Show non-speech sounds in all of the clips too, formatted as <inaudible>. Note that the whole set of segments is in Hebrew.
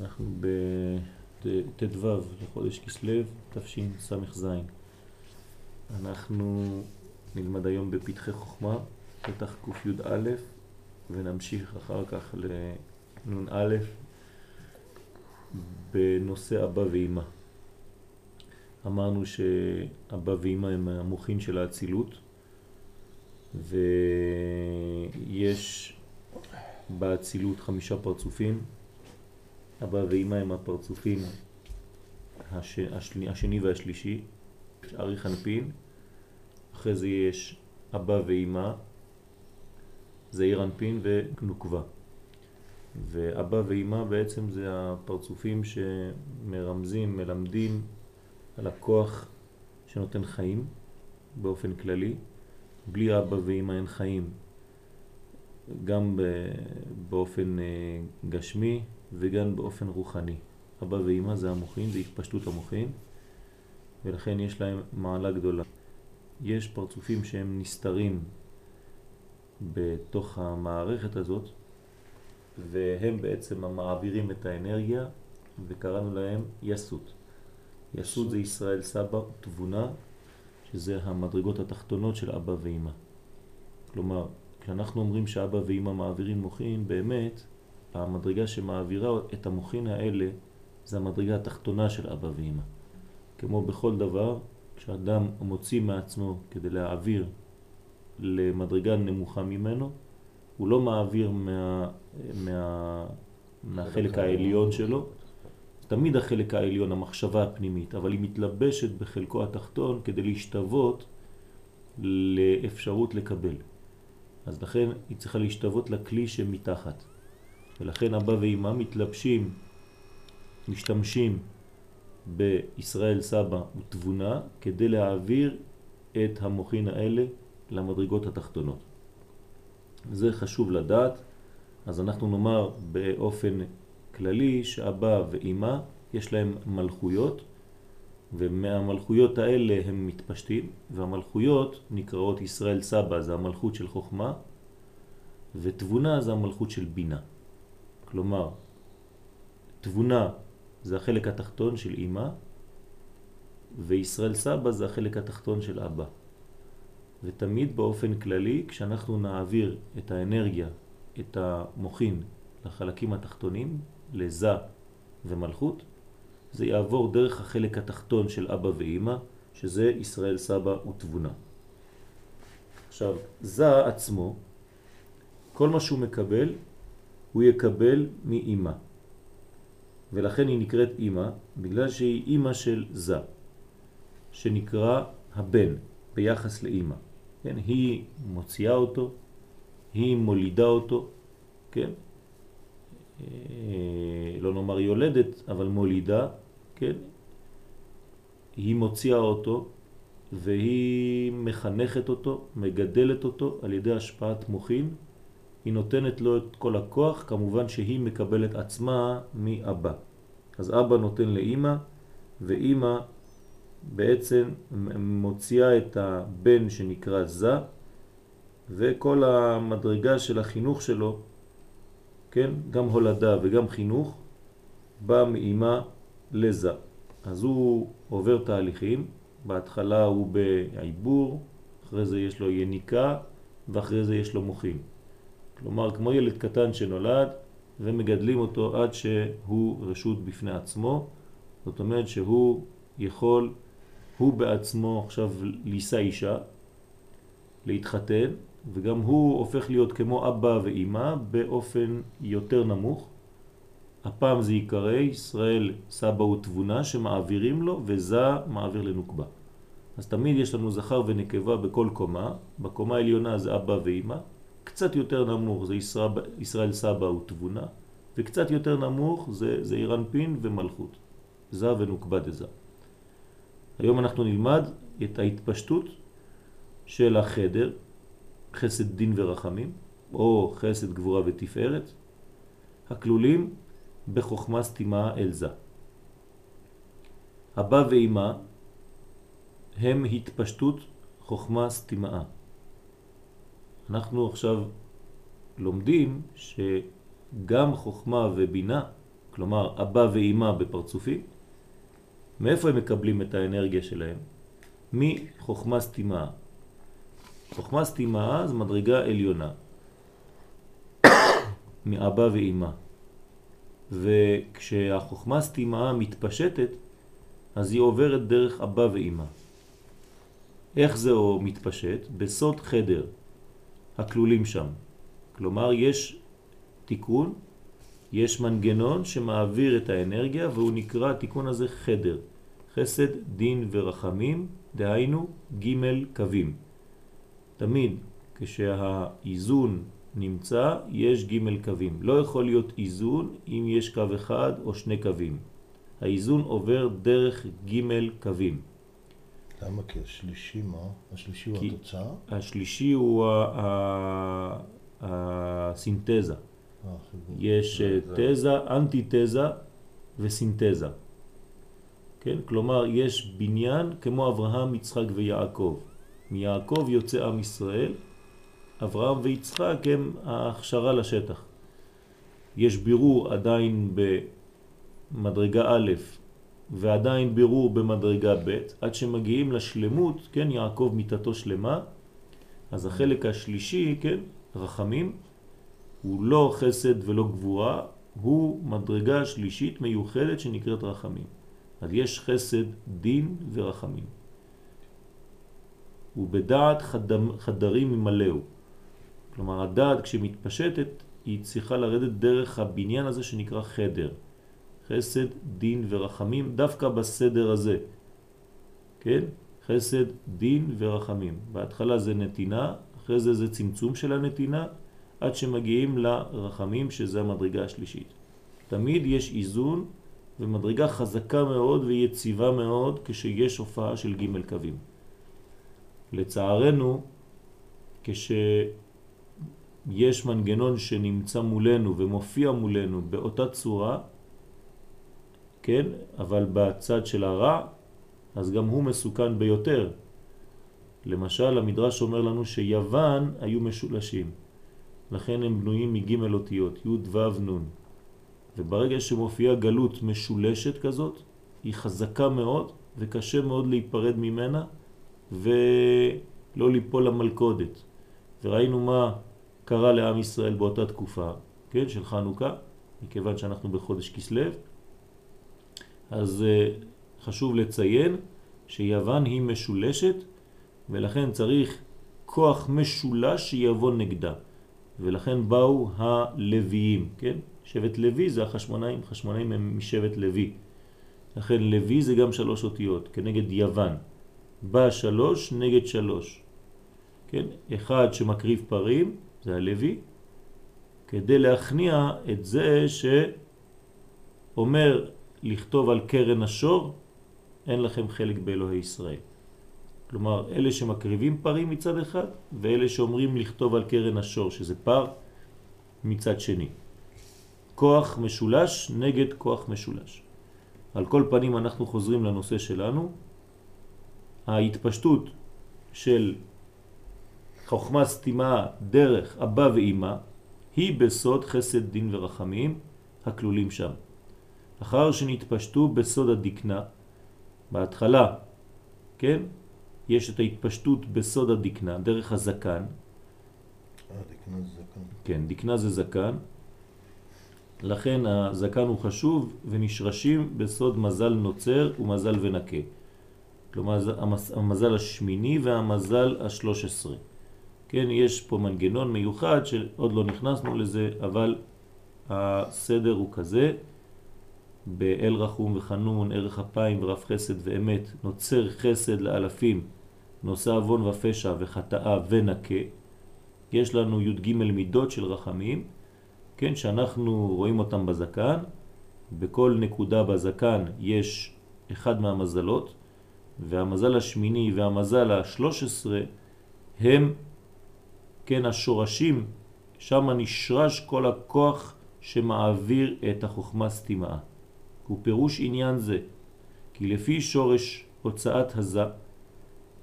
אנחנו בט"ו לחודש כסלו, תשס"ז. אנחנו נלמד היום בפתחי חוכמה, פתח קי"א, ונמשיך אחר כך לנ"א בנושא אבא ואמא. אמרנו שאבא ואמא הם המוחין של האצילות, ויש באצילות חמישה פרצופים, אבא ואמא הם הפרצופים הש... השני, השני והשלישי, ארי חנפין, אחרי זה יש אבא ואמא, זעיר אנפין ונוקבה. ואבא ואמא בעצם זה הפרצופים שמרמזים, מלמדים על הכוח שנותן חיים באופן כללי. בלי אבא ואמא אין חיים, גם באופן אה, גשמי וגם באופן רוחני. אבא ואמא זה המוחין, זה התפשטות המוחין, ולכן יש להם מעלה גדולה. יש פרצופים שהם נסתרים בתוך המערכת הזאת, והם בעצם המעבירים את האנרגיה, וקראנו להם יסות. יסות זה ישראל סבא, תבונה, שזה המדרגות התחתונות של אבא ואמא. כלומר, כשאנחנו אומרים שאבא ואמא מעבירים מוחין, באמת, המדרגה שמעבירה את המוחין האלה זה המדרגה התחתונה של אבא ואמא. כמו בכל דבר, כשאדם מוציא מעצמו כדי להעביר למדרגה נמוכה ממנו, הוא לא מעביר מה, מה, מהחלק העליון שלו, תמיד החלק העליון, המחשבה הפנימית, אבל היא מתלבשת בחלקו התחתון כדי להשתוות לאפשרות לקבל. אז לכן היא צריכה להשתוות לכלי שמתחת. ולכן אבא ואמא מתלבשים, משתמשים בישראל סבא ותבונה כדי להעביר את המוחין האלה למדרגות התחתונות. זה חשוב לדעת, אז אנחנו נאמר באופן כללי שאבא ואמא יש להם מלכויות, ומהמלכויות האלה הם מתפשטים, והמלכויות נקראות ישראל סבא, זה המלכות של חוכמה, ותבונה זה המלכות של בינה. כלומר, תבונה זה החלק התחתון של אמא, וישראל סבא זה החלק התחתון של אבא. ותמיד באופן כללי, כשאנחנו נעביר את האנרגיה, את המוחין, לחלקים התחתונים, לזה ומלכות, זה יעבור דרך החלק התחתון של אבא ואימא, שזה ישראל סבא ותבונה. עכשיו, זה עצמו, כל מה שהוא מקבל, הוא יקבל מאימא. ולכן היא נקראת אימא, בגלל שהיא אימא של זה, שנקרא הבן ביחס לאימא. כן? היא מוציאה אותו, היא מולידה אותו, כן? אה, לא נאמר יולדת, אבל מולידה, כן? היא מוציאה אותו והיא מחנכת אותו, מגדלת אותו על ידי השפעת מוחין, היא נותנת לו את כל הכוח, כמובן שהיא מקבלת עצמה מאבא. אז אבא נותן לאימא, ואימא בעצם מוציאה את הבן שנקרא זה, וכל המדרגה של החינוך שלו כן? גם הולדה וגם חינוך בא מאימה לזה. אז הוא עובר תהליכים, בהתחלה הוא בעיבור, אחרי זה יש לו יניקה ואחרי זה יש לו מוחים. כלומר, כמו ילד קטן שנולד ומגדלים אותו עד שהוא רשות בפני עצמו, זאת אומרת שהוא יכול, הוא בעצמו עכשיו לישא אישה, להתחתן, וגם הוא הופך להיות כמו אבא ואימא באופן יותר נמוך. הפעם זה יקרא ישראל סבא ותבונה שמעבירים לו וזה מעביר לנוקבה. אז תמיד יש לנו זכר ונקבה בכל קומה, בקומה העליונה זה אבא ואימא, קצת יותר נמוך זה ישראל, ישראל סבא ותבונה, וקצת יותר נמוך זה, זה אירנפין ומלכות, זה ונוקבה דזה. היום אנחנו נלמד את ההתפשטות של החדר, חסד דין ורחמים, או חסד גבורה ותפארת, הכלולים בחוכמה סתימה אל זה. אבא ואמא הם התפשטות חוכמה סתימה. אנחנו עכשיו לומדים שגם חוכמה ובינה, כלומר אבא ואימא בפרצופי, מאיפה הם מקבלים את האנרגיה שלהם? מחוכמה סתימה. חוכמה סתימה זה מדרגה עליונה, <coughs> מאבא ואימא. וכשהחוכמה סתימה מתפשטת, אז היא עוברת דרך אבא ואימא. איך זה מתפשט? בסוד חדר, הכלולים שם. כלומר, יש תיקון, יש מנגנון שמעביר את האנרגיה והוא נקרא, התיקון הזה חדר. חסד, דין ורחמים, דהיינו ג' קווים. תמיד כשהאיזון נמצא, יש ג' קווים. לא יכול להיות איזון אם יש קו אחד או שני קווים. האיזון עובר דרך ג' קווים. למה? כי השלישי מה? השלישי הוא התוצאה? השלישי הוא הסינתזה. אה, יש אה, תזה, אנטי-תזה וסינתזה. כן? כלומר, יש בניין כמו אברהם, יצחק ויעקב. מיעקב יוצא עם ישראל, אברהם ויצחק הם ההכשרה לשטח. יש בירור עדיין במדרגה א' ועדיין בירור במדרגה ב', עד שמגיעים לשלמות, כן, יעקב מיטתו שלמה, אז החלק השלישי, כן, רחמים, הוא לא חסד ולא גבורה, הוא מדרגה שלישית מיוחדת שנקראת רחמים. אז יש חסד, דין ורחמים. ובדעת חדם, חדרים ממלאו. כלומר, הדעת כשמתפשטת, היא צריכה לרדת דרך הבניין הזה שנקרא חדר. חסד, דין ורחמים, דווקא בסדר הזה. כן? חסד, דין ורחמים. בהתחלה זה נתינה, אחרי זה זה צמצום של הנתינה, עד שמגיעים לרחמים, שזה המדרגה השלישית. תמיד יש איזון ומדרגה חזקה מאוד ויציבה מאוד כשיש הופעה של ג' קווים. לצערנו, כשיש מנגנון שנמצא מולנו ומופיע מולנו באותה צורה, כן, אבל בצד של הרע, אז גם הוא מסוכן ביותר. למשל, המדרש אומר לנו שיוון היו משולשים, לכן הם בנויים מג' אותיות, י' ו' נ'. וברגע שמופיעה גלות משולשת כזאת, היא חזקה מאוד וקשה מאוד להיפרד ממנה ולא ליפול למלכודת. וראינו מה קרה לעם ישראל באותה תקופה, כן, של חנוכה, מכיוון שאנחנו בחודש כסלב. אז אה, חשוב לציין שיוון היא משולשת ולכן צריך כוח משולש שיבוא נגדה. ולכן באו הלוויים, כן? שבט לוי זה החשמונאים, חשמונאים הם משבט לוי. לכן לוי זה גם שלוש אותיות, כנגד יוון. בא שלוש נגד שלוש. כן? אחד שמקריב פרים, זה הלוי, כדי להכניע את זה שאומר לכתוב על קרן השור, אין לכם חלק באלוהי ישראל. כלומר, אלה שמקריבים פרים מצד אחד, ואלה שאומרים לכתוב על קרן השור, שזה פר, מצד שני. כוח משולש נגד כוח משולש. על כל פנים אנחנו חוזרים לנושא שלנו. ההתפשטות של חוכמה סתימה דרך אבא ואימא היא בסוד חסד דין ורחמים הכלולים שם. אחר שנתפשטו בסוד הדקנה, בהתחלה, כן, יש את ההתפשטות בסוד הדקנה, דרך הזקן. אה, דקנה זה זקן. כן, דקנה זה זקן. לכן הזקן הוא חשוב ונשרשים בסוד מזל נוצר ומזל ונקה. כלומר המזל השמיני והמזל השלוש עשרה. כן, יש פה מנגנון מיוחד שעוד לא נכנסנו לזה, אבל הסדר הוא כזה, באל רחום וחנון, ערך אפיים ורב חסד ואמת, נוצר חסד לאלפים, נושא אבון ופשע וחטאה ונקה. יש לנו י"ג מידות של רחמים, כן, שאנחנו רואים אותם בזקן, בכל נקודה בזקן יש אחד מהמזלות, והמזל השמיני והמזל השלוש עשרה הם, כן, השורשים, שם נשרש כל הכוח שמעביר את החוכמה סתימה. הוא פירוש עניין זה, כי לפי שורש הוצאת הזה,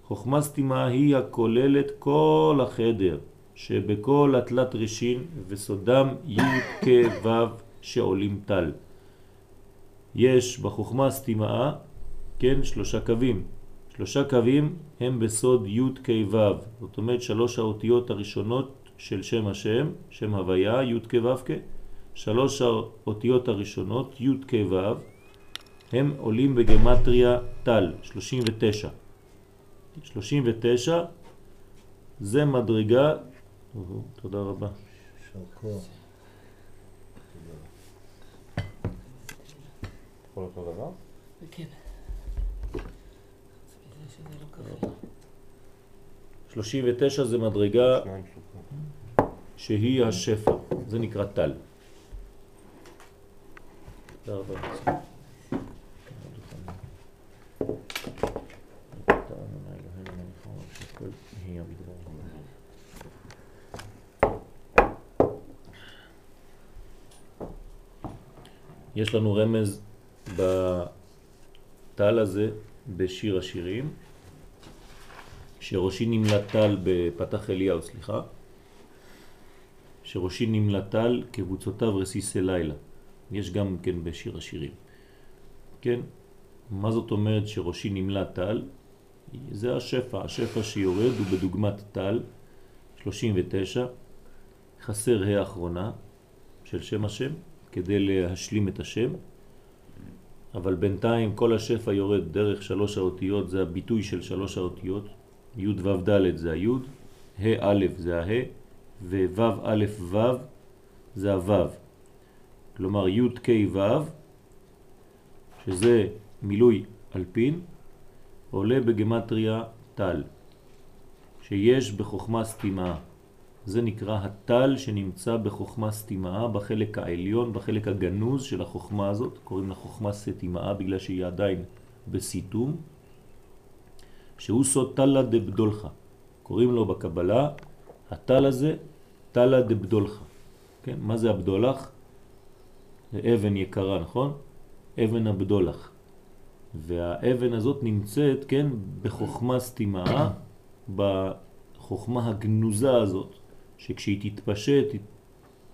חוכמה סתימה היא הכוללת כל החדר, שבכל התלת ראשין וסודם י' כ' ו' שעולים טל. יש בחוכמה סתימה, כן, שלושה קווים. שלושה קווים הם בסוד י' כ' ו', זאת אומרת שלוש האותיות הראשונות של שם השם, שם הוויה, י' כ' ו' כ', שלוש האותיות הראשונות, י' כ' ו', הם עולים בגמטריה טל, 39. 39 זה מדרגה, תודה רבה. כן. 39 זה מדרגה שניים שלושה. שהיא השפע, זה נקרא טל. יש לנו רמז בטל הזה בשיר השירים, שראשי נמלטל בפתח אליהו, סליחה, שראשי נמלטל כבוצותיו רסיסי לילה. יש גם כן בשיר השירים. כן? מה זאת אומרת שראשי נמלט טל? זה השפע, השפע שיורד הוא בדוגמת טל, 39, חסר ה' האחרונה של שם השם, כדי להשלים את השם, אבל בינתיים כל השפע יורד דרך שלוש האותיות, זה הביטוי של שלוש האותיות, י' ו' ד' זה הי', ה' א' זה ה', וו' א' ו' זה הו'. כלומר י' כ' ו', שזה מילוי אלפין, עולה בגמטריה טל, שיש בחוכמה סתימה. זה נקרא הטל שנמצא בחוכמה סתימה, בחלק העליון, בחלק הגנוז של החוכמה הזאת, קוראים לה חוכמה סתימה בגלל שהיא עדיין בסיתום, שהוא סוד טלה דבדולך. קוראים לו בקבלה, הטל הזה, טלה דבדולך. כן, מה זה הבדולך? זה אבן יקרה, נכון? אבן הבדולח. והאבן הזאת נמצאת, כן, בחוכמה סתימה, <clears throat> בחוכמה הגנוזה הזאת, שכשהיא תתפשט,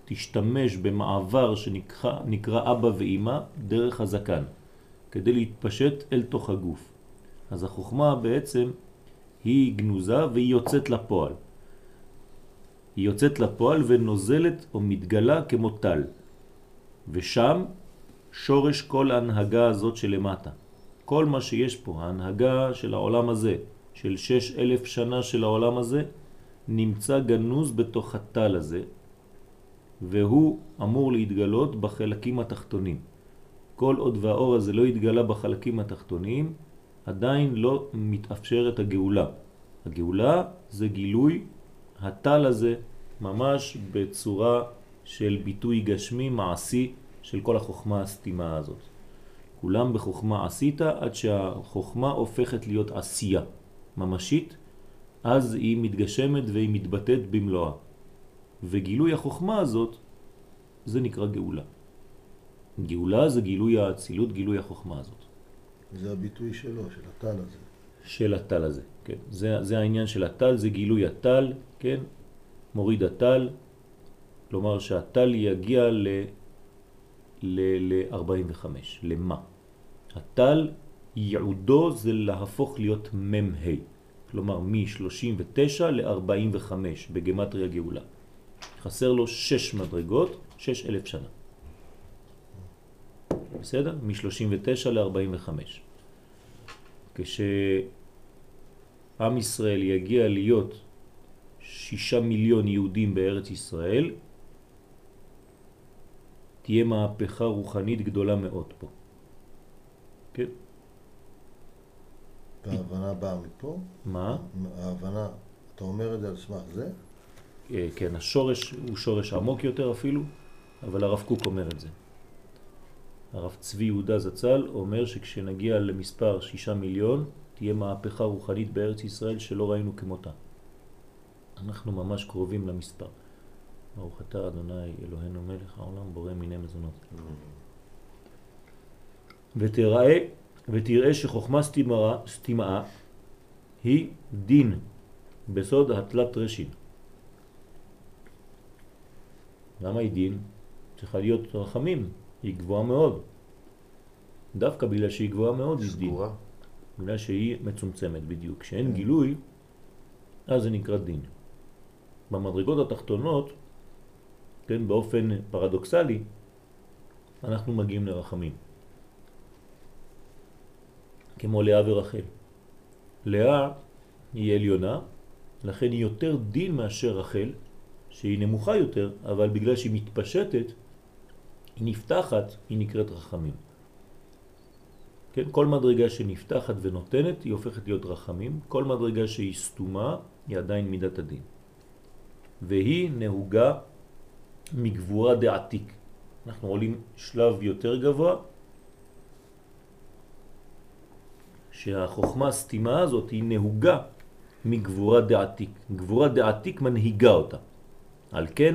תשתמש במעבר שנקרא אבא ואימא דרך הזקן, כדי להתפשט אל תוך הגוף. אז החוכמה בעצם היא גנוזה והיא יוצאת לפועל. היא יוצאת לפועל ונוזלת או מתגלה כמו טל. ושם שורש כל ההנהגה הזאת שלמטה. כל מה שיש פה, ההנהגה של העולם הזה, של שש אלף שנה של העולם הזה, נמצא גנוז בתוך הטל הזה, והוא אמור להתגלות בחלקים התחתונים. כל עוד והאור הזה לא יתגלה בחלקים התחתונים, עדיין לא מתאפשרת הגאולה. הגאולה זה גילוי הטל הזה ממש בצורה של ביטוי גשמי מעשי של כל החוכמה הסתימה הזאת. כולם בחוכמה עשית עד שהחוכמה הופכת להיות עשייה ממשית, אז היא מתגשמת והיא מתבטאת במלואה. וגילוי החוכמה הזאת, זה נקרא גאולה. גאולה זה גילוי האצילות, גילוי החוכמה הזאת. זה הביטוי שלו, של הטל הזה. של הטל הזה, כן. זה, זה העניין של הטל, זה גילוי הטל, כן. מוריד הטל, כלומר שהטל יגיע ל... ל-45. למה? הטל ייעודו זה להפוך להיות מ"ה, כלומר מ-39 ל-45 בגמטריה גאולה. חסר לו 6 מדרגות, 6 אלף שנה. בסדר? מ-39 ל-45. כשעם ישראל יגיע להיות שישה מיליון יהודים בארץ ישראל, תהיה מהפכה רוחנית גדולה מאוד פה. כן. וההבנה באה מפה? מה? ההבנה, אתה אומר את זה על סמך זה? אה, כן, השורש הוא שורש עמוק יותר אפילו, אבל הרב קוק אומר את זה. הרב צבי יהודה זצ"ל אומר שכשנגיע למספר שישה מיליון, תהיה מהפכה רוחנית בארץ ישראל שלא ראינו כמותה. אנחנו ממש קרובים למספר. ברוך אתה אדוני אלוהינו מלך העולם בורא מיני מזונות. ותראה, ותראה שחוכמה סתימה, סתימה היא דין בסוד התלת רשין. למה היא דין? צריכה להיות רחמים, היא גבוהה מאוד. דווקא בגלל שהיא גבוהה מאוד היא דין. בגלל שהיא מצומצמת בדיוק. כשאין גילוי, אז זה נקרא דין. במדרגות התחתונות, כן, באופן פרדוקסלי, אנחנו מגיעים לרחמים. כמו לאה ורחל. לאה היא עליונה, לכן היא יותר דין מאשר רחל, שהיא נמוכה יותר, אבל בגלל שהיא מתפשטת, היא נפתחת, היא נקראת רחמים. כן, כל מדרגה שנפתחת ונותנת היא הופכת להיות רחמים, כל מדרגה שהיא סתומה היא עדיין מידת הדין. והיא נהוגה מגבורה דעתיק. אנחנו עולים שלב יותר גבוה, שהחוכמה הסתימה הזאת היא נהוגה מגבורה דעתיק. גבורה דעתיק מנהיגה אותה. על כן,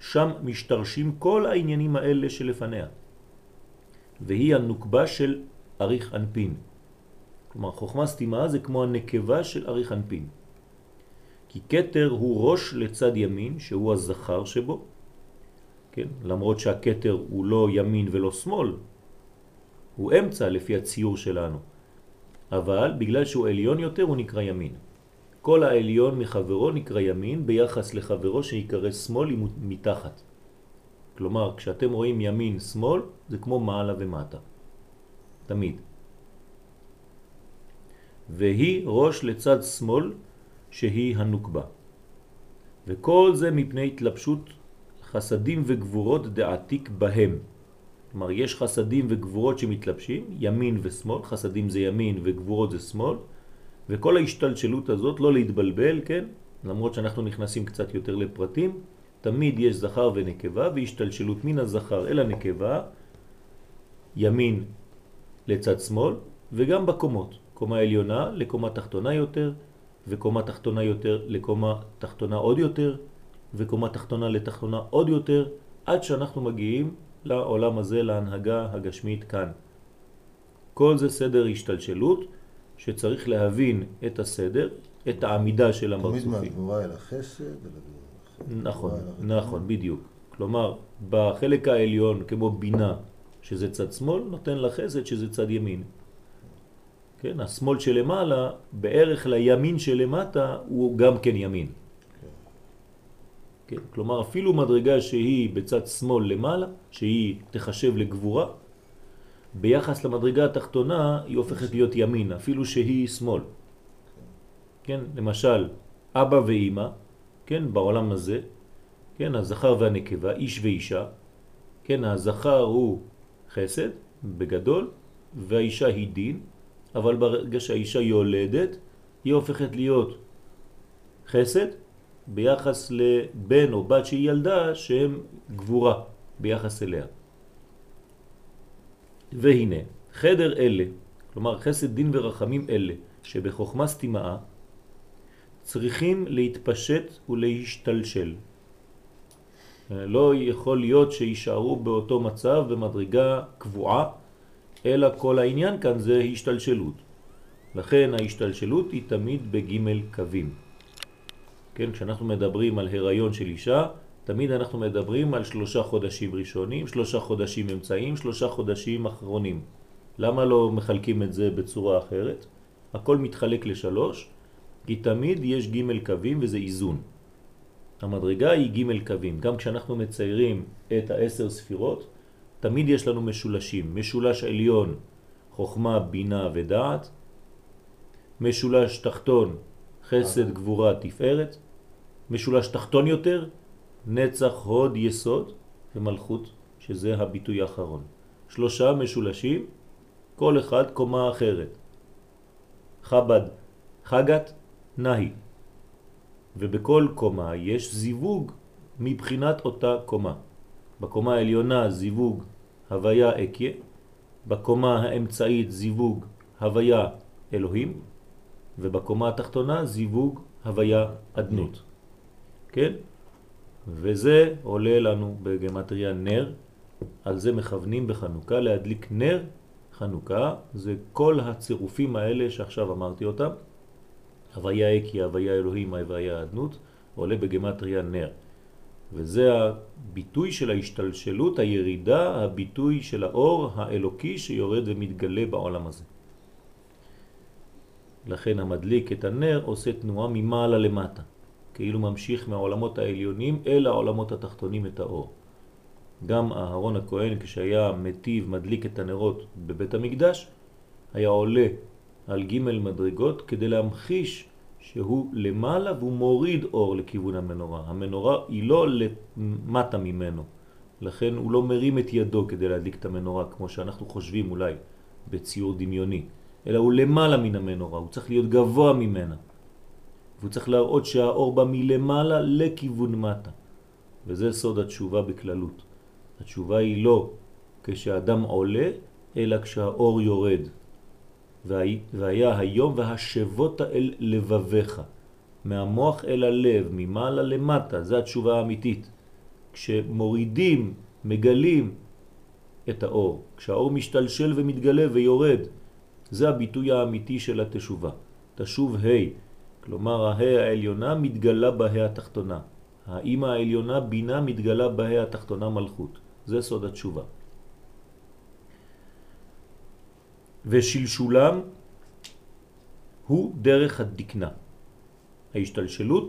שם משתרשים כל העניינים האלה שלפניה. והיא הנוקבה של אריך אנפין. כלומר, חוכמה סתימה זה כמו הנקבה של אריך אנפין. כי קטר הוא ראש לצד ימין, שהוא הזכר שבו, כן? למרות שהקטר הוא לא ימין ולא שמאל, הוא אמצע לפי הציור שלנו. אבל בגלל שהוא עליון יותר הוא נקרא ימין. כל העליון מחברו נקרא ימין ביחס לחברו שיקרא שמאל מתחת. כלומר, כשאתם רואים ימין שמאל זה כמו מעלה ומטה. תמיד. והיא ראש לצד שמאל שהיא הנוקבה. וכל זה מפני התלבשות חסדים וגבורות דעתיק בהם. כלומר, יש חסדים וגבורות שמתלבשים, ימין ושמאל, חסדים זה ימין וגבורות זה שמאל, וכל ההשתלשלות הזאת, לא להתבלבל, כן? למרות שאנחנו נכנסים קצת יותר לפרטים, תמיד יש זכר ונקבה, והשתלשלות מן הזכר אל הנקבה, ימין לצד שמאל, וגם בקומות, קומה עליונה לקומה תחתונה יותר, וקומה תחתונה יותר לקומה תחתונה עוד יותר, וקומה תחתונה לתחתונה עוד יותר, עד שאנחנו מגיעים לעולם הזה, להנהגה הגשמית כאן. כל זה סדר השתלשלות, שצריך להבין את הסדר, את העמידה של המרצופים. תמיד מהגבורה אל החסד. נכון, נכון, בדיוק. כלומר, בחלק העליון, כמו בינה, שזה צד שמאל, נותן לחסד שזה צד ימין. כן, השמאל שלמעלה, בערך לימין שלמטה, הוא גם כן ימין. כן, כלומר, אפילו מדרגה שהיא בצד שמאל למעלה, שהיא תחשב לגבורה, ביחס למדרגה התחתונה היא הופכת להיות ימין, אפילו שהיא שמאל. כן, למשל, אבא ואימא, כן, בעולם הזה, כן, הזכר והנקבה, איש ואישה, כן, הזכר הוא חסד, בגדול, והאישה היא דין, אבל ברגע שהאישה יולדת, היא הופכת להיות חסד ביחס לבן או בת שהיא ילדה שהם גבורה ביחס אליה. והנה, חדר אלה, כלומר חסד דין ורחמים אלה, שבחוכמה סתימה, צריכים להתפשט ולהשתלשל. לא יכול להיות שישארו באותו מצב במדרגה קבועה, אלא כל העניין כאן זה השתלשלות. לכן ההשתלשלות היא תמיד בג' קווים. כן, כשאנחנו מדברים על הריון של אישה, תמיד אנחנו מדברים על שלושה חודשים ראשונים, שלושה חודשים אמצעים, שלושה חודשים אחרונים. למה לא מחלקים את זה בצורה אחרת? הכל מתחלק לשלוש, כי תמיד יש ג' קווים וזה איזון. המדרגה היא ג' קווים. גם כשאנחנו מציירים את העשר ספירות, תמיד יש לנו משולשים. משולש עליון, חוכמה, בינה ודעת. משולש תחתון, חסד, גבורה, תפארת. משולש תחתון יותר, נצח, הוד, יסוד ומלכות, שזה הביטוי האחרון. שלושה משולשים, כל אחד קומה אחרת. חבד, חגת, נהי. ובכל קומה יש זיווג מבחינת אותה קומה. בקומה העליונה זיווג הוויה אקיה, בקומה האמצעית זיווג הוויה אלוהים, ובקומה התחתונה זיווג הוויה אדנות. כן? וזה עולה לנו בגמטריה נר, על זה מכוונים בחנוכה להדליק נר חנוכה, זה כל הצירופים האלה שעכשיו אמרתי אותם, הוויה אקי, הוויה אלוהים, הוויה אדנות, עולה בגמטריה נר. וזה הביטוי של ההשתלשלות, הירידה, הביטוי של האור האלוקי שיורד ומתגלה בעולם הזה. לכן המדליק את הנר עושה תנועה ממעלה למטה, כאילו ממשיך מהעולמות העליונים אל העולמות התחתונים את האור. גם אהרון הכהן כשהיה מטיב מדליק את הנרות בבית המקדש, היה עולה על ג' מדרגות כדי להמחיש שהוא למעלה והוא מוריד אור לכיוון המנורה. המנורה היא לא למטה ממנו, לכן הוא לא מרים את ידו כדי להדליק את המנורה כמו שאנחנו חושבים אולי בציור דמיוני, אלא הוא למעלה מן המנורה, הוא צריך להיות גבוה ממנה. והוא צריך להראות שהאור בא מלמעלה לכיוון מטה. וזה סוד התשובה בכללות. התשובה היא לא כשאדם עולה, אלא כשהאור יורד. והיה היום והשבות אל לבביך, מהמוח אל הלב, ממעלה למטה, זו התשובה האמיתית. כשמורידים, מגלים את האור, כשהאור משתלשל ומתגלה ויורד, זה הביטוי האמיתי של התשובה. תשוב ה', כלומר הה' העליונה מתגלה בה' התחתונה. האמא העליונה בינה מתגלה בה' התחתונה מלכות. זה סוד התשובה. ושלשולם הוא דרך הדקנה. ההשתלשלות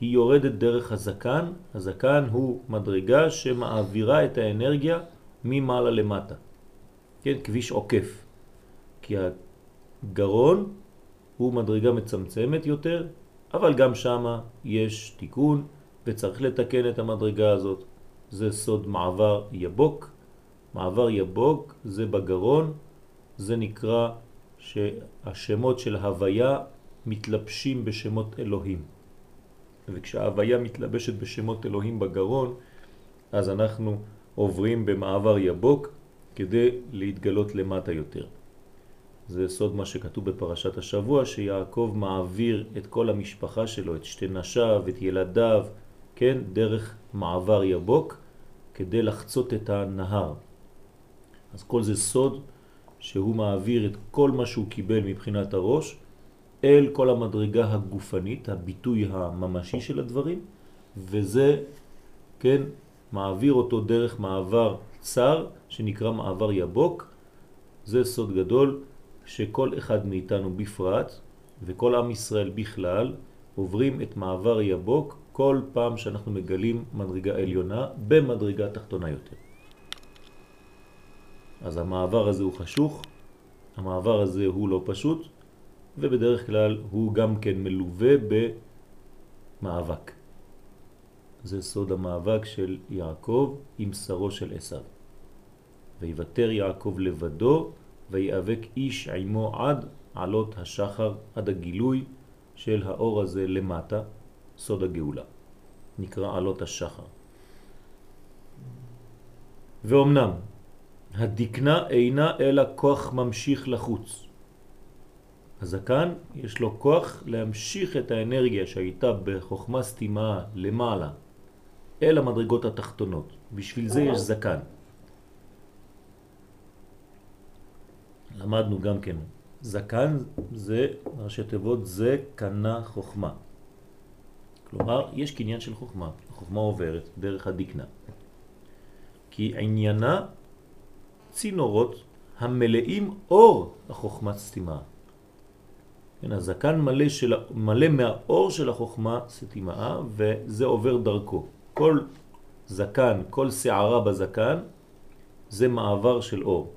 היא יורדת דרך הזקן, הזקן הוא מדרגה שמעבירה את האנרגיה ממעלה למטה. כן, כביש עוקף. כי הגרון הוא מדרגה מצמצמת יותר, אבל גם שם יש תיקון וצריך לתקן את המדרגה הזאת. זה סוד מעבר יבוק. מעבר יבוק זה בגרון, זה נקרא שהשמות של הוויה מתלבשים בשמות אלוהים. וכשההוויה מתלבשת בשמות אלוהים בגרון, אז אנחנו עוברים במעבר יבוק כדי להתגלות למטה יותר. זה סוד מה שכתוב בפרשת השבוע, שיעקב מעביר את כל המשפחה שלו, את שתי נשיו, את ילדיו, כן, דרך מעבר יבוק, כדי לחצות את הנהר. אז כל זה סוד שהוא מעביר את כל מה שהוא קיבל מבחינת הראש אל כל המדרגה הגופנית, הביטוי הממשי של הדברים, וזה, כן, מעביר אותו דרך מעבר צר שנקרא מעבר יבוק. זה סוד גדול שכל אחד מאיתנו בפרט וכל עם ישראל בכלל עוברים את מעבר יבוק כל פעם שאנחנו מגלים מדרגה עליונה במדרגה תחתונה יותר. אז המעבר הזה הוא חשוך, המעבר הזה הוא לא פשוט, ובדרך כלל הוא גם כן מלווה במאבק. זה סוד המאבק של יעקב עם שרו של עשיו. ויוותר יעקב לבדו ויאבק איש עמו עד עלות השחר, עד הגילוי של האור הזה למטה, סוד הגאולה. נקרא עלות השחר. ואומנם, הדקנה אינה אלא כוח ממשיך לחוץ. הזקן יש לו כוח להמשיך את האנרגיה שהייתה בחוכמה סתימה למעלה אל המדרגות התחתונות. בשביל זה יש זקן. למדנו גם כן, זקן זה ראשי תיבות זה קנה חוכמה. כלומר, יש קניין של חוכמה. החוכמה עוברת דרך הדקנה. כי עניינה צינורות המלאים אור החוכמת סתימה. כן, הזקן מלא, של, מלא מהאור של החוכמה סתימה וזה עובר דרכו. כל זקן, כל שערה בזקן זה מעבר של אור.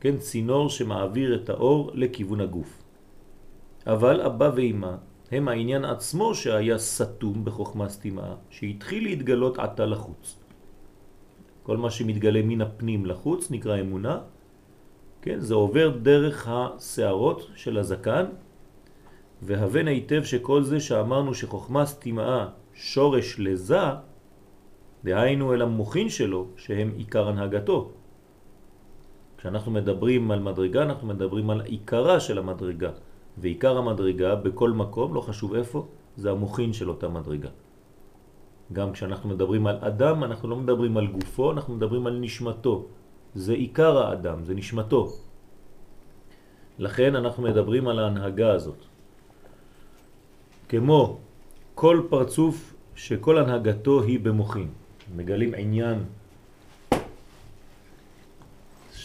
כן, צינור שמעביר את האור לכיוון הגוף. אבל אבא ואמא הם העניין עצמו שהיה סתום בחוכמה סתימה, שהתחיל להתגלות עתה לחוץ. כל מה שמתגלה מן הפנים לחוץ נקרא אמונה, כן? זה עובר דרך השערות של הזקן, והבן היטב שכל זה שאמרנו שחוכמה סתימה שורש לזה, דהיינו אל המוכין שלו, שהם עיקר הנהגתו. כשאנחנו מדברים על מדרגה, אנחנו מדברים על עיקרה של המדרגה. ועיקר המדרגה בכל מקום, לא חשוב איפה, זה המוכין של אותה מדרגה. גם כשאנחנו מדברים על אדם, אנחנו לא מדברים על גופו, אנחנו מדברים על נשמתו. זה עיקר האדם, זה נשמתו. לכן אנחנו מדברים על ההנהגה הזאת. כמו כל פרצוף שכל הנהגתו היא במוחין. מגלים עניין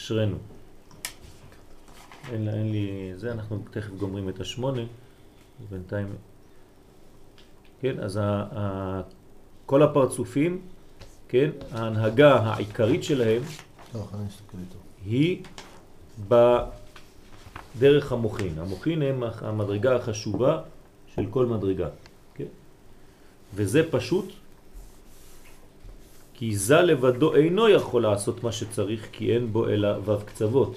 שרנו. אין, אין לי זה, אנחנו תכף גומרים את השמונה, בינתיים... כן, אז ה, ה, כל הפרצופים, כן, ההנהגה העיקרית שלהם לא. היא בדרך המוחין. המוחין הם המדרגה החשובה של כל מדרגה. כן? וזה פשוט כי זה לבדו אינו יכול לעשות מה שצריך כי אין בו אלא וו קצוות.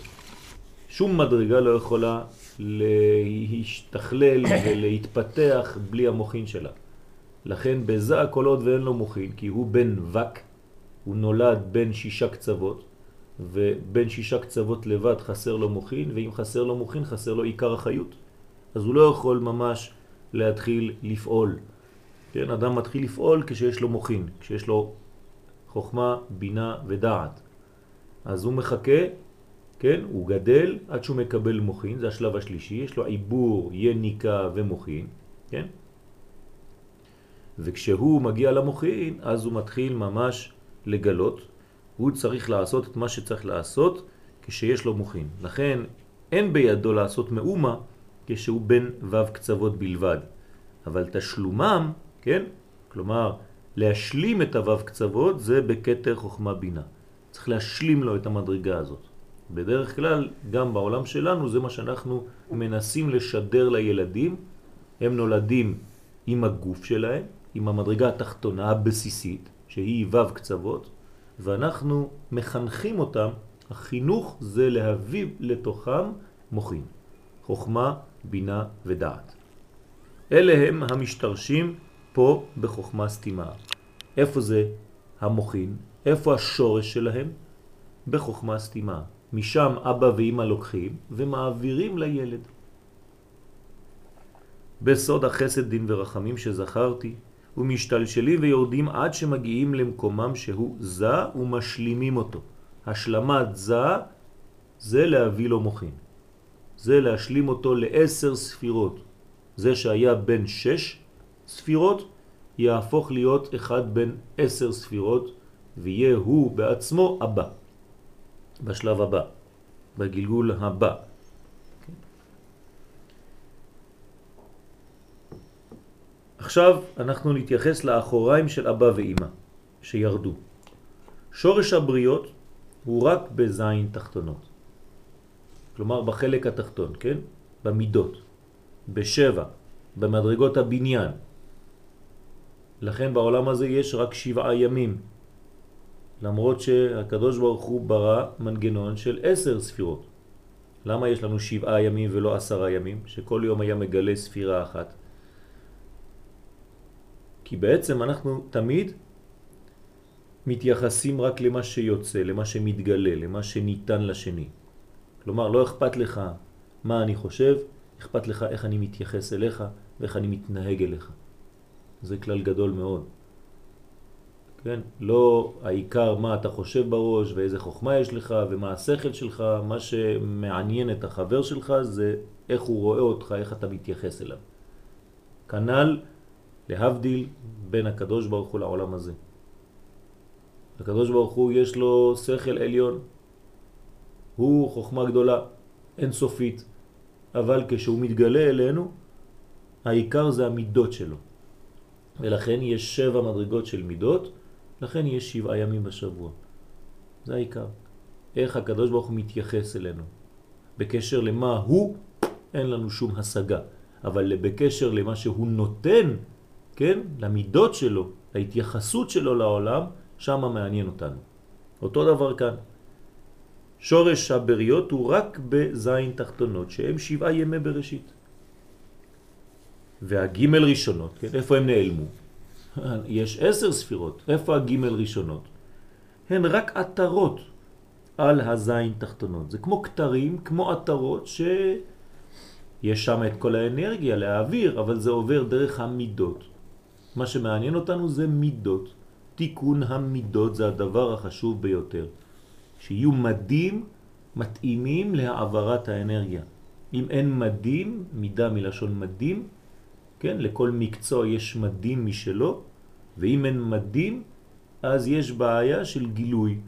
שום מדרגה לא יכולה להשתכלל <coughs> ולהתפתח בלי המוחין שלה. לכן בזה כל עוד ואין לו מוחין, כי הוא בן וק, הוא נולד בין שישה קצוות, ובין שישה קצוות לבד חסר לו מוחין, ואם חסר לו מוחין חסר לו עיקר החיות. אז הוא לא יכול ממש להתחיל לפעול. כן, אדם מתחיל לפעול כשיש לו מוחין, כשיש לו חוכמה, בינה ודעת. אז הוא מחכה, כן, הוא גדל עד שהוא מקבל מוחין, זה השלב השלישי, יש לו עיבור, יניקה ומוחין, כן? וכשהוא מגיע למוחין, אז הוא מתחיל ממש לגלות, הוא צריך לעשות את מה שצריך לעשות כשיש לו מוחין. לכן אין בידו לעשות מאומה כשהוא בן וו קצוות בלבד. אבל תשלומם, כן? כלומר, להשלים את הוו קצוות זה בקטר חוכמה בינה. צריך להשלים לו את המדרגה הזאת. בדרך כלל, גם בעולם שלנו, זה מה שאנחנו מנסים לשדר לילדים. הם נולדים עם הגוף שלהם, עם המדרגה התחתונה הבסיסית, שהיא וו קצוות, ואנחנו מחנכים אותם, החינוך זה להביא לתוכם מוחים, חוכמה, בינה ודעת. אלה הם המשתרשים פה בחוכמה סתימה. איפה זה המוחין? איפה השורש שלהם? בחוכמה סתימה. משם אבא ואמא לוקחים ומעבירים לילד. בסוד החסד דין ורחמים שזכרתי, ומשתלשלים ויורדים עד שמגיעים למקומם שהוא זה ומשלימים אותו. השלמת זה זה להביא לו מוחין. זה להשלים אותו לעשר ספירות. זה שהיה בין שש ספירות יהפוך להיות אחד בין עשר ספירות ויהיה הוא בעצמו הבא. בשלב הבא, בגלגול הבא. עכשיו אנחנו נתייחס לאחוריים של אבא ואימא שירדו. שורש הבריות הוא רק בזין תחתונות. כלומר בחלק התחתון, כן? במידות, בשבע, במדרגות הבניין. לכן בעולם הזה יש רק שבעה ימים, למרות שהקדוש ברוך הוא ברא מנגנון של עשר ספירות. למה יש לנו שבעה ימים ולא עשרה ימים? שכל יום היה מגלה ספירה אחת. כי בעצם אנחנו תמיד מתייחסים רק למה שיוצא, למה שמתגלה, למה שניתן לשני. כלומר, לא אכפת לך מה אני חושב, אכפת לך איך אני מתייחס אליך ואיך אני מתנהג אליך. זה כלל גדול מאוד. כן? לא העיקר מה אתה חושב בראש ואיזה חוכמה יש לך ומה השכל שלך, מה שמעניין את החבר שלך זה איך הוא רואה אותך, איך אתה מתייחס אליו. כנ"ל להבדיל בין הקדוש ברוך הוא לעולם הזה. הקדוש ברוך הוא יש לו שכל עליון, הוא חוכמה גדולה, אין סופית, אבל כשהוא מתגלה אלינו, העיקר זה המידות שלו. ולכן יש שבע מדרגות של מידות, לכן יש שבעה ימים בשבוע. זה העיקר. איך הקדוש ברוך הוא מתייחס אלינו. בקשר למה הוא, אין לנו שום השגה. אבל בקשר למה שהוא נותן, כן, למידות שלו, להתייחסות שלו לעולם, שם מעניין אותנו. אותו דבר כאן. שורש הבריות הוא רק בזין תחתונות, שהם שבעה ימי בראשית. והגימל ראשונות, כן, איפה הם נעלמו? <laughs> יש עשר ספירות, איפה הגימל ראשונות? הן רק עטרות על הזין תחתונות. זה כמו כתרים, כמו עטרות שיש שם את כל האנרגיה להעביר, אבל זה עובר דרך המידות. מה שמעניין אותנו זה מידות. תיקון המידות זה הדבר החשוב ביותר. שיהיו מדים מתאימים להעברת האנרגיה. אם אין מדים, מידה מלשון מדים, כן, לכל מקצוע יש מדים משלו, ואם אין מדים, אז יש בעיה של גילוי.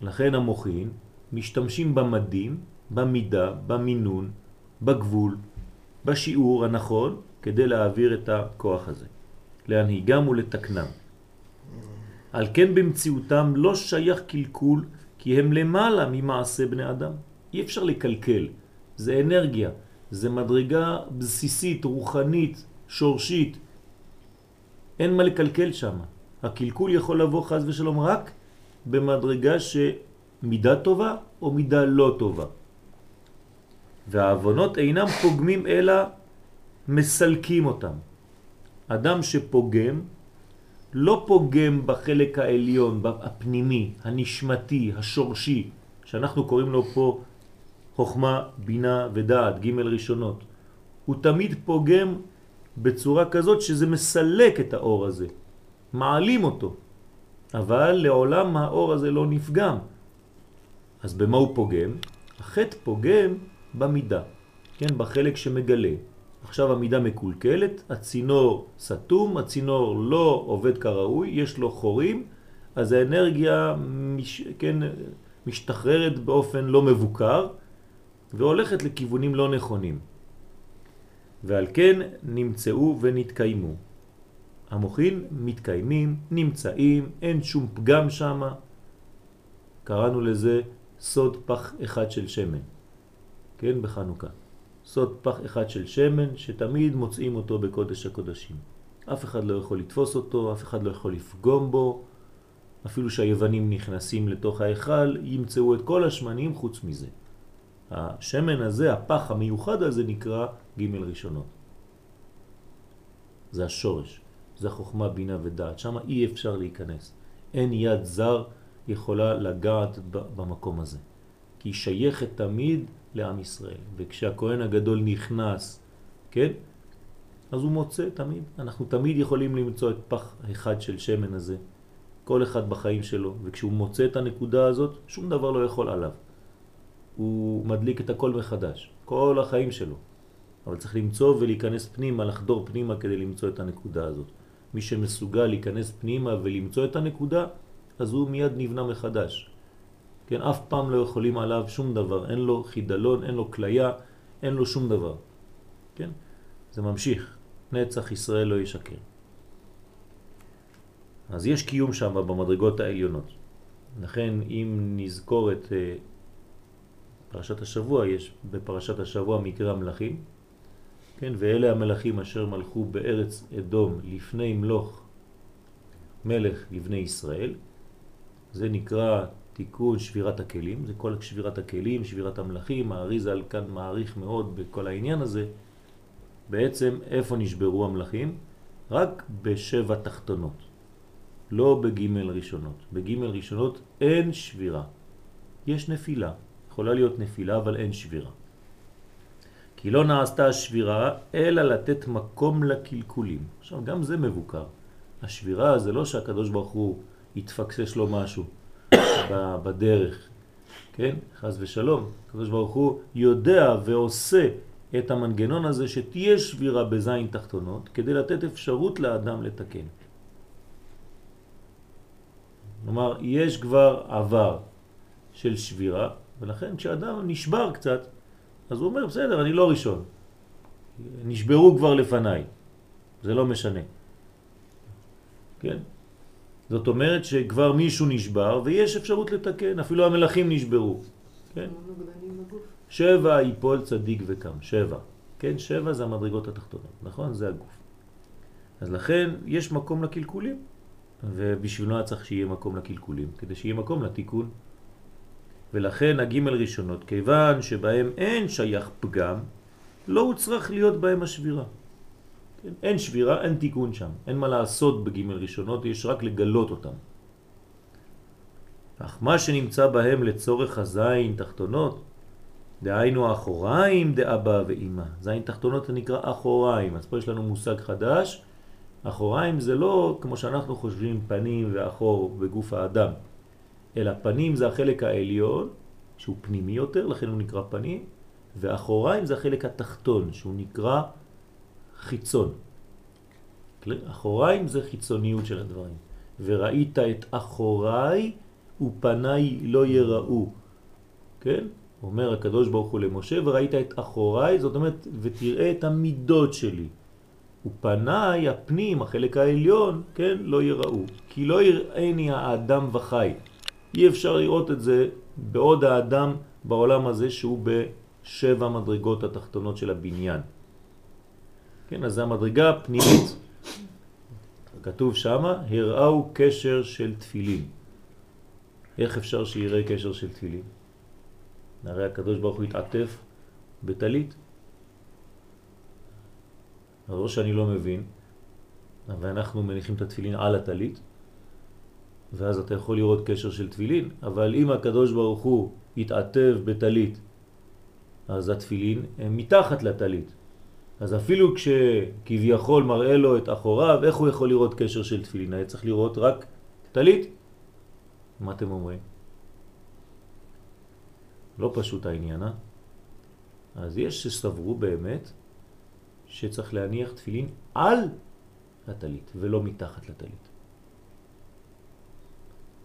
לכן המוחין משתמשים במדים, במידה, במינון, בגבול, בשיעור הנכון, כדי להעביר את הכוח הזה, להנהיגם ולתקנם. על כן במציאותם לא שייך קלקול, כי הם למעלה ממעשה בני אדם. אי אפשר לקלקל, זה אנרגיה, זה מדרגה בסיסית, רוחנית, שורשית. אין מה לקלקל שם. הקלקול יכול לבוא חז ושלום רק במדרגה שמידה טובה או מידה לא טובה. והעוונות אינם פוגמים אלא מסלקים אותם. אדם שפוגם לא פוגם בחלק העליון, הפנימי, הנשמתי, השורשי, שאנחנו קוראים לו פה חוכמה, בינה ודעת, ג' ראשונות. הוא תמיד פוגם בצורה כזאת שזה מסלק את האור הזה, מעלים אותו, אבל לעולם האור הזה לא נפגם. אז במה הוא פוגם? החטא פוגם במידה, כן, בחלק שמגלה. עכשיו המידה מקולקלת, הצינור סתום, הצינור לא עובד כראוי, יש לו חורים, אז האנרגיה מש, כן, משתחררת באופן לא מבוקר והולכת לכיוונים לא נכונים. ועל כן נמצאו ונתקיימו. המוחין מתקיימים, נמצאים, אין שום פגם שם. קראנו לזה סוד פח אחד של שמן, כן, בחנוכה. סוד פח אחד של שמן שתמיד מוצאים אותו בקודש הקודשים. אף אחד לא יכול לתפוס אותו, אף אחד לא יכול לפגום בו, אפילו שהיוונים נכנסים לתוך ההיכל, ימצאו את כל השמנים חוץ מזה. השמן הזה, הפח המיוחד הזה, נקרא ג' ראשונות. זה השורש, זה חוכמה, בינה ודעת. שם אי אפשר להיכנס. אין יד זר יכולה לגעת במקום הזה. כי היא שייכת תמיד לעם ישראל. וכשהכהן הגדול נכנס, כן? אז הוא מוצא תמיד. אנחנו תמיד יכולים למצוא את פח אחד של שמן הזה, כל אחד בחיים שלו, וכשהוא מוצא את הנקודה הזאת, שום דבר לא יכול עליו. הוא מדליק את הכל מחדש, כל החיים שלו. אבל צריך למצוא ולהיכנס פנימה, לחדור פנימה כדי למצוא את הנקודה הזאת. מי שמסוגל להיכנס פנימה ולמצוא את הנקודה, אז הוא מיד נבנה מחדש. כן, אף פעם לא יכולים עליו שום דבר, אין לו חידלון, אין לו כליה, אין לו שום דבר. כן? זה ממשיך, נצח ישראל לא ישקר. אז יש קיום שם במדרגות העליונות. לכן אם נזכור את אה, פרשת השבוע, יש בפרשת השבוע מקרא המלכים, כן, ואלה המלכים אשר מלכו בארץ אדום לפני מלוך מלך לבני ישראל, זה נקרא תיקון שבירת הכלים, זה כל שבירת הכלים, שבירת המלכים, האריזל כאן מעריך מאוד בכל העניין הזה. בעצם איפה נשברו המלכים? רק בשבע תחתונות, לא בגימל ראשונות. בגימל ראשונות אין שבירה, יש נפילה, יכולה להיות נפילה אבל אין שבירה. כי לא נעשתה השבירה אלא לתת מקום לקלקולים. עכשיו גם זה מבוקר. השבירה זה לא שהקדוש ברוך הוא יתפקסש לו משהו. <coughs> בדרך, כן? חז ושלום. הקדוש ברוך הוא יודע ועושה את המנגנון הזה שתהיה שבירה בזין תחתונות כדי לתת אפשרות לאדם לתקן. כלומר, יש כבר עבר של שבירה, ולכן כשאדם נשבר קצת, אז הוא אומר, בסדר, אני לא ראשון. נשברו כבר לפניי, זה לא משנה. כן? זאת אומרת שכבר מישהו נשבר ויש אפשרות לתקן, אפילו המלאכים נשברו. כן? שבע ייפול צדיק וקם, שבע. כן, שבע זה המדרגות התחתונות, נכון? זה הגוף. אז לכן יש מקום לקלקולים, ובשבילו צריך שיהיה מקום לקלקולים, כדי שיהיה מקום לתיקון. ולכן הגימל ראשונות, כיוון שבהם אין שייך פגם, לא הוא צריך להיות בהם השבירה. כן? אין שבירה, אין תיקון שם. אין מה לעשות בגימל ראשונות, יש רק לגלות אותם. אך מה שנמצא בהם לצורך הזין תחתונות, דהיינו אחוריים דאבא ואימא. זין תחתונות זה נקרא אחוריים. אז פה יש לנו מושג חדש. אחוריים זה לא כמו שאנחנו חושבים פנים ואחור בגוף האדם, אלא פנים זה החלק העליון, שהוא פנימי יותר, לכן הוא נקרא פנים, ואחוריים זה החלק התחתון, שהוא נקרא חיצון. אחוריים זה חיצוניות של הדברים. וראית את אחוריי ופניי לא יראו. כן? אומר הקדוש ברוך הוא למשה, וראית את אחוריי, זאת אומרת, ותראה את המידות שלי. ופניי, הפנים, החלק העליון, כן, לא יראו. כי לא יראני האדם וחי. אי אפשר לראות את זה בעוד האדם בעולם הזה שהוא בשבע מדרגות התחתונות של הבניין. כן, אז המדרגה הפנימית. כתוב שמה, הראו קשר של תפילין. איך אפשר שיראה קשר של תפילין? הרי הקדוש ברוך הוא התעטף בטלית. אז או שאני לא מבין, ואנחנו מניחים את התפילין על הטלית, ואז אתה יכול לראות קשר של תפילין, אבל אם הקדוש ברוך הוא התעטף בטלית, אז התפילין הם מתחת לטלית. אז אפילו כשכביכול מראה לו את אחוריו, איך הוא יכול לראות קשר של תפילין? היה צריך לראות רק טלית. מה אתם אומרים? לא פשוט העניין, אה? אז יש שסברו באמת שצריך להניח תפילין על הטלית ולא מתחת לטלית.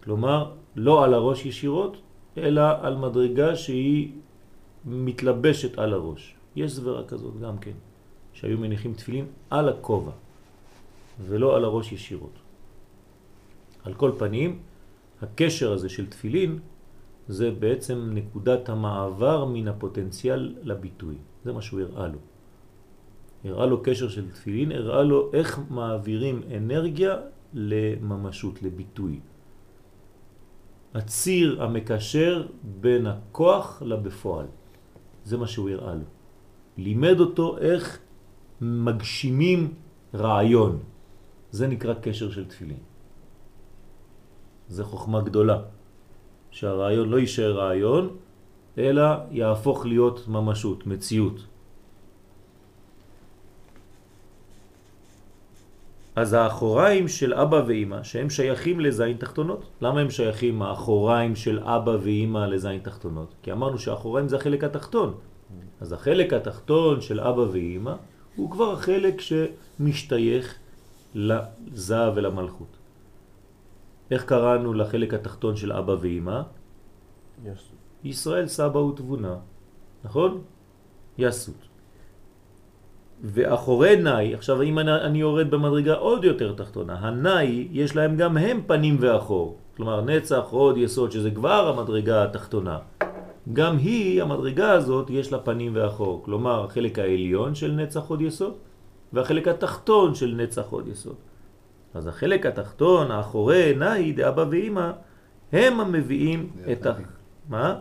כלומר, לא על הראש ישירות, אלא על מדרגה שהיא מתלבשת על הראש. יש סברה כזאת גם כן, שהיו מניחים תפילין על הכובע ולא על הראש ישירות. על כל פנים, הקשר הזה של תפילין זה בעצם נקודת המעבר מן הפוטנציאל לביטוי. זה מה שהוא הראה לו. הראה לו קשר של תפילין, הראה לו איך מעבירים אנרגיה לממשות, לביטוי. הציר המקשר בין הכוח לבפועל. זה מה שהוא הראה לו. לימד אותו איך מגשימים רעיון. זה נקרא קשר של תפילין. זה חוכמה גדולה. שהרעיון לא יישאר רעיון, אלא יהפוך להיות ממשות, מציאות. אז האחוריים של אבא ואימא, שהם שייכים לזין תחתונות. למה הם שייכים האחוריים של אבא ואימא לזין תחתונות? כי אמרנו שהאחוריים זה החלק התחתון. אז החלק התחתון של אבא ואימא הוא כבר החלק שמשתייך לזה ולמלכות. איך קראנו לחלק התחתון של אבא ואימא? יסות. ישראל סבא ותבונה, נכון? יסות. ואחורי נאי, עכשיו אם אני יורד במדרגה עוד יותר תחתונה, הנאי יש להם גם הם פנים ואחור, כלומר נצח, עוד יסוד, שזה כבר המדרגה התחתונה. גם היא, המדרגה הזאת, יש לה פנים ואחור, כלומר החלק העליון של נצח עוד יסוד והחלק התחתון של נצח עוד יסוד. אז החלק התחתון, האחורי, נאי, דאבא ואימא, הם המביאים את ה... מה?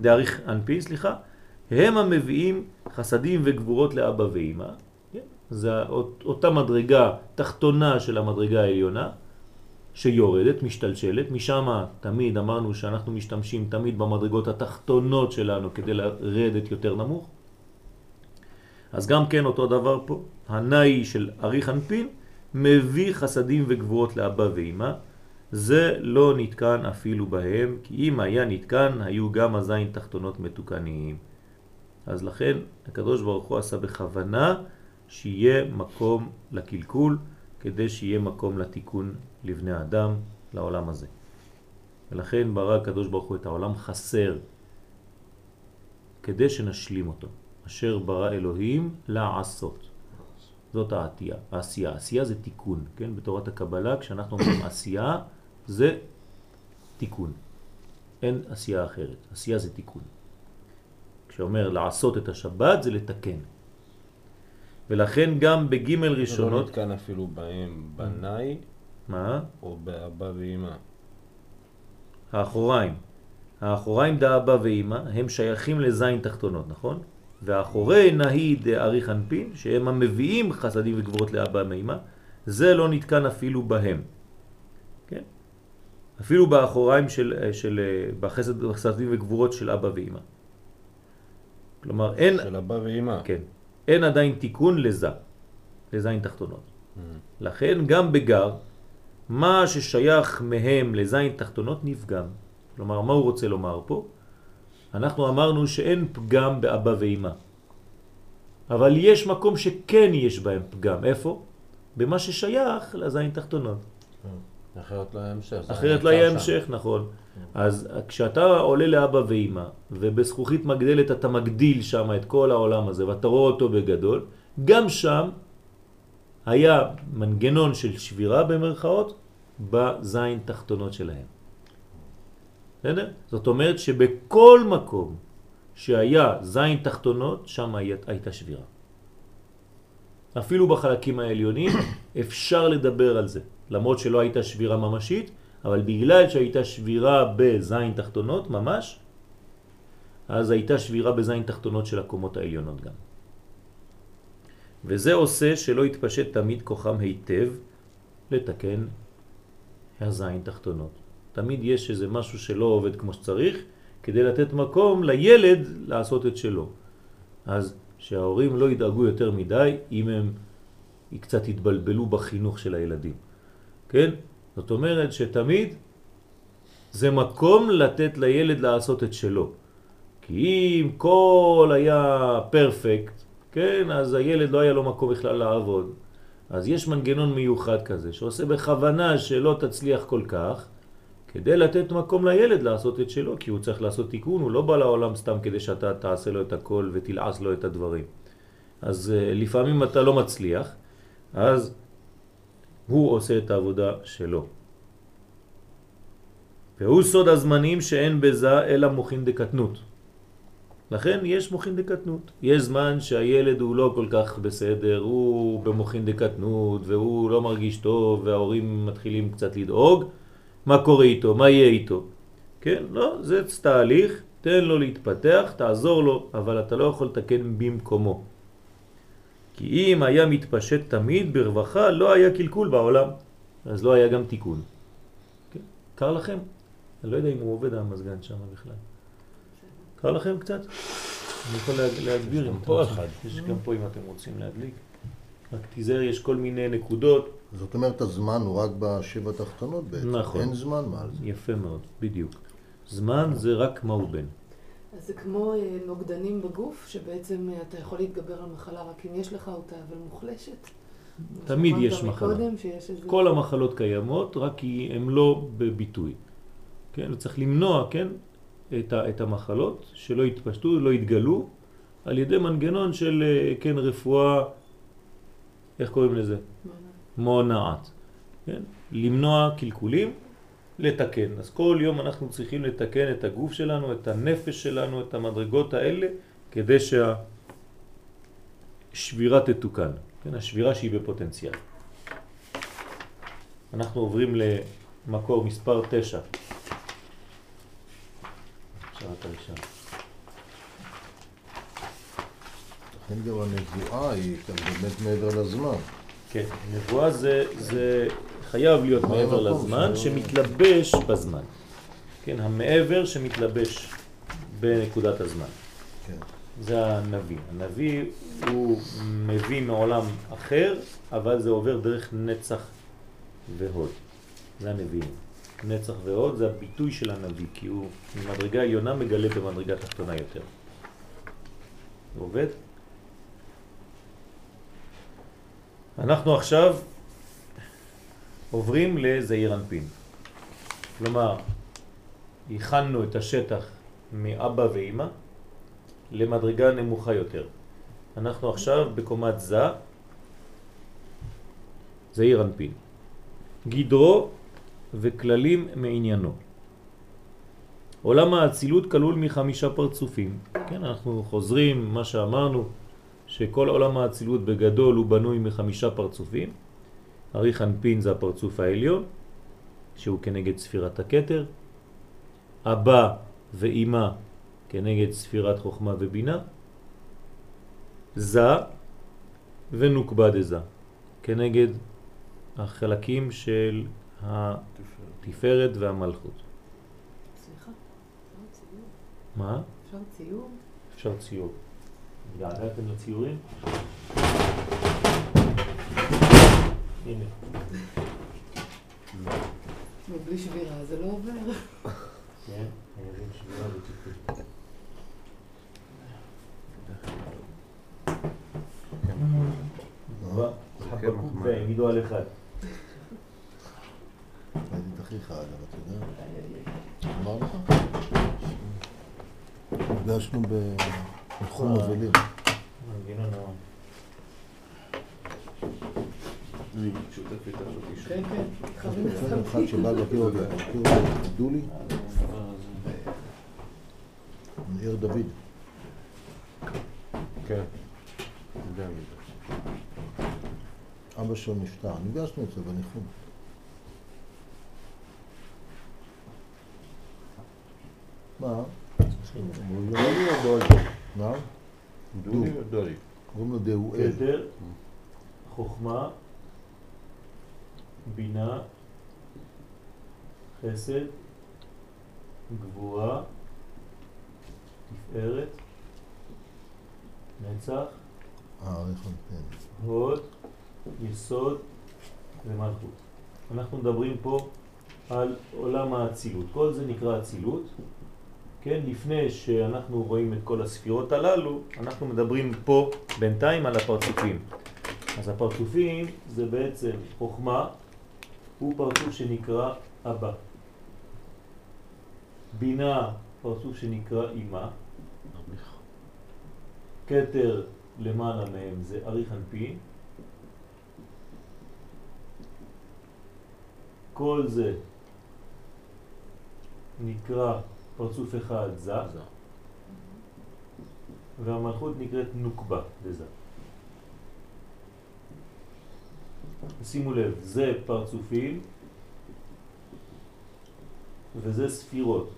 דאריך אנפין, סליחה. הם המביאים חסדים וגבורות לאבא ואימא. כן? זה אותה מדרגה תחתונה של המדרגה העליונה, שיורדת, משתלשלת. משם תמיד אמרנו שאנחנו משתמשים תמיד במדרגות התחתונות שלנו כדי לרדת יותר נמוך. אז גם כן אותו דבר פה. הנאי של אריך אנפין מביא חסדים וגבורות לאבא ואמא, זה לא נתקן אפילו בהם, כי אם היה נתקן, היו גם הזין תחתונות מתוקניים. אז לכן הקדוש ברוך הוא עשה בכוונה שיהיה מקום לקלקול, כדי שיהיה מקום לתיקון לבני אדם, לעולם הזה. ולכן ברא הקדוש ברוך הוא את העולם חסר, כדי שנשלים אותו. אשר ברא אלוהים לעשות. זאת העשייה. העשייה. עשייה זה תיקון, כן? בתורת הקבלה, כשאנחנו אומרים <coughs> עשייה, זה תיקון. אין עשייה אחרת. עשייה זה תיקון. כשאומר לעשות את השבת זה לתקן. ולכן גם בגימל ראשונות... זה לא נתקן אפילו בהם בנאי, מה? או באבא ואמא. האחוריים. האחוריים דאבא ואמא הם שייכים לזין תחתונות, נכון? והאחורי נהי דאריך אנפין, שהם המביאים חסדים וגבורות לאבא ואמא, זה לא נתקן אפילו בהם. כן? אפילו באחוריים של, של בחסד וחסדים וגבורות של אבא ואמא. כלומר אין... של אבא ואמא. כן. אין עדיין תיקון לזה, לזין תחתונות. Mm. לכן גם בגר, מה ששייך מהם לזין תחתונות נפגם. כלומר, מה הוא רוצה לומר פה? אנחנו אמרנו שאין פגם באבא ואמא. אבל יש מקום שכן יש בהם פגם. איפה? במה ששייך לזין תחתונות. אחרת לא היה המשך. אחרת היה לא שם. המשך, נכון. אז כשאתה עולה לאבא ואימא, ובזכוכית מגדלת אתה מגדיל שם את כל העולם הזה, ואתה רואה אותו בגדול, גם שם היה מנגנון של שבירה במרכאות בזין תחתונות שלהם. בסדר? זאת אומרת שבכל מקום שהיה זין תחתונות, שם הייתה שבירה. אפילו בחלקים העליונים <coughs> אפשר לדבר על זה, למרות שלא הייתה שבירה ממשית, אבל בגלל שהייתה שבירה בזין תחתונות ממש, אז הייתה שבירה בזין תחתונות של הקומות העליונות גם. וזה עושה שלא יתפשט תמיד כוחם היטב לתקן הזין תחתונות. תמיד יש איזה משהו שלא עובד כמו שצריך, כדי לתת מקום לילד לעשות את שלו. אז שההורים לא ידאגו יותר מדי אם הם קצת יתבלבלו בחינוך של הילדים. כן? זאת אומרת שתמיד זה מקום לתת לילד לעשות את שלו. כי אם כל היה פרפקט, כן, אז הילד לא היה לו מקום בכלל לעבוד. אז יש מנגנון מיוחד כזה, שעושה בכוונה שלא תצליח כל כך, כדי לתת מקום לילד לעשות את שלו, כי הוא צריך לעשות תיקון, הוא לא בא לעולם סתם כדי שאתה תעשה לו את הכל ותלעס לו את הדברים. אז uh, לפעמים אתה לא מצליח, אז הוא עושה את העבודה שלו. והוא סוד הזמנים שאין בזה אלא מוכין דקטנות. לכן יש מוכין דקטנות. יש זמן שהילד הוא לא כל כך בסדר, הוא במוכין דקטנות והוא לא מרגיש טוב וההורים מתחילים קצת לדאוג. מה קורה איתו? מה יהיה איתו? כן? לא, זה תהליך, תן לו להתפתח, תעזור לו, אבל אתה לא יכול לתקן במקומו. כי אם היה מתפשט תמיד ברווחה, לא היה קלקול בעולם, אז לא היה גם תיקון. כן? קר לכם? אני לא יודע אם הוא עובד המזגן שם בכלל. קר לכם קצת? אני יכול להג- להגביר אם פה אתם רוצים. אחד. יש גם פה אם אתם רוצים להדליק. רק תיזהר, יש כל מיני נקודות. זאת אומרת, הזמן הוא רק בשבע תחתונות בעצם. נכון. אין זמן מעל זה. יפה מאוד, בדיוק. זמן זה רק מה הוא בן. אז זה כמו אה, נוגדנים בגוף, שבעצם אה, אתה יכול להתגבר על מחלה רק אם יש לך אותה, אבל מוחלשת. תמיד יש מחלה. שיש איזה... כל המחלות קיימות, רק כי הן לא בביטוי. כן? וצריך למנוע, כן? את, ה, את המחלות, שלא יתפשטו, לא יתגלו, על ידי מנגנון של, אה, כן, רפואה, איך קוראים לזה? מונעת. כן? למנוע קלקולים, לתקן. אז כל יום אנחנו צריכים לתקן את הגוף שלנו, את הנפש שלנו, את המדרגות האלה, כדי שהשבירה תתוקן. כן? השבירה שהיא בפוטנציאל. אנחנו עוברים למקור מספר 9. עכשיו אתה לשם. לכן גם הנבואה היא באמת מעבר לזמן. כן, נבואה זה, זה חייב להיות מעבר לזמן? שמתלבש בזמן. כן, המעבר שמתלבש בנקודת הזמן. כן. זה הנביא. הנביא הוא מביא מעולם אחר, אבל זה עובר דרך נצח והוד. זה הנביאים. נצח והוד זה הביטוי של הנביא, כי הוא ממדרגה עליונה מגלה במדרגה תחתונה יותר. זה עובד? אנחנו עכשיו עוברים לזעיר אנפין. כלומר, הכנו את השטח מאבא ואימא למדרגה נמוכה יותר. אנחנו עכשיו בקומת זה, זעיר אנפין. גדרו וכללים מעניינו. עולם האצילות כלול מחמישה פרצופים. כן, אנחנו חוזרים מה שאמרנו, שכל עולם האצילות בגדול הוא בנוי מחמישה פרצופים. אריך אנפין זה הפרצוף העליון, שהוא כנגד ספירת הכתר. אבא ואימא כנגד ספירת חוכמה ובינה. זה ונוקבה דזה, כנגד החלקים של התפארת והמלכות. סליחה, אפשר ציור? מה? אפשר ציור? אפשר ציור. התגעגעתם לציורים? הנה. ובלי שבירה זה לא עובר. כן, חייבים שבירה ותיקון. כן. כן חבקוק מחמאה. ויגידו על אחד. ראיתי את אחיך אגב, אתה יודע? אמר לך? נפגשנו בניחום. אבלים. מנגנון ה- אני שותף איתך אותי כן, כן, חברים בסדר, אחד מסמכים. שבא להכיר אותי, דולי, מעיר דוד. כן. זה. אבא שלו נפטר, נפגשנו אצלו בניחום. מה? דולי או דולי? מה? דולי או דולי? קוראים לו דהואל. כתר, חוכמה, בינה, חסד, גבורה, תפארת, נצח. הוד, יסוד ומלכות. אנחנו מדברים פה על עולם האצילות. כל זה נקרא אצילות. כן, לפני שאנחנו רואים את כל הספירות הללו, אנחנו מדברים פה בינתיים על הפרצופים. אז הפרצופים זה בעצם חוכמה, הוא פרצוף שנקרא אבא. בינה, פרצוף שנקרא אימה. כתר למעלה מהם זה אריך אנפין. כל זה נקרא פרצוף אחד זה, והמלכות נקראת נוקבה בזה. שימו לב, זה פרצופים וזה ספירות.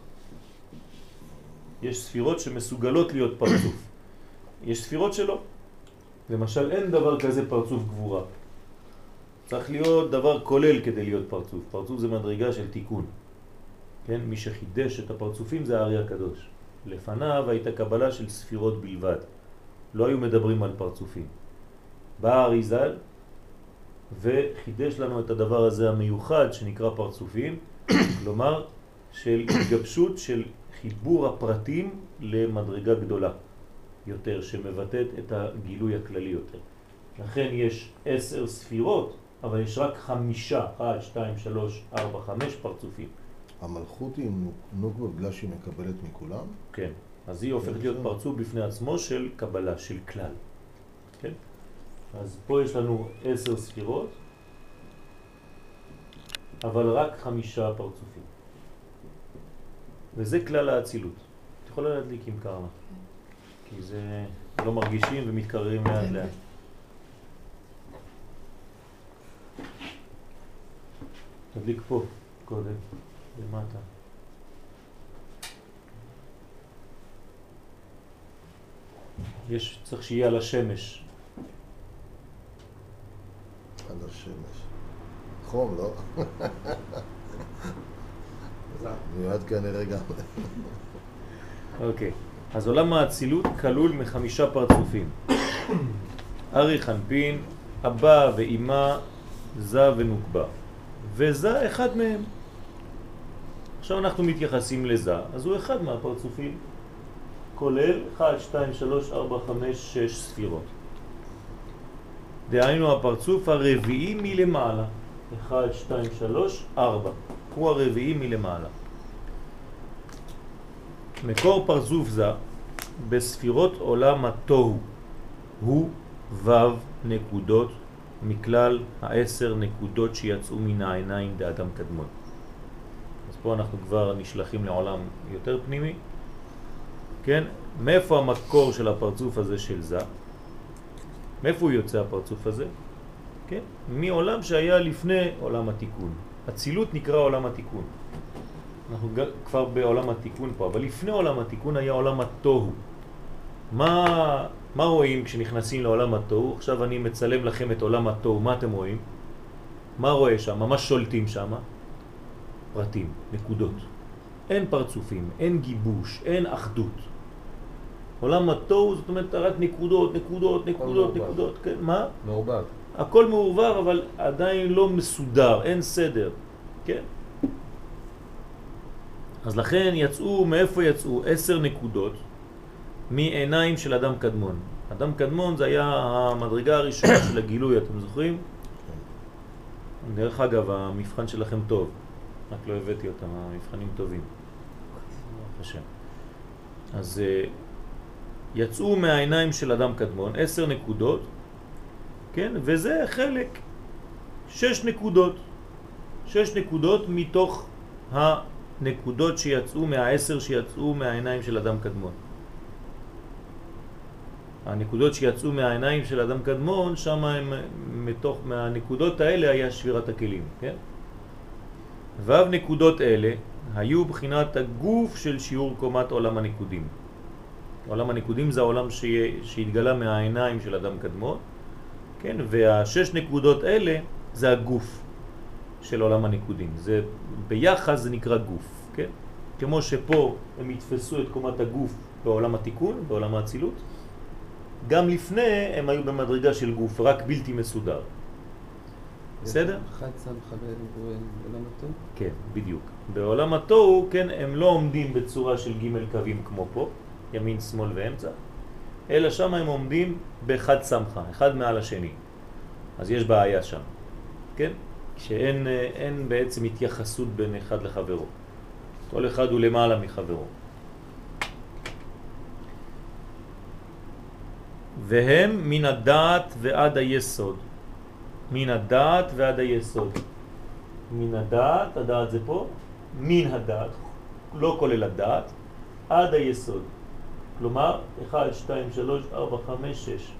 יש ספירות שמסוגלות להיות פרצוף. יש ספירות שלא. למשל, אין דבר כזה פרצוף גבורה. צריך להיות דבר כולל כדי להיות פרצוף. פרצוף זה מדרגה של תיקון. כן? מי שחידש את הפרצופים זה הארי הקדוש. לפניו הייתה קבלה של ספירות בלבד. לא היו מדברים על פרצופים. בא הארי ז"ל וחידש לנו את הדבר הזה המיוחד שנקרא פרצופים, <coughs> כלומר של התגבשות של חיבור הפרטים למדרגה גדולה יותר, שמבטאת את הגילוי הכללי יותר. לכן יש עשר ספירות, אבל יש רק חמישה, אחת, שתיים, שלוש, ארבע, חמש פרצופים. המלכות היא נוקבה בגלל שהיא מקבלת מכולם? כן. אז היא הופכת להיות פרצוף בפני עצמו של קבלה, של כלל. כן? אז פה יש לנו עשר ספירות, אבל רק חמישה פרצופים. וזה כלל האצילות. את יכולה להדליק עם קרמה. כי זה לא מרגישים ומתקררים לאט כן, לאט. תדליק פה קודם, למטה. יש, צריך שיהיה על השמש. על השמש. חום, לא? <laughs> מיועד כנראה גם. אוקיי. אז עולם האצילות כלול מחמישה פרצופים. ארי חנפין, אבא ואימא, זה ונוקבה. וזה אחד מהם. עכשיו אנחנו מתייחסים לזה, אז הוא אחד מהפרצופים, כולל 1, 2, 3, 4, 5, 6 ספירות. דהיינו הפרצוף הרביעי מלמעלה. 1, 2, 3, 4. הוא הרביעי מלמעלה. מקור פרצוף זה בספירות עולם התוהו הוא ו' נקודות מכלל העשר נקודות שיצאו מן העיניים באדם קדמון. אז פה אנחנו כבר נשלחים לעולם יותר פנימי. כן? מאיפה המקור של הפרצוף הזה של זה? מאיפה הוא יוצא הפרצוף הזה? כן? מעולם שהיה לפני עולם התיקון. אצילות נקרא עולם התיקון. אנחנו כבר בעולם התיקון פה, אבל לפני עולם התיקון היה עולם התוהו. מה, מה רואים כשנכנסים לעולם התוהו? עכשיו אני מצלם לכם את עולם התוהו, מה אתם רואים? מה רואה שם? ממש שולטים שם? פרטים, נקודות. אין פרצופים, אין גיבוש, אין אחדות. עולם התוהו זאת אומרת רק נקודות, נקודות, נקודות. נקודות, כן, מה? מעורבב. הכל מעורבב אבל עדיין לא מסודר, אין סדר, כן? אז לכן יצאו, מאיפה יצאו? עשר נקודות מעיניים של אדם קדמון. אדם קדמון זה היה המדרגה הראשונה של הגילוי, אתם זוכרים? דרך אגב, המבחן שלכם טוב, רק לא הבאתי אותם, המבחנים טובים. השם. אז אה, יצאו מהעיניים של אדם קדמון עשר נקודות, כן? וזה חלק, שש נקודות. שש נקודות מתוך הנקודות שיצאו מהעשר שיצאו מהעיניים של אדם קדמון. הנקודות שיצאו מהעיניים של אדם קדמון, שם הם, מתוך, מהנקודות האלה היה שבירת הכלים, כן? ו' נקודות אלה היו בחינת הגוף של שיעור קומת עולם הנקודים. עולם הנקודים זה העולם שהתגלה מהעיניים של אדם קדמון, כן? והשש נקודות אלה זה הגוף של עולם הנקודים. זה ביחד זה נקרא גוף, כן? כמו שפה הם יתפסו את קומת הגוף בעולם התיקון, בעולם האצילות, גם לפני הם היו במדרגה של גוף, רק בלתי מסודר. בסדר? חד סמכה בעולם התוהו? כן, בדיוק. בעולם התוהו, כן, הם לא עומדים בצורה של ג' קווים כמו פה, ימין, שמאל ואמצע, אלא שם הם עומדים בחד סמכה, אחד מעל השני. אז יש בעיה שם, כן? שאין אין בעצם התייחסות בין אחד לחברו. כל אחד הוא למעלה מחברו. והם מן הדעת ועד היסוד. מן הדעת ועד היסוד. מן הדעת, הדעת זה פה, מן הדעת, לא כולל הדעת, עד היסוד. כלומר, 1, 2, 3, 4, 5, 6.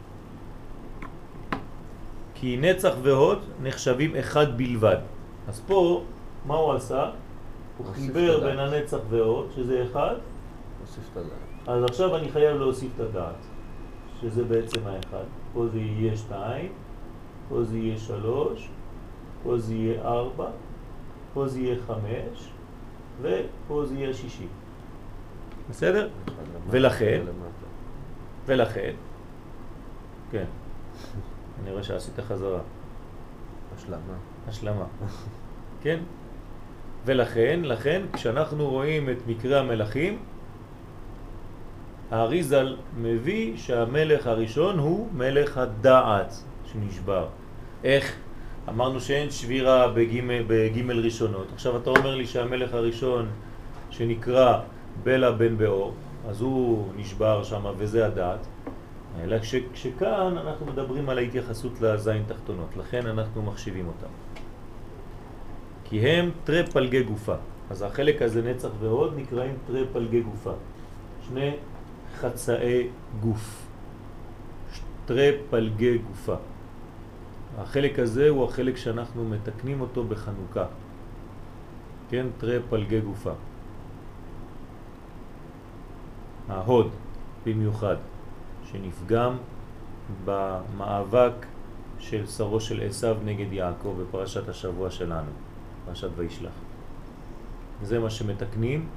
כי נצח והוד נחשבים אחד בלבד. אז פה, מה הוא עשה? הוא חיבר בין הנצח והוד, שזה אחד. הוסיף את הדעת. אז עכשיו אני חייב להוסיף את הדעת. שזה בעצם האחד. פה זה יהיה שתיים, פה זה יהיה שלוש, פה זה יהיה ארבע, פה זה יהיה חמש, ופה זה יהיה שישי. בסדר? ולכן? ולכן, כן, אני רואה שעשית חזרה, השלמה. השלמה, כן? ולכן, לכן, כשאנחנו רואים את מקרה המלכים, האריזל מביא שהמלך הראשון הוא מלך הדעת שנשבר. איך? אמרנו שאין שבירה בגימל, בגימל ראשונות. עכשיו אתה אומר לי שהמלך הראשון שנקרא בלה בן באור, אז הוא נשבר שם וזה הדעת. אלא כש, כשכאן אנחנו מדברים על ההתייחסות לזין תחתונות, לכן אנחנו מחשיבים אותם. כי הם תרי פלגי גופה. אז החלק הזה נצח והוד נקראים תרי פלגי גופה. שני חצאי גוף. תרי פלגי גופה. החלק הזה הוא החלק שאנחנו מתקנים אותו בחנוכה. כן, תרי פלגי גופה. ההוד במיוחד, שנפגם במאבק של שרו של עשיו נגד יעקב בפרשת השבוע שלנו, פרשת וישלח. זה מה שמתקנים,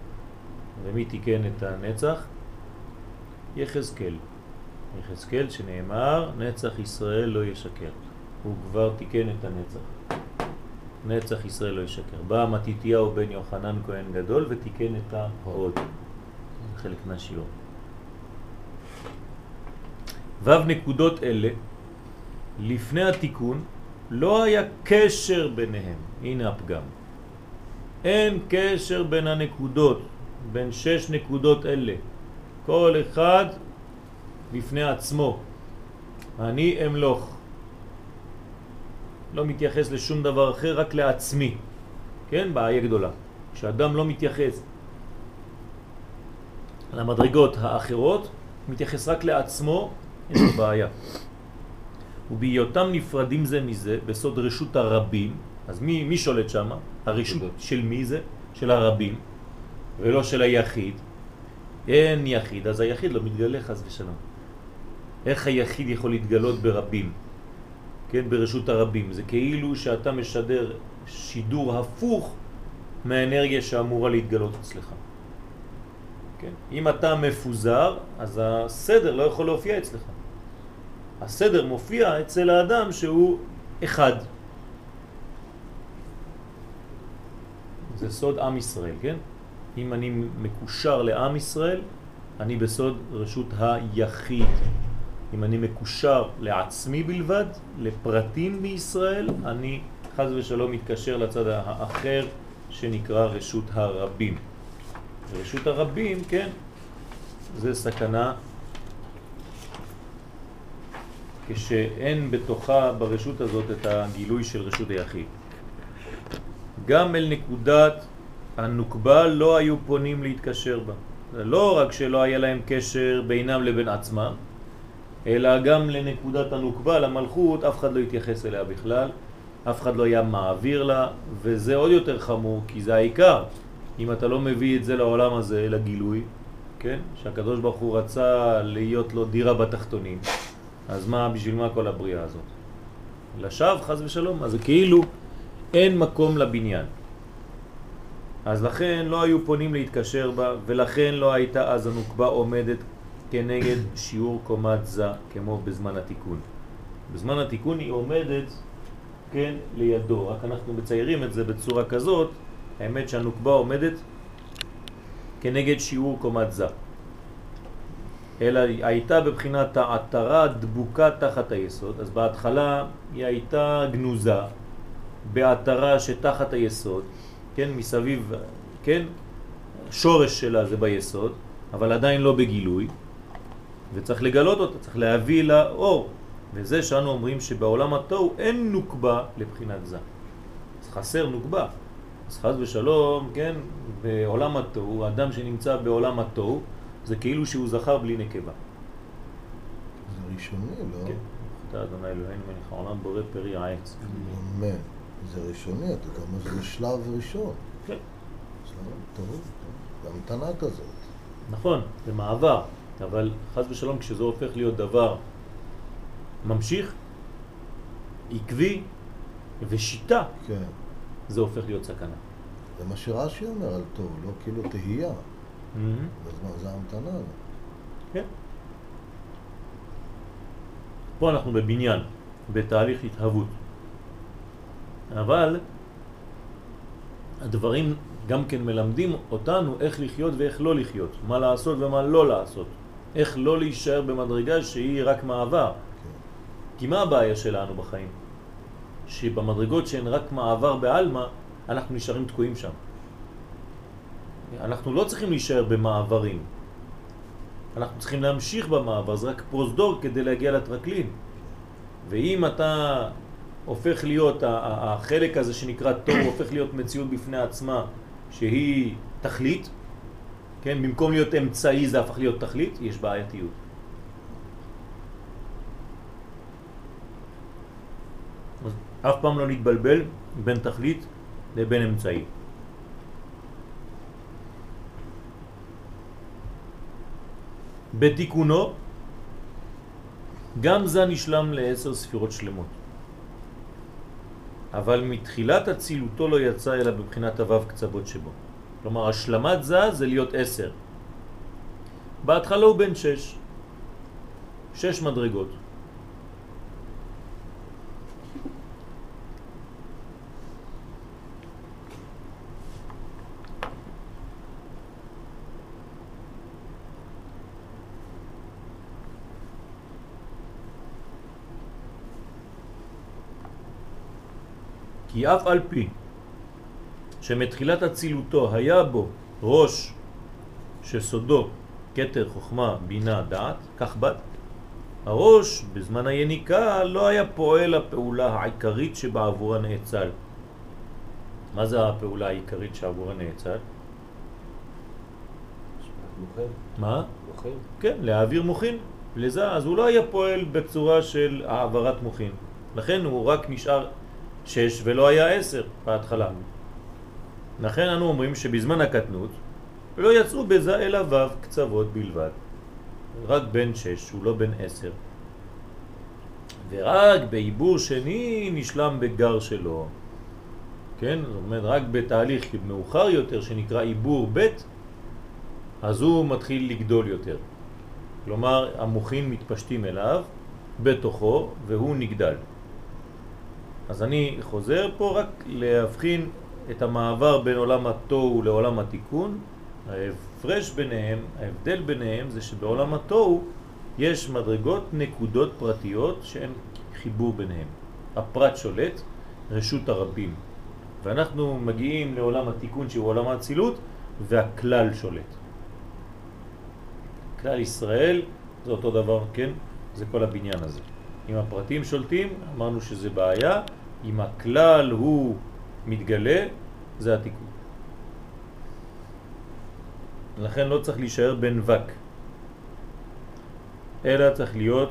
ומי תיקן את הנצח? יחזקאל. יחזקאל שנאמר, נצח ישראל לא ישקר. הוא כבר תיקן את הנצח. נצח ישראל לא ישקר. בא מתיתיהו בן יוחנן כהן גדול ותיקן את ההוד. חלק מהשיעור. ו' נקודות אלה, לפני התיקון, לא היה קשר ביניהם. הנה הפגם. אין קשר בין הנקודות, בין שש נקודות אלה. כל אחד בפני עצמו. אני אמלוך. לא מתייחס לשום דבר אחר, רק לעצמי. כן? בעיה גדולה. כשאדם לא מתייחס למדרגות האחרות, מתייחס רק לעצמו, יש לו בעיה. ובהיותם נפרדים זה מזה, בסוד רשות הרבים, אז מי, מי שולט שם? הרשות של מי זה? של הרבים, ולא של היחיד. אין יחיד, אז היחיד לא מתגלה חס ושלום. איך היחיד יכול להתגלות ברבים? כן, ברשות הרבים. זה כאילו שאתה משדר שידור הפוך מהאנרגיה שאמורה להתגלות אצלך. כן? אם אתה מפוזר, אז הסדר לא יכול להופיע אצלך. הסדר מופיע אצל האדם שהוא אחד. זה סוד עם ישראל, כן? אם אני מקושר לעם ישראל, אני בסוד רשות היחיד. אם אני מקושר לעצמי בלבד, לפרטים בישראל, אני חז ושלום מתקשר לצד האחר שנקרא רשות הרבים. רשות הרבים, כן, זה סכנה כשאין בתוכה ברשות הזאת את הגילוי של רשות היחיד. גם אל נקודת הנוקבה לא היו פונים להתקשר בה. לא רק שלא היה להם קשר בינם לבין עצמם, אלא גם לנקודת הנוקבה, למלכות, אף אחד לא התייחס אליה בכלל, אף אחד לא היה מעביר לה, וזה עוד יותר חמור, כי זה העיקר. אם אתה לא מביא את זה לעולם הזה, לגילוי, כן? שהקדוש ברוך הוא רצה להיות לו דירה בתחתונים, אז מה, בשביל מה כל הבריאה הזאת? לשווא, חז ושלום, אז כאילו אין מקום לבניין. אז לכן לא היו פונים להתקשר בה, ולכן לא הייתה אז הנוקבה עומדת כנגד שיעור קומת זה, כמו בזמן התיקון. בזמן התיקון היא עומדת, כן, לידו, רק אנחנו מציירים את זה בצורה כזאת, האמת שהנוקבה עומדת כנגד שיעור קומת זה. אלא הייתה בבחינת העטרה דבוקה תחת היסוד, אז בהתחלה היא הייתה גנוזה בעטרה שתחת היסוד, כן, מסביב, כן, שורש שלה זה ביסוד, אבל עדיין לא בגילוי, וצריך לגלות אותה, צריך להביא לה אור, וזה שאנו אומרים שבעולם התוהו אין נוקבה לבחינת זה. אז חסר נוקבה. אז חז ושלום, כן, בעולם התוהו, האדם שנמצא בעולם התוהו, זה כאילו שהוא זכר בלי נקבה. זה ראשוני, לא? כן. אתה אדוני אלוהינו מלך העולם בורא פרי העץ. אמן. זה ראשוני, אתה יודע מה זה שלב ראשון. כן. שלב טוב, טוב. זה המתנה כזאת. נכון, זה מעבר, אבל חז ושלום כשזה הופך להיות דבר ממשיך, עקבי ושיטה, כן. זה הופך להיות סכנה. זה מה שרש"י אומר על טוב, לא כאילו תהייה. בזמן זה המתנה. כן. פה אנחנו בבניין, בתהליך התהוות. אבל הדברים גם כן מלמדים אותנו איך לחיות ואיך לא לחיות, מה לעשות ומה לא לעשות, איך לא להישאר במדרגה שהיא רק מעבר. כן. כי מה הבעיה שלנו בחיים? שבמדרגות שהן רק מעבר בעלמא, אנחנו נשארים תקועים שם. אנחנו לא צריכים להישאר במעברים. אנחנו צריכים להמשיך במעבר, זה רק פרוזדור כדי להגיע לטרקלין. ואם אתה הופך להיות, החלק הזה שנקרא תור <coughs> הופך להיות מציאות בפני עצמה שהיא תכלית, כן, במקום להיות אמצעי זה הפך להיות תכלית, יש בעייתיות. אז אף פעם לא נתבלבל בין תכלית לבין אמצעי. בתיקונו גם זה נשלם לעשר ספירות שלמות. אבל מתחילת הצילותו לא יצא אלא בבחינת הוו קצוות שבו. כלומר, השלמת זה זה להיות עשר. בהתחלה הוא בן שש. שש מדרגות. כי אף על פי שמתחילת הצילותו היה בו ראש שסודו כתר חוכמה בינה דעת, כך בת, הראש בזמן היניקה לא היה פועל הפעולה העיקרית שבעבורה נאצל. מה זה הפעולה העיקרית שעבורה נאצל? מוכן? מה? מוכן? כן, להעביר מוכין לזה, אז הוא לא היה פועל בצורה של העברת מוכין. לכן הוא רק נשאר שש ולא היה עשר בהתחלה. לכן אנו אומרים שבזמן הקטנות לא יצאו בזה אלא ו' קצוות בלבד. רק בן שש, הוא לא בן עשר. ורק בעיבור שני נשלם בגר שלו. כן? זאת אומרת, רק בתהליך מאוחר יותר שנקרא עיבור ב', אז הוא מתחיל לגדול יותר. כלומר, המוחין מתפשטים אליו בתוכו והוא נגדל. אז אני חוזר פה רק להבחין את המעבר בין עולם התוהו לעולם התיקון. ההפרש ביניהם, ההבדל ביניהם זה שבעולם התוהו יש מדרגות, נקודות פרטיות שאין חיבור ביניהם. הפרט שולט רשות הרבים. ואנחנו מגיעים לעולם התיקון שהוא עולם האצילות והכלל שולט. כלל ישראל זה אותו דבר, כן? זה כל הבניין הזה. אם הפרטים שולטים, אמרנו שזה בעיה, אם הכלל הוא מתגלה, זה התיקון. לכן לא צריך להישאר בן וק, אלא צריך להיות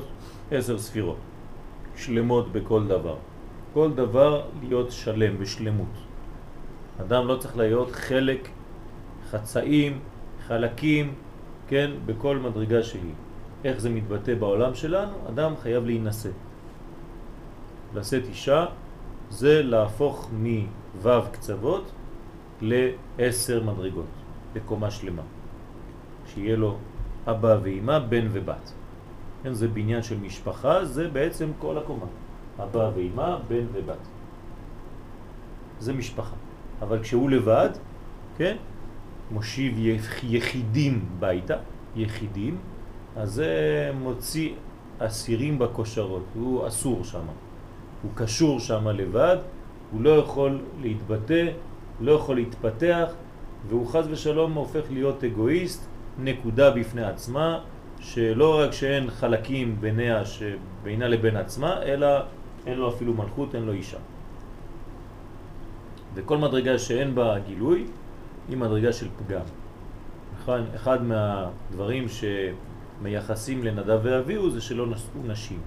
עשר ספירות, שלמות בכל דבר. כל דבר להיות שלם, בשלמות. אדם לא צריך להיות חלק, חצאים, חלקים, כן, בכל מדרגה שהיא. איך זה מתבטא בעולם שלנו? אדם חייב להינשא. לשאת אישה זה להפוך מו' קצוות לעשר מדרגות, בקומה שלמה. שיהיה לו אבא ואימא, בן ובת. כן, זה בניין של משפחה, זה בעצם כל הקומה. אבא ואימא, בן ובת. זה משפחה. אבל כשהוא לבד, כן, מושיב יחידים ביתה, יחידים, אז זה מוציא אסירים בקושרות, הוא אסור שם. הוא קשור שם לבד, הוא לא יכול להתבטא, לא יכול להתפתח, והוא חז ושלום הופך להיות אגואיסט, נקודה בפני עצמה, שלא רק שאין חלקים ביניה, בינה לבין עצמה, אלא אין לו אפילו מלכות, אין לו אישה. וכל מדרגה שאין בה גילוי היא מדרגה של פגם. אחד, מהדברים שמייחסים לנדב ואביהו זה שלא נשאו נשים.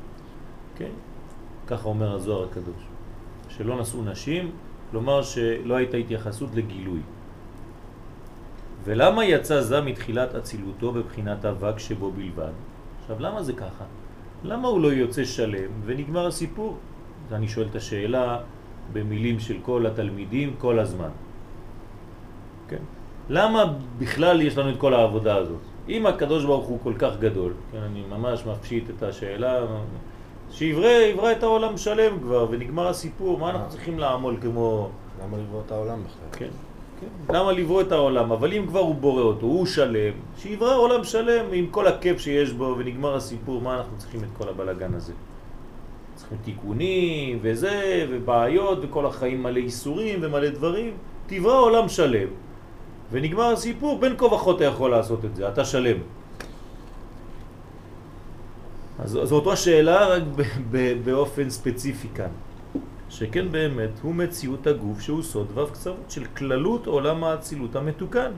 כן? ככה אומר הזוהר הקדוש. שלא נשאו נשים, כלומר שלא הייתה התייחסות לגילוי. ולמה יצא זה מתחילת אצילותו בבחינת אבק שבו בלבד? עכשיו, למה זה ככה? למה הוא לא יוצא שלם ונגמר הסיפור? אני שואל את השאלה במילים של כל התלמידים כל הזמן. כן? למה בכלל יש לנו את כל העבודה הזאת? אם הקדוש ברוך הוא כל כך גדול, כן, אני ממש מפשיט את השאלה, שיברא את העולם שלם כבר ונגמר הסיפור, מה אנחנו צריכים לעמול כמו... למה לברוא את העולם בכלל? כן, כן. למה לברוא את העולם? אבל אם כבר הוא בורא אותו, הוא שלם, שיברא עולם שלם עם כל הכיף שיש בו ונגמר הסיפור, מה אנחנו צריכים את כל הבלגן הזה? צריכים תיקונים וזה, ובעיות, וכל החיים מלא איסורים ומלא דברים. תברא עולם שלם, ונגמר הסיפור, בין כה וכה אתה יכול לעשות את זה, אתה שלם. אז זו אותו השאלה רק באופן ספציפי כאן. שכן באמת הוא מציאות הגוף שהוא סוד ו' קצוות של כללות עולם האצילות המתוקן.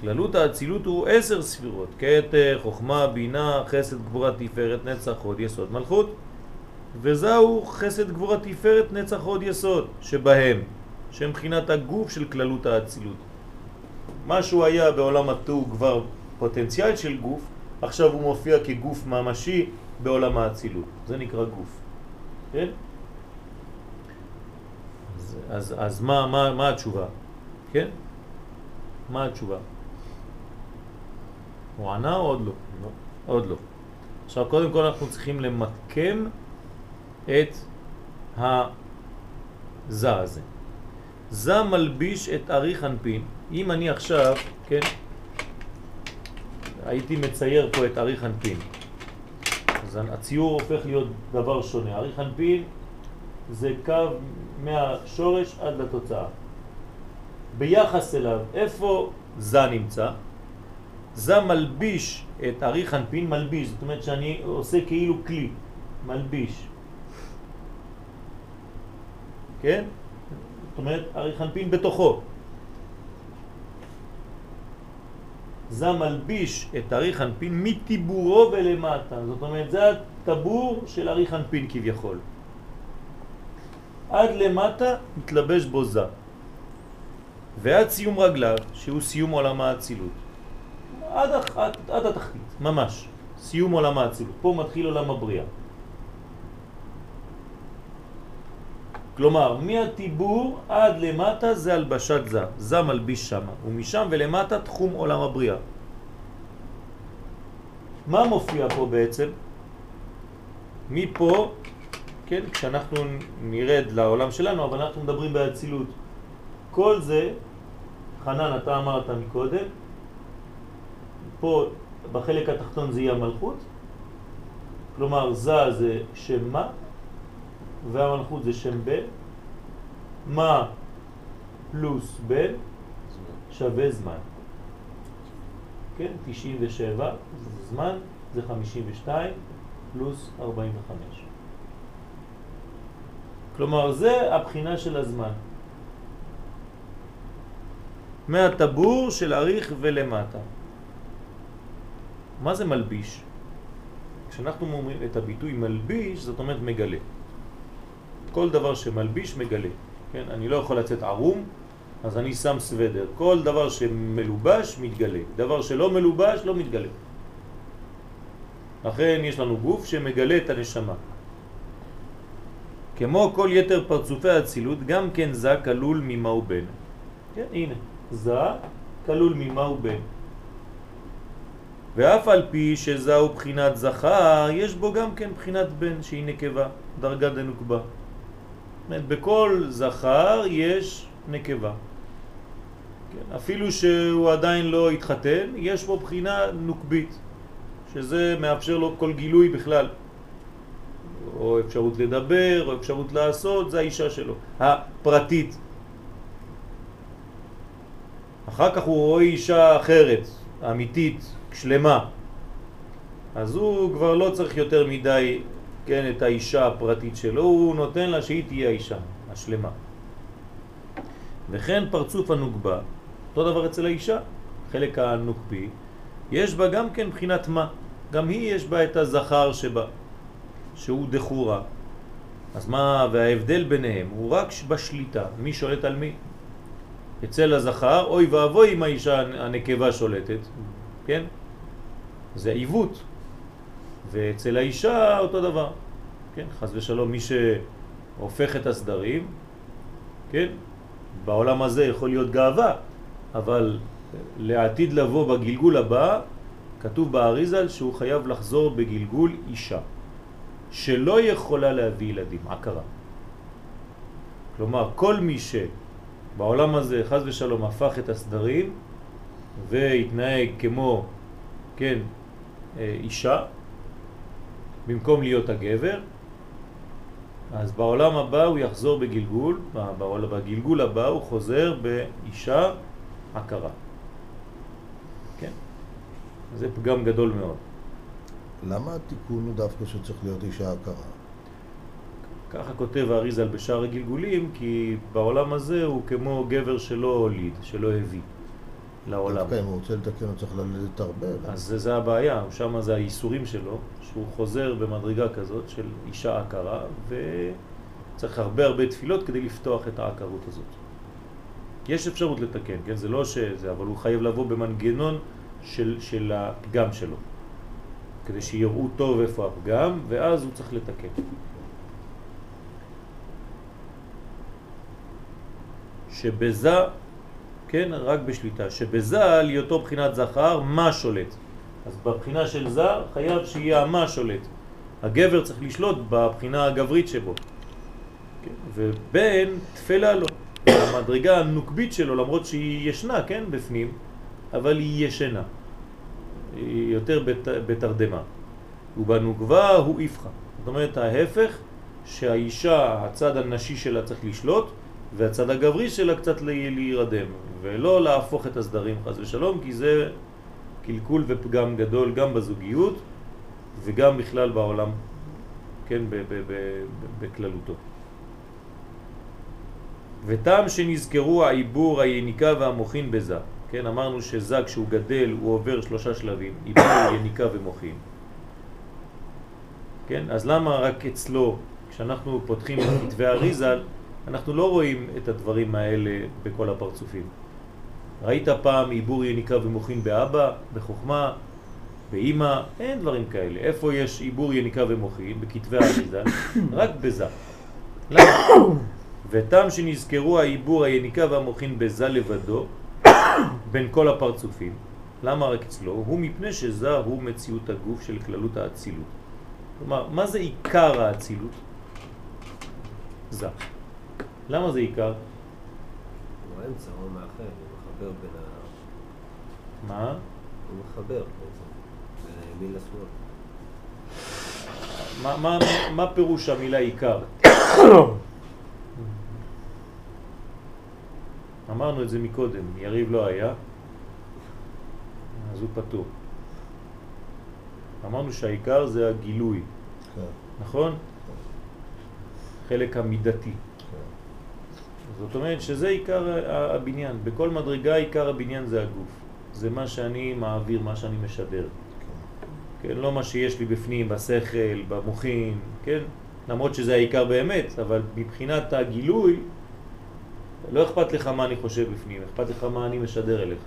כללות האצילות הוא עשר ספירות, כתר, חוכמה, בינה, חסד, גבורה, תפארת, נצח, עוד יסוד, מלכות. וזהו חסד, גבורה, תפארת, נצח, עוד יסוד, שבהם, שהם מבחינת הגוף של כללות האצילות. מה שהוא היה בעולם התוהו כבר פוטנציאל של גוף, עכשיו הוא מופיע כגוף ממשי בעולם האצילות. זה נקרא גוף. כן? אז, אז, אז מה, מה, מה התשובה? כן? מה התשובה? הוא ענה או עוד לא? לא. עוד לא. עכשיו קודם כל אנחנו צריכים למקם את הזה הזה. זה מלביש את אריך אנפין. אם אני עכשיו, כן, הייתי מצייר פה את אריך אנפין. אז הציור הופך להיות דבר שונה. אריך אנפין זה קו מהשורש עד לתוצאה. ביחס אליו, איפה זה נמצא? זה מלביש את אריך אנפין, מלביש, זאת אומרת שאני עושה כאילו כלי, מלביש. כן? אומרת, אריך אנפין בתוכו. זה מלביש את אריך אנפין מטיבורו ולמטה. זאת אומרת, זה הטבור של אריך אנפין כביכול. עד למטה מתלבש בו זה. ועד סיום רגליו, שהוא סיום עולם האצילות. עד, עד, עד התחתית, ממש. סיום עולם האצילות. פה מתחיל עולם הבריאה. כלומר, מהטיבור עד למטה זה הלבשת זה, זה מלביש שם, ומשם ולמטה תחום עולם הבריאה. מה מופיע פה בעצם? מפה, כן, כשאנחנו נרד לעולם שלנו, אבל אנחנו מדברים באצילות. כל זה, חנן, אתה אמרת מקודם, פה בחלק התחתון זה יהיה המלכות, כלומר זה זה שם מה, והמלכות זה שם בן, מה פלוס בן שווה זמן. כן, 97 זה זמן, זה 52 פלוס 45. כלומר, זה הבחינה של הזמן. מהטבור של אריך ולמטה. מה זה מלביש? כשאנחנו אומרים את הביטוי מלביש, זאת אומרת מגלה. כל דבר שמלביש מגלה. כן? אני לא יכול לצאת ערום, אז אני שם סוודר. כל דבר שמלובש מתגלה. דבר שלא מלובש לא מתגלה. לכן יש לנו גוף שמגלה את הנשמה. כמו כל יתר פרצופי האצילות, גם כן זה כלול ממה הוא בן. כן, הנה, זה כלול ממה הוא בן. ואף על פי שזהו בחינת זכר, יש בו גם כן בחינת בן שהיא נקבה, דרגה דנוקבה. בכל זכר יש נקבה. כן, אפילו שהוא עדיין לא התחתן, יש בו בחינה נוקבית, שזה מאפשר לו כל גילוי בכלל. או אפשרות לדבר, או אפשרות לעשות, זה האישה שלו, הפרטית. אחר כך הוא רואה אישה אחרת, אמיתית, שלמה. אז הוא כבר לא צריך יותר מדי, כן, את האישה הפרטית שלו, הוא נותן לה שהיא תהיה האישה השלמה. וכן פרצוף הנוגבה, אותו דבר אצל האישה, חלק הנוקבי, יש בה גם כן בחינת מה, גם היא יש בה את הזכר שבה, שהוא דחורה. אז מה, וההבדל ביניהם הוא רק בשליטה, מי שולט על מי. אצל הזכר, אוי ואבוי אם האישה הנקבה שולטת, כן? זה עיוות. ואצל האישה אותו דבר, כן? חז ושלום, מי שהופך את הסדרים, כן? בעולם הזה יכול להיות גאווה, אבל לעתיד לבוא בגלגול הבא, כתוב באריזל שהוא חייב לחזור בגלגול אישה, שלא יכולה להביא ילדים, עקרה. כלומר, כל מי שבעולם הזה, חז ושלום, הפך את הסדרים והתנהג כמו, כן, אה, אישה, במקום להיות הגבר, אז בעולם הבא הוא יחזור בגלגול, בגלגול הבא הוא חוזר באישה עקרה. כן? זה פגם גדול מאוד. למה התיקון הוא דווקא שצריך להיות אישה עקרה? ככה כותב האריזל בשאר הגלגולים, כי בעולם הזה הוא כמו גבר שלא הוליד, שלא הביא. לעולם. דווקא אם הוא רוצה לתקן הוא צריך ללדת הרבה. אז זה, זה הבעיה, שם זה האיסורים שלו, שהוא חוזר במדרגה כזאת של אישה עקרה, וצריך הרבה הרבה תפילות כדי לפתוח את העקרות הזאת. יש אפשרות לתקן, כן? זה לא שזה, אבל הוא חייב לבוא במנגנון של, של הפגם שלו, כדי שיראו טוב איפה הפגם, ואז הוא צריך לתקן. שבזה כן, רק בשליטה, שבזה להיותו בחינת זכר, מה שולט. אז בבחינה של זר חייב שיהיה מה שולט. הגבר צריך לשלוט בבחינה הגברית שבו. כן? ובן תפלה לו, המדרגה הנוקבית שלו, למרות שהיא ישנה, כן, בפנים, אבל היא ישנה. היא יותר בת, בתרדמה. ובנוגבה הוא יפחה. זאת אומרת, ההפך, שהאישה, הצד הנשי שלה צריך לשלוט, והצד הגברי שלה קצת להירדם, ולא להפוך את הסדרים חס ושלום, כי זה קלקול ופגם גדול גם בזוגיות וגם בכלל בעולם, כן, בכללותו. וטעם שנזכרו העיבור, היניקה והמוכין בזה, כן, אמרנו שזה כשהוא גדל הוא עובר שלושה שלבים, עיבור, <coughs> יניקה ומוכין. כן, אז למה רק אצלו, כשאנחנו פותחים את כתבי אריזל, אנחנו לא רואים את הדברים האלה בכל הפרצופים. ראית פעם עיבור יניקה ומוכין באבא, בחוכמה, באמא? אין דברים כאלה. איפה יש עיבור יניקה ומוכין? בכתבי האריזה? <coughs> רק בזה. למה? ותם שנזכרו העיבור היניקה והמוכין בזה לבדו, <coughs> בין כל הפרצופים. למה רק אצלו? הוא מפני שזה הוא מציאות הגוף של כללות האצילות. כלומר, מה זה עיקר האצילות? זה. למה זה עיקר? הוא האמצע, הוא מאחר, הוא מחבר בין ה... מה? הוא מחבר בעצם, בין הימין לשמאל. מה, מה, מה פירוש המילה עיקר? אמרנו את זה מקודם, יריב לא היה, אז הוא פטור. אמרנו שהעיקר זה הגילוי, כן, נכון? חלק המידתי. זאת אומרת שזה עיקר הבניין. בכל מדרגה עיקר הבניין זה הגוף. זה מה שאני מעביר, מה שאני משדר. כן, לא מה שיש לי בפנים, בשכל, במוחים, כן? למרות שזה העיקר באמת, אבל מבחינת הגילוי, לא אכפת לך מה אני חושב בפנים, אכפת לך מה אני משדר אליך.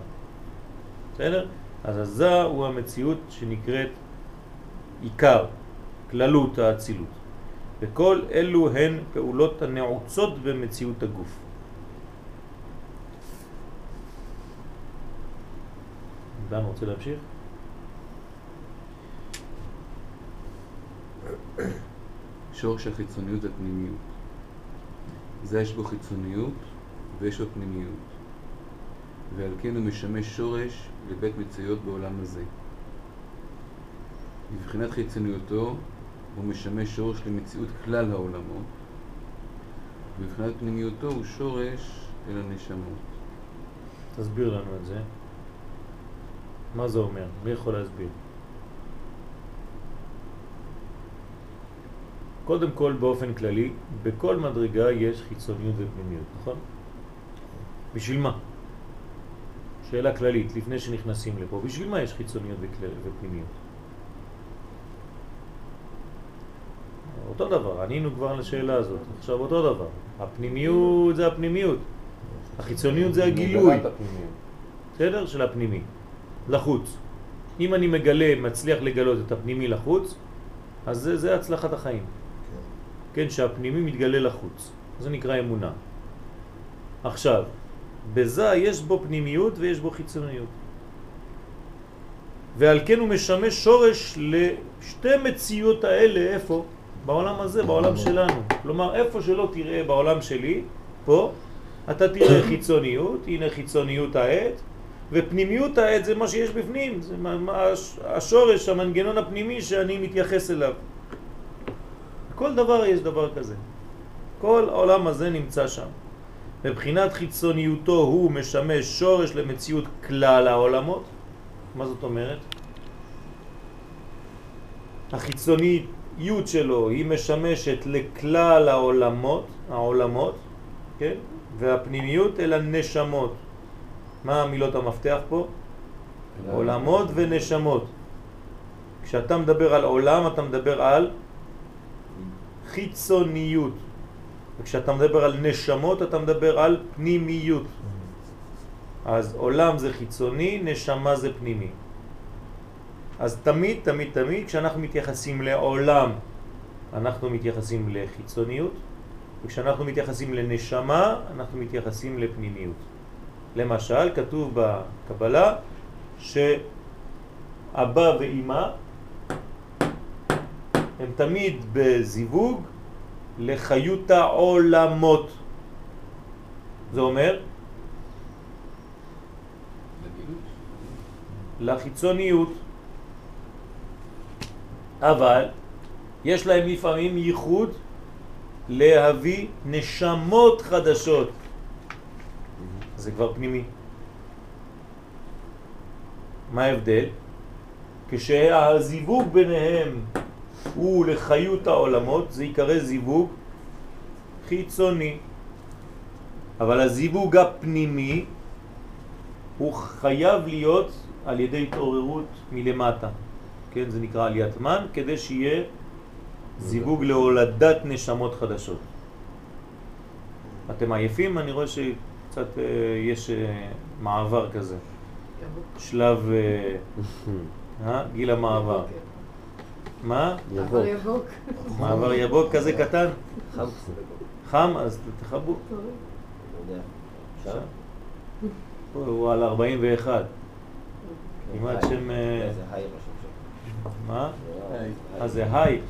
בסדר? אז הזה הוא המציאות שנקראת עיקר, כללות האצילות. וכל אלו הן פעולות הנעוצות במציאות הגוף. דן רוצה להמשיך? שורש החיצוניות והפנימיות. זה יש בו חיצוניות ויש בו פנימיות. ועל כן הוא משמש שורש לבית מצויות בעולם הזה. מבחינת חיצוניותו הוא משמש שורש למציאות כלל העולמות, ומבחינת פנימיותו הוא שורש אל הנשמות. תסביר לנו את זה. מה זה אומר? מי יכול להסביר? קודם כל, באופן כללי, בכל מדרגה יש חיצוניות ופנימיות, נכון? בשביל מה? שאלה כללית, לפני שנכנסים לפה. בשביל מה יש חיצוניות ופנימיות? אותו דבר, ענינו כבר לשאלה הזאת. עכשיו אותו דבר. הפנימיות זה הפנימיות. החיצוניות זה הגילוי. בסדר? של הפנימי, לחוץ. אם אני מגלה, מצליח לגלות את הפנימי לחוץ, אז זה, זה הצלחת החיים. כן, שהפנימי מתגלה לחוץ. זה נקרא אמונה. עכשיו, בזה יש בו פנימיות ויש בו חיצוניות. ועל כן הוא משמש שורש לשתי מציאות האלה, איפה? בעולם הזה, בעולם שלנו. כלומר, איפה שלא תראה בעולם שלי, פה, אתה תראה <coughs> חיצוניות, הנה חיצוניות העט, ופנימיות העט זה מה שיש בפנים, זה השורש, המנגנון הפנימי שאני מתייחס אליו. כל דבר יש דבר כזה. כל העולם הזה נמצא שם. מבחינת חיצוניותו הוא משמש שורש למציאות כלל העולמות. מה זאת אומרת? החיצוניות שלו היא משמשת לכלל העולמות, העולמות, כן? והפנימיות אל הנשמות. מה המילות המפתח פה? עולמות ונשמות. כשאתה מדבר על עולם אתה מדבר על חיצוניות. וכשאתה מדבר על נשמות אתה מדבר על פנימיות. אז עולם זה חיצוני, נשמה זה פנימי. אז תמיד, תמיד, תמיד, כשאנחנו מתייחסים לעולם, אנחנו מתייחסים לחיצוניות, וכשאנחנו מתייחסים לנשמה, אנחנו מתייחסים לפנימיות. למשל, כתוב בקבלה שאבא ואימא הם תמיד בזיווג לחיות העולמות. זה אומר. לחיצוניות. אבל יש להם לפעמים ייחוד להביא נשמות חדשות. זה כבר פנימי. מה ההבדל? כשהזיווג ביניהם הוא לחיות העולמות, זה יקרא זיווג חיצוני. אבל הזיווג הפנימי הוא חייב להיות על ידי התעוררות מלמטה. כן, זה נקרא עליית מן, כדי שיהיה זיווג להולדת נשמות חדשות. אתם עייפים? אני רואה שקצת אה, יש אה, מעבר כזה. שלב, אה, <laughs> אה? גיל המעבר. מה? יבוק. מעבר יבוק כזה קטן? חם. חם? אז תחבו. הוא על 41. כמעט היי. שם, מה? אה, זה היי.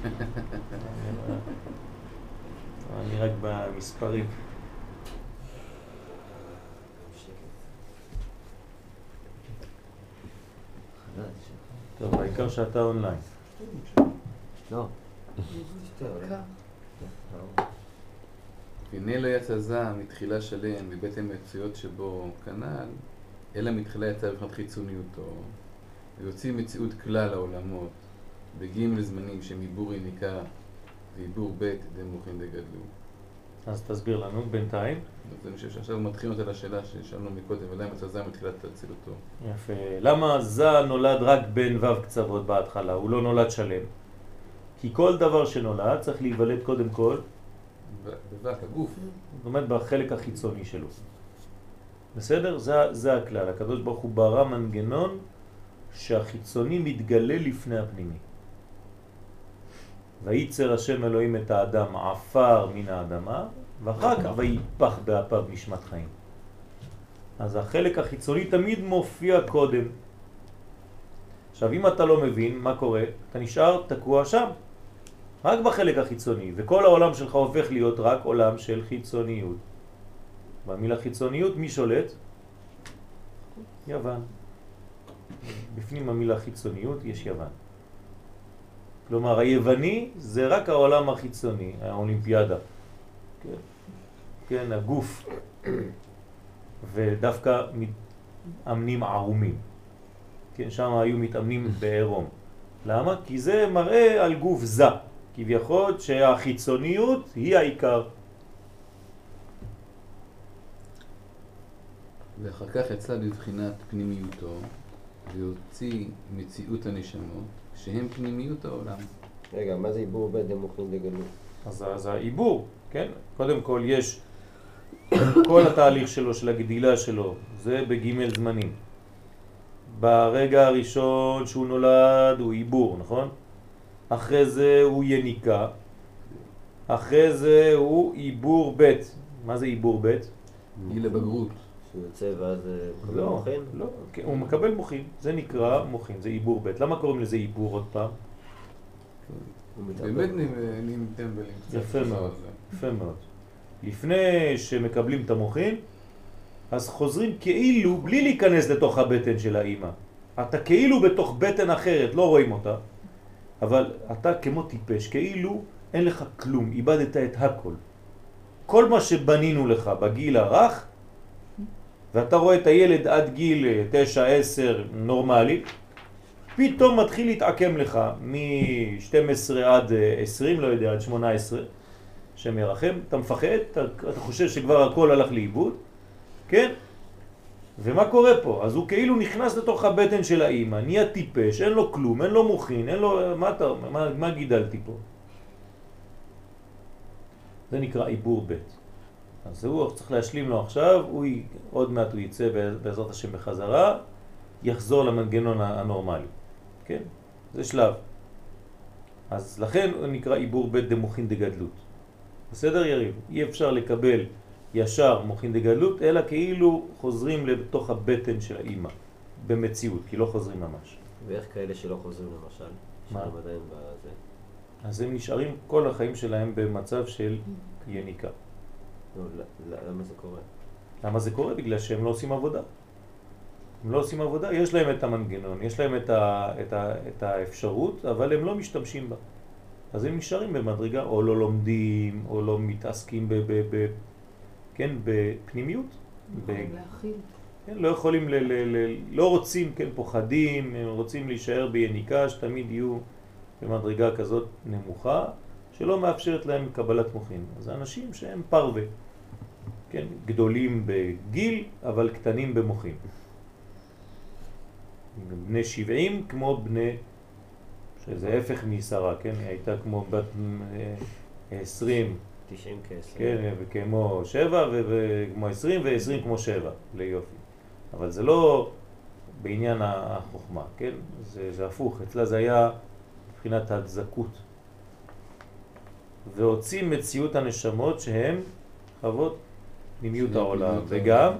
אני רק במספרים. טוב, העיקר שאתה אונליין. לא. והנה לא יצא זעם מתחילה שלם מבטן מצויות שבו כנ"ל, אלא מתחילה יצא בבחינת חיצוניותו, ויוצאים מציאות כלל העולמות, בגיעים לזמנים שהם עיבור יניקה ועיבור ב' דמוכין דגדלו. אז תסביר לנו בינתיים. אז אני חושב שעכשיו מתחילים אותה לשאלה ששאלנו מקודם, עדיין יצא זעם מתחילת אצילותו. יפה. למה זע נולד רק בין ו' קצוות בהתחלה? הוא לא נולד שלם. כי כל דבר שנולד צריך להיוולד קודם כל, בבק, הגוף. זאת אומרת בחלק החיצוני שלו. בסדר? זה, זה הכלל. הקדוש ברוך הוא ברא מנגנון שהחיצוני מתגלה לפני הפנימי. וייצר השם אלוהים את האדם עפר מן האדמה, ואחר כך ויפח באפיו נשמת חיים. אז החלק החיצוני תמיד מופיע קודם. עכשיו, אם אתה לא מבין מה קורה, אתה נשאר תקוע שם, רק בחלק החיצוני, וכל העולם שלך הופך להיות רק עולם של חיצוניות. במילה חיצוניות, מי שולט? יוון. בפנים המילה חיצוניות יש יוון. כלומר, היווני זה רק העולם החיצוני, האולימפיאדה. כן, כן הגוף. ודווקא מתאמנים ערומים. כן, שם היו מתאמנים בעירום. למה? כי זה מראה על גוף זה, כביכול שהחיצוניות היא העיקר. ואחר כך יצא בבחינת פנימיותו, והוציא מציאות הנשמות, שהם פנימיות העולם. רגע, מה זה עיבור בית דמוכין דגלות? אז זה העיבור, כן? קודם כל יש <coughs> כל התהליך שלו, של הגדילה שלו, זה בג' זמנים. ברגע הראשון שהוא נולד הוא עיבור, נכון? אחרי זה הוא יניקה, אחרי זה הוא עיבור ב'. מה זה עיבור ב'? גיל הבגרות. שהוא יוצא ואז אה, מקבל לא, מוחין? לא, כן, הוא מקבל מוחין, זה נקרא מוחין, זה עיבור ב'. למה קוראים לזה עיבור עוד פעם? באמת נהיים- נהיים טמבלים. יפה מאוד, יפה מאוד. לפני שמקבלים את המוחין, אז חוזרים כאילו בלי להיכנס לתוך הבטן של האימא. אתה כאילו בתוך בטן אחרת, לא רואים אותה, אבל אתה כמו טיפש, כאילו אין לך כלום, איבדת את הכל. כל מה שבנינו לך בגיל הרך, ואתה רואה את הילד עד גיל 9-10 נורמלי, פתאום מתחיל להתעקם לך מ-12 עד אה, 20, לא יודע, עד 18, שמרחם, אתה מפחד, אתה, אתה חושב שכבר הכל הלך לאיבוד, כן? ומה קורה פה? אז הוא כאילו נכנס לתוך הבטן של האימא, נהיה טיפש, אין לו כלום, אין לו מוכין, אין לו... מה אתה? מה, מה גידלתי פה? זה נקרא עיבור ב'. אז הוא צריך להשלים לו עכשיו, הוא י... עוד מעט הוא יצא בעזרת השם בחזרה, יחזור למנגנון הנורמלי, כן? זה שלב. אז לכן הוא נקרא עיבור ב' דמוכין דגדלות. בסדר יריב? אי אפשר לקבל ישר מוכין דגדלות, אלא כאילו חוזרים לתוך הבטן של האימא, במציאות, כי לא חוזרים ממש. ואיך כאלה שלא חוזרים למשל? מה? אז הם נשארים כל החיים שלהם במצב של יניקה. לא, ל- ל- למה זה קורה? למה זה קורה? בגלל שהם לא עושים עבודה. הם לא עושים עבודה, יש להם את המנגנון, יש להם את, ה, את, ה, את האפשרות, אבל הם לא משתמשים בה. אז הם נשארים במדרגה, או לא לומדים, או לא מתעסקים ב, ב, ב, כן, בפנימיות. ב, יכולים להכיל. כן, לא יכולים, ל, ל, ל, לא רוצים, כן, פוחדים, הם רוצים להישאר ביניקה, שתמיד יהיו במדרגה כזאת נמוכה, שלא מאפשרת להם קבלת מוחין. אז אנשים שהם פרווה, כן, גדולים בגיל, אבל קטנים במוחין. בני 70 כמו בני, שזה הפך משרה, כן, היא הייתה כמו בת אה, 20, 90 כסף. כן, וכמו 7 וכמו 20 ו-20 כמו 7, ליופי. אבל זה לא בעניין החוכמה, כן? זה, זה הפוך, אצלה זה היה מבחינת הדזקות. והוציא מציאות הנשמות שהן חוות שהן העולם, וגם,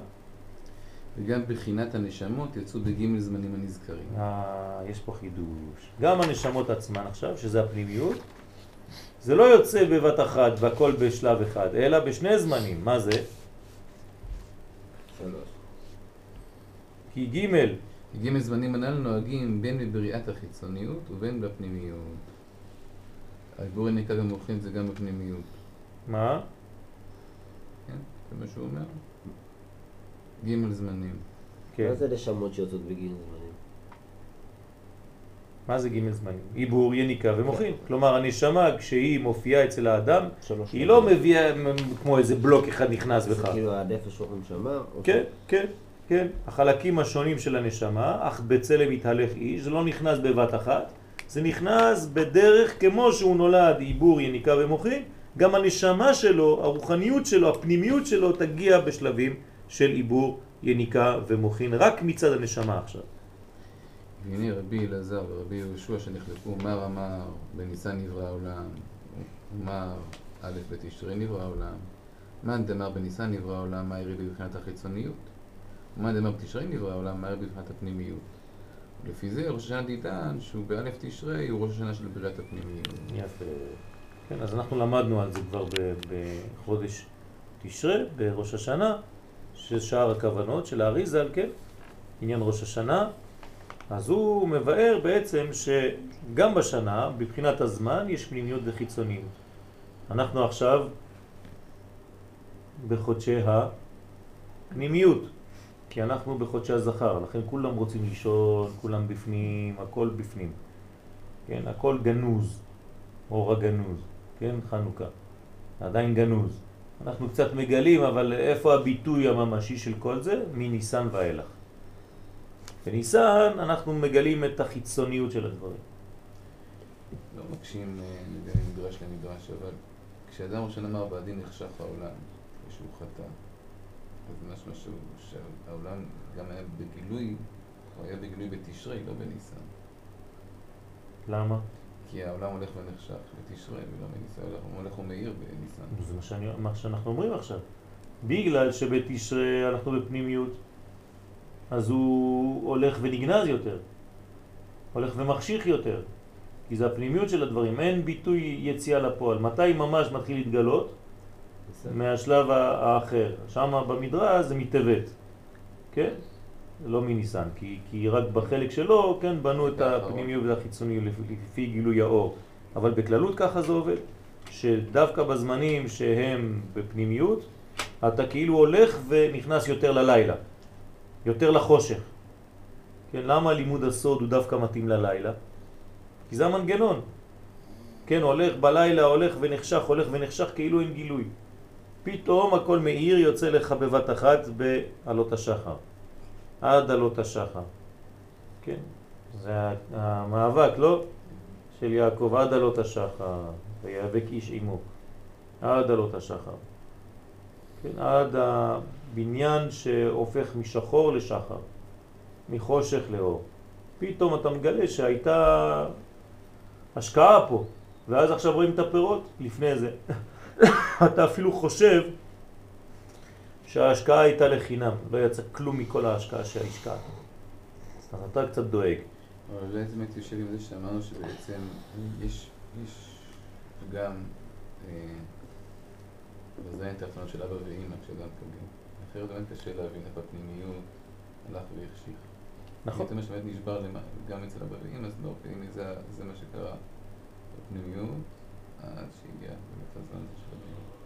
וגם בחינת הנשמות יצאו בגימל זמנים הנזכרים. אה, יש פה חידוש, גם הנשמות עצמן עכשיו, שזה הפנימיות, זה לא יוצא בבת אחת והכל בשלב אחד, אלא בשני זמנים. מה זה? שלוש. כי ג' גימל זמנים הנ"ל נוהגים בין בבריאת החיצוניות ובין בפנימיות. העיבור הנקרא במוחין זה גם בפנימיות. מה? כן? זה מה שהוא אומר. ג' זמנים. כן. מה זה נשמות שיוצאות בגיל זמנים? מה זה ג' זמנים? עיבור, יניקה ומוחין. כלומר, הנשמה, כשהיא מופיעה אצל האדם, היא לא מביאה כמו איזה בלוק אחד נכנס זה בך. כאילו הנפש רוח נשמה? כן, כן, כן. החלקים השונים של הנשמה, אך בצלם יתהלך איש, זה לא נכנס בבת אחת, זה נכנס בדרך כמו שהוא נולד, עיבור, יניקה ומוחין, גם הנשמה שלו, הרוחניות שלו, הפנימיות שלו, תגיע בשלבים של עיבור, יניקה ומוחין, רק מצד הנשמה עכשיו. והנה רבי אלעזר ורבי יהושע שנחלקו, מר אמר בניסן נברא העולם, ומר א' בתשרי נברא העולם, מאן דאמר בניסן נברא העולם, מה ירי בבחינת החיצוניות? ומאן דאמר בתשרי נברא העולם, מה ירי בבחינת הפנימיות? ולפי זה ראש השנה דידן, שהוא באלף תשרי, הוא ראש השנה של בריאת הפנימיות. יפה. כן, אז אנחנו למדנו על זה כבר בחודש תשרה, בראש השנה, ששאר הכוונות של האריזל, כן, עניין ראש השנה, אז הוא מבאר בעצם שגם בשנה, בבחינת הזמן, יש פנימיות וחיצוניות. אנחנו עכשיו בחודשי הפנימיות, כי אנחנו בחודשי הזכר, לכן כולם רוצים לישון, כולם בפנים, הכל בפנים. כן, הכל גנוז, אור הגנוז, כן, חנוכה, עדיין גנוז. אנחנו קצת מגלים, אבל איפה הביטוי הממשי של כל זה? מניסן ואילך. בניסן אנחנו מגלים את החיצוניות של הדברים. לא מקשים אה, בין מדרש למדרש, אבל כשאדם ראשון אמר בעדי נחשך העולם, ושהוא חטא, אז משמע שהוא, שהעולם גם היה בגילוי, הוא היה בגילוי בתשרי, לא בניסן. למה? כי העולם הולך ונחשך בתשרי ולא בניסן, הוא הולך ומאיר בניסן. זה מה, שאני, מה שאנחנו אומרים עכשיו. בגלל שבתשרה אנחנו בפנימיות, אז הוא הולך ונגנז יותר, הולך ומחשיך יותר, כי זה הפנימיות של הדברים, אין ביטוי יציאה לפועל. מתי ממש מתחיל להתגלות? בסדר. מהשלב האחר. שם במדרש זה מטבת, כן? לא מניסן, כי, כי רק בחלק שלו, כן, בנו את האחרון. הפנימיות והחיצוניות לפי גילוי האור. אבל בכללות ככה זה עובד, שדווקא בזמנים שהם בפנימיות, אתה כאילו הולך ונכנס יותר ללילה, יותר לחושך. כן, למה לימוד הסוד הוא דווקא מתאים ללילה? כי זה המנגנון. כן, הולך בלילה, הולך ונחשך, הולך ונחשך כאילו אין גילוי. פתאום הכל מאיר יוצא לך בבת אחת בעלות השחר. עד עלות השחר. כן, זה המאבק, לא? של יעקב עד עלות השחר, ויאבק איש עמו. עד עלות השחר. כן, עד הבניין שהופך משחור לשחר, מחושך לאור. פתאום אתה מגלה שהייתה השקעה פה, ואז עכשיו רואים את הפירות לפני זה. <laughs> <coughs> אתה אפילו חושב שההשקעה הייתה לחינם, לא יצא כלום מכל ההשקעה שהשקעת. אז אתה קצת דואג. אבל אולי זה באמת יושב עם זה שאמרנו שבעצם יש, יש גם אה, בזין תחתונות של אבא ואמא כשאדם פוגע. אחרת באמת קשה להבין איך הפנימיות הלך והחשיך. נכון. זה מה שבאמת נשבר גם אצל אבא ואמא, אז לא, הנה זה, זה מה שקרה בפנימיות,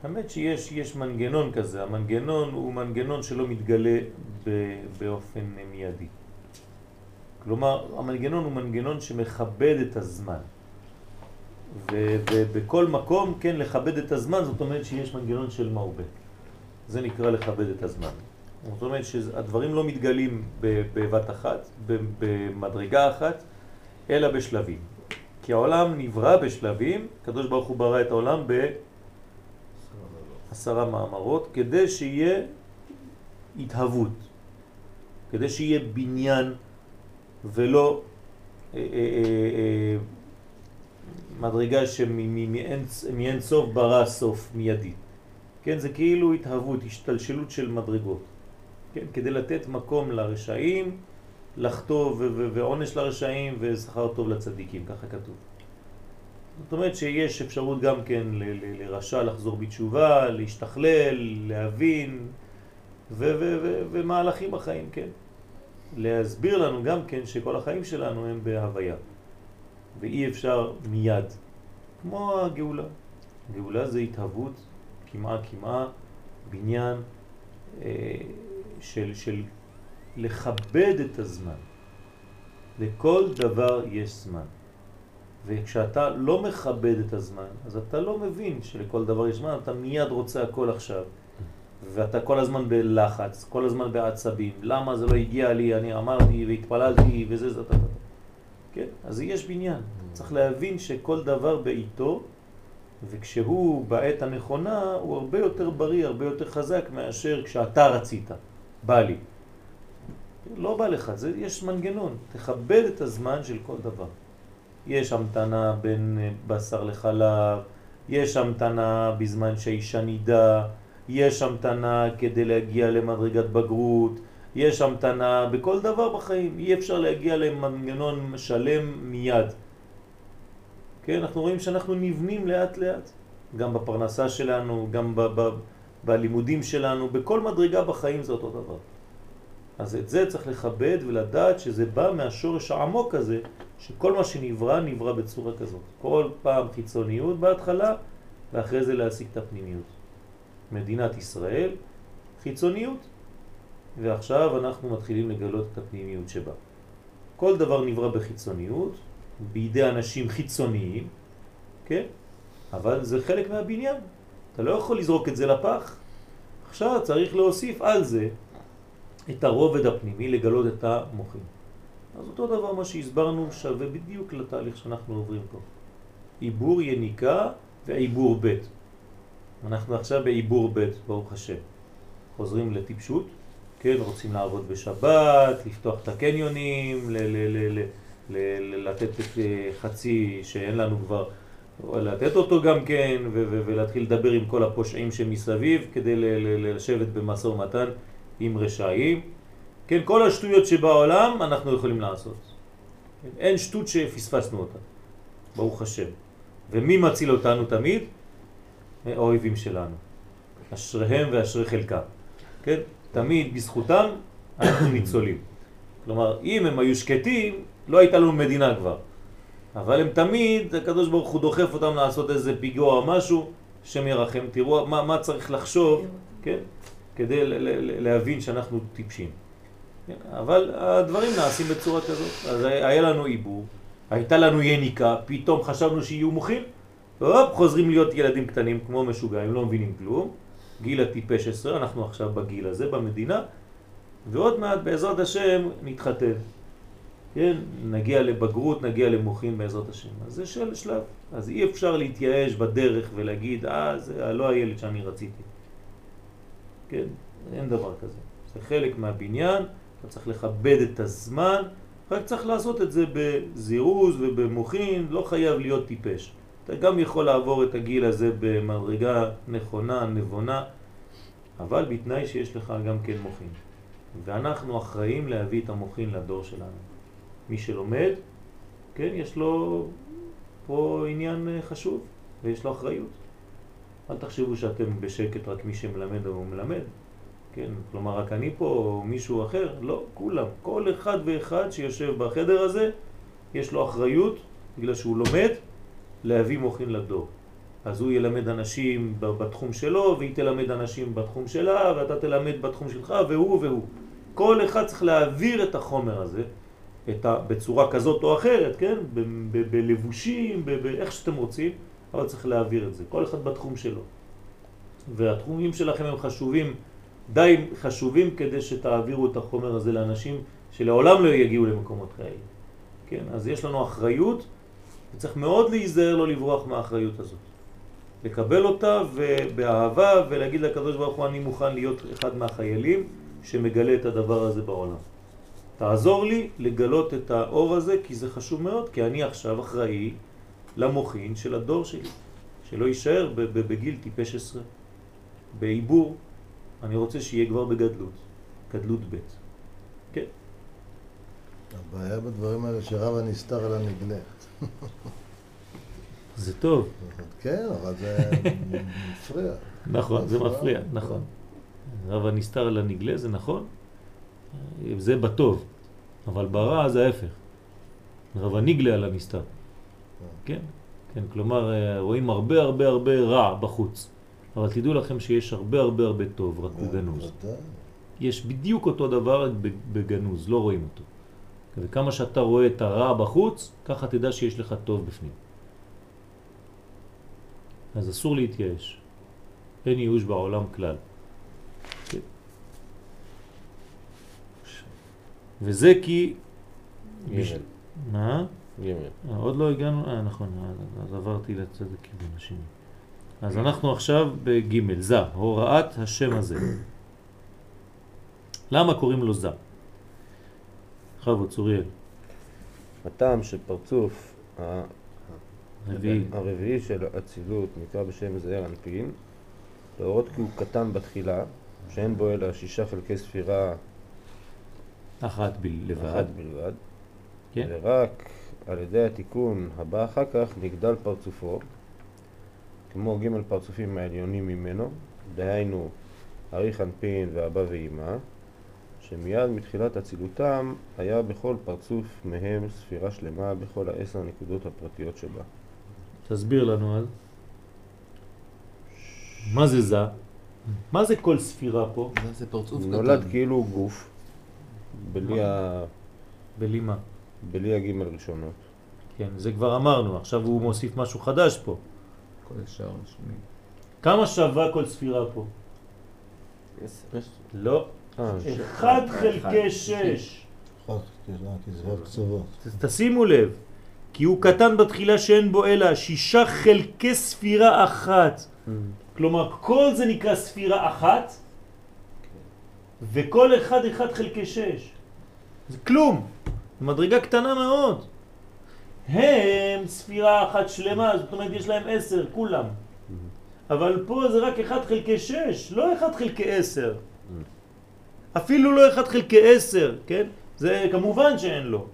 האמת שיש יש מנגנון כזה, המנגנון הוא מנגנון שלא מתגלה ב- באופן מיידי. כלומר, המנגנון הוא מנגנון שמכבד את הזמן. ובכל מקום, כן, לכבד את הזמן, זאת אומרת שיש מנגנון של מרבה. זה נקרא לכבד את הזמן. זאת אומרת שהדברים לא מתגלים בבת אחת, במדרגה אחת, אלא בשלבים. כי העולם נברא בשלבים, הקדוש ברוך הוא ברא את העולם בעשרה מאמרות, כדי שיהיה התהוות, כדי שיהיה בניין ולא אה, אה, אה, מדרגה שמאין סוף ברא סוף מיידי. כן, זה כאילו התהוות, השתלשלות של מדרגות. כן, כדי לתת מקום לרשעים, לחטוא ועונש לרשעים ושכר טוב לצדיקים, ככה כתוב. זאת אומרת שיש אפשרות גם כן לרשע לחזור בתשובה, להשתכלל, להבין, ומהלכים בחיים, כן. להסביר לנו גם כן שכל החיים שלנו הם בהוויה, ואי אפשר מיד, כמו הגאולה. גאולה זה התהוות, כמעה כמעה, בניין אה, של, של לכבד את הזמן. לכל דבר יש זמן. וכשאתה לא מכבד את הזמן, אז אתה לא מבין שלכל דבר יש זמן, אתה מיד רוצה הכל עכשיו. ואתה כל הזמן בלחץ, כל הזמן בעצבים, למה זה לא הגיע לי, אני אמרתי והתפללתי וזה זה, זה, כן? אז יש בניין. צריך להבין שכל דבר בעיתו, וכשהוא בעת הנכונה, הוא הרבה יותר בריא, הרבה יותר חזק מאשר כשאתה רצית, בא לי. לא בא לך, זה, יש מנגנון, תכבד את הזמן של כל דבר. יש המתנה בין אה, בשר לחלב, יש המתנה בזמן שהאישה נידה, יש המתנה כדי להגיע למדרגת בגרות, יש המתנה בכל דבר בחיים, אי אפשר להגיע למנגנון שלם מיד. כן, אנחנו רואים שאנחנו נבנים לאט לאט, גם בפרנסה שלנו, גם בלימודים שלנו, בכל מדרגה בחיים זה אותו דבר. אז את זה צריך לכבד ולדעת שזה בא מהשורש העמוק הזה, שכל מה שנברא נברא בצורה כזאת. כל פעם חיצוניות בהתחלה, ואחרי זה להשיג את הפנימיות. מדינת ישראל, חיצוניות, ועכשיו אנחנו מתחילים לגלות את הפנימיות שבה. כל דבר נברא בחיצוניות, בידי אנשים חיצוניים, כן? אבל זה חלק מהבניין. אתה לא יכול לזרוק את זה לפח. עכשיו צריך להוסיף על זה את הרובד הפנימי, לגלות את המוחים. אז אותו דבר מה שהסברנו שווה בדיוק לתהליך שאנחנו עוברים פה. עיבור יניקה ועיבור ב'. אנחנו עכשיו בעיבור ב', ברוך השם. חוזרים לטיפשות, כן, רוצים לעבוד בשבת, לפתוח את הקניונים, לתת את אה, חצי שאין לנו כבר, לתת אותו גם כן, ולהתחיל לדבר עם כל הפושעים שמסביב, כדי לשבת במשא ומתן עם רשעים. כן, כל השטויות שבעולם אנחנו יכולים לעשות. אין שטות שפספסנו אותה, ברוך השם. ומי מציל אותנו תמיד? האויבים שלנו. אשריהם ואשרי חלקם. כן? תמיד בזכותם אנחנו ניצולים. כלומר, אם הם היו שקטים, לא הייתה לנו מדינה כבר. אבל הם תמיד, הקדוש ברוך הוא דוחף אותם לעשות איזה פיגוע או משהו, שם ירחם. תראו מה, מה צריך לחשוב, כן? כדי להבין שאנחנו טיפשים. אבל הדברים נעשים בצורה כזאת. אז היה לנו עיבור, הייתה לנו יניקה, פתאום חשבנו שיהיו מוחים, והופ, חוזרים להיות ילדים קטנים כמו משוגעים, לא מבינים כלום. גיל הטיפש עשרה, אנחנו עכשיו בגיל הזה במדינה, ועוד מעט בעזרת השם נתחתן. כן, נגיע לבגרות, נגיע למוחים בעזרת השם. אז זה של שלב. אז אי אפשר להתייאש בדרך ולהגיד, אה, זה לא הילד שאני רציתי. כן, אין דבר כזה. זה חלק מהבניין, אתה צריך לכבד את הזמן, רק צריך לעשות את זה בזירוז ובמוחין, לא חייב להיות טיפש. אתה גם יכול לעבור את הגיל הזה במדרגה נכונה, נבונה, אבל בתנאי שיש לך גם כן מוחין. ואנחנו אחראים להביא את המוחין לדור שלנו. מי שלומד, כן, יש לו פה עניין חשוב ויש לו אחריות. אל תחשבו שאתם בשקט רק מי שמלמד או מלמד, כן? כלומר רק אני פה או מישהו אחר, לא, כולם. כל אחד ואחד שיושב בחדר הזה, יש לו אחריות בגלל שהוא לומד להביא מוכין לדור. אז הוא ילמד אנשים בתחום שלו, והיא תלמד אנשים בתחום שלה, ואתה תלמד בתחום שלך, והוא והוא. כל אחד צריך להעביר את החומר הזה, את ה, בצורה כזאת או אחרת, כן? בלבושים, באיך שאתם רוצים, אבל צריך להעביר את זה. כל אחד בתחום שלו. והתחומים שלכם הם חשובים, די חשובים כדי שתעבירו את החומר הזה לאנשים שלעולם לא יגיעו למקומות כאלה. כן? אז יש לנו אחריות וצריך מאוד להיזהר לא לברוח מהאחריות הזאת. לקבל אותה ובאהבה ולהגיד לקדוש ברוך הוא אני מוכן להיות אחד מהחיילים שמגלה את הדבר הזה בעולם. תעזור לי לגלות את האור הזה כי זה חשוב מאוד, כי אני עכשיו אחראי למוחין של הדור שלי, שלא יישאר בגיל טיפש עשרה, בעיבור, אני רוצה שיהיה כבר בגדלות, גדלות ב'. כן. הבעיה בדברים האלה שרב הנסתר על הנגלה. <laughs> זה טוב. כן, אבל זה מפריע. נכון, זה מפריע, נכון. רב הנסתר על הנגלה זה נכון, זה בטוב, אבל ברע זה ההפך. רב הנגלה על הנסתר. כן, כן, כלומר רואים הרבה הרבה הרבה רע בחוץ. אבל תדעו לכם שיש הרבה הרבה הרבה טוב, רק הוא גנוז. ודאי. יש בדיוק אותו דבר רק בגנוז, לא רואים אותו. וכמה שאתה רואה את הרע בחוץ, ככה תדע שיש לך טוב בפנים. אז אסור להתייאש. אין ייאוש בעולם כלל. כן. וזה כי... מה? ג' אה, עוד לא הגענו, אה נכון, אה, אז עברתי לצד הכיוון השני. אז אנחנו עכשיו בג' זה, הוראת השם הזה. למה קוראים לו זה? בכבוד, צוריאל, הטעם של פרצוף ה- רביעי. הרביעי של אצילות נקרא בשם זעיר אנפין, להורות כי הוא קטן בתחילה, שאין בו אלא שישה חלקי ספירה אחת בלבד. אחת בלבד, כן. ורק על ידי התיקון הבא אחר כך נגדל פרצופו, כמו ג' פרצופים העליונים ממנו, דהיינו אריך אנפין ואבא ואימא, שמיד מתחילת אצילותם היה בכל פרצוף מהם ספירה שלמה בכל העשר נקודות הפרטיות שבה. תסביר לנו אז. מה זה זה? מה זה כל ספירה פה? זה- זה פרצוף קטן. נולד כאילו גוף, בלי, ה... בלי מה? בלי הגימל ראשונות. כן, זה כבר אמרנו, עכשיו הוא מוסיף משהו חדש פה. כל השאר משנים. כמה שווה כל ספירה פה? לא. אה, אחד חלקי שש. תשימו לב, כי הוא קטן בתחילה שאין בו אלא שישה חלקי ספירה אחת. כלומר, כל זה נקרא ספירה אחת, וכל אחד אחד חלקי שש. זה כלום. מדרגה קטנה מאוד. הם ספירה אחת שלמה, זאת אומרת יש להם עשר, כולם. אבל פה זה רק אחד חלקי שש, לא אחד חלקי עשר. אפילו לא אחד חלקי עשר, כן? זה כמובן שאין לו.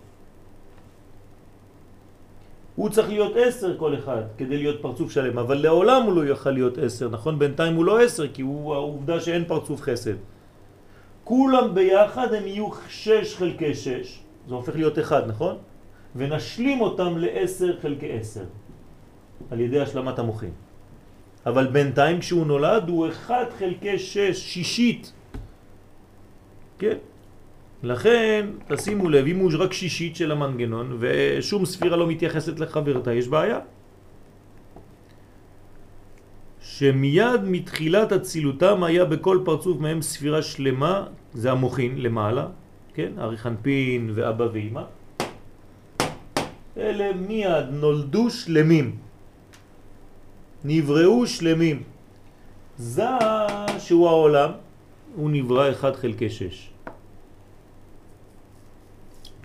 הוא צריך להיות עשר כל אחד כדי להיות פרצוף שלם, אבל לעולם הוא לא יוכל להיות עשר, נכון? בינתיים הוא לא עשר, כי הוא העובדה שאין פרצוף חסד. כולם ביחד הם יהיו שש חלקי שש, זה הופך להיות אחד, נכון? ונשלים אותם לעשר חלקי עשר, על ידי השלמת המוחים. אבל בינתיים כשהוא נולד הוא אחד חלקי שש, שישית. כן? לכן, תשימו לב, אם הוא רק שישית של המנגנון ושום ספירה לא מתייחסת לחברתה, יש בעיה. שמיד מתחילת אצילותם היה בכל פרצוף מהם ספירה שלמה, זה המוחין למעלה, כן? אריכנפין ואבא ואמא. אלה מיד נולדו שלמים, נבראו שלמים. זה שהוא העולם, הוא נברא אחד חלקי שש.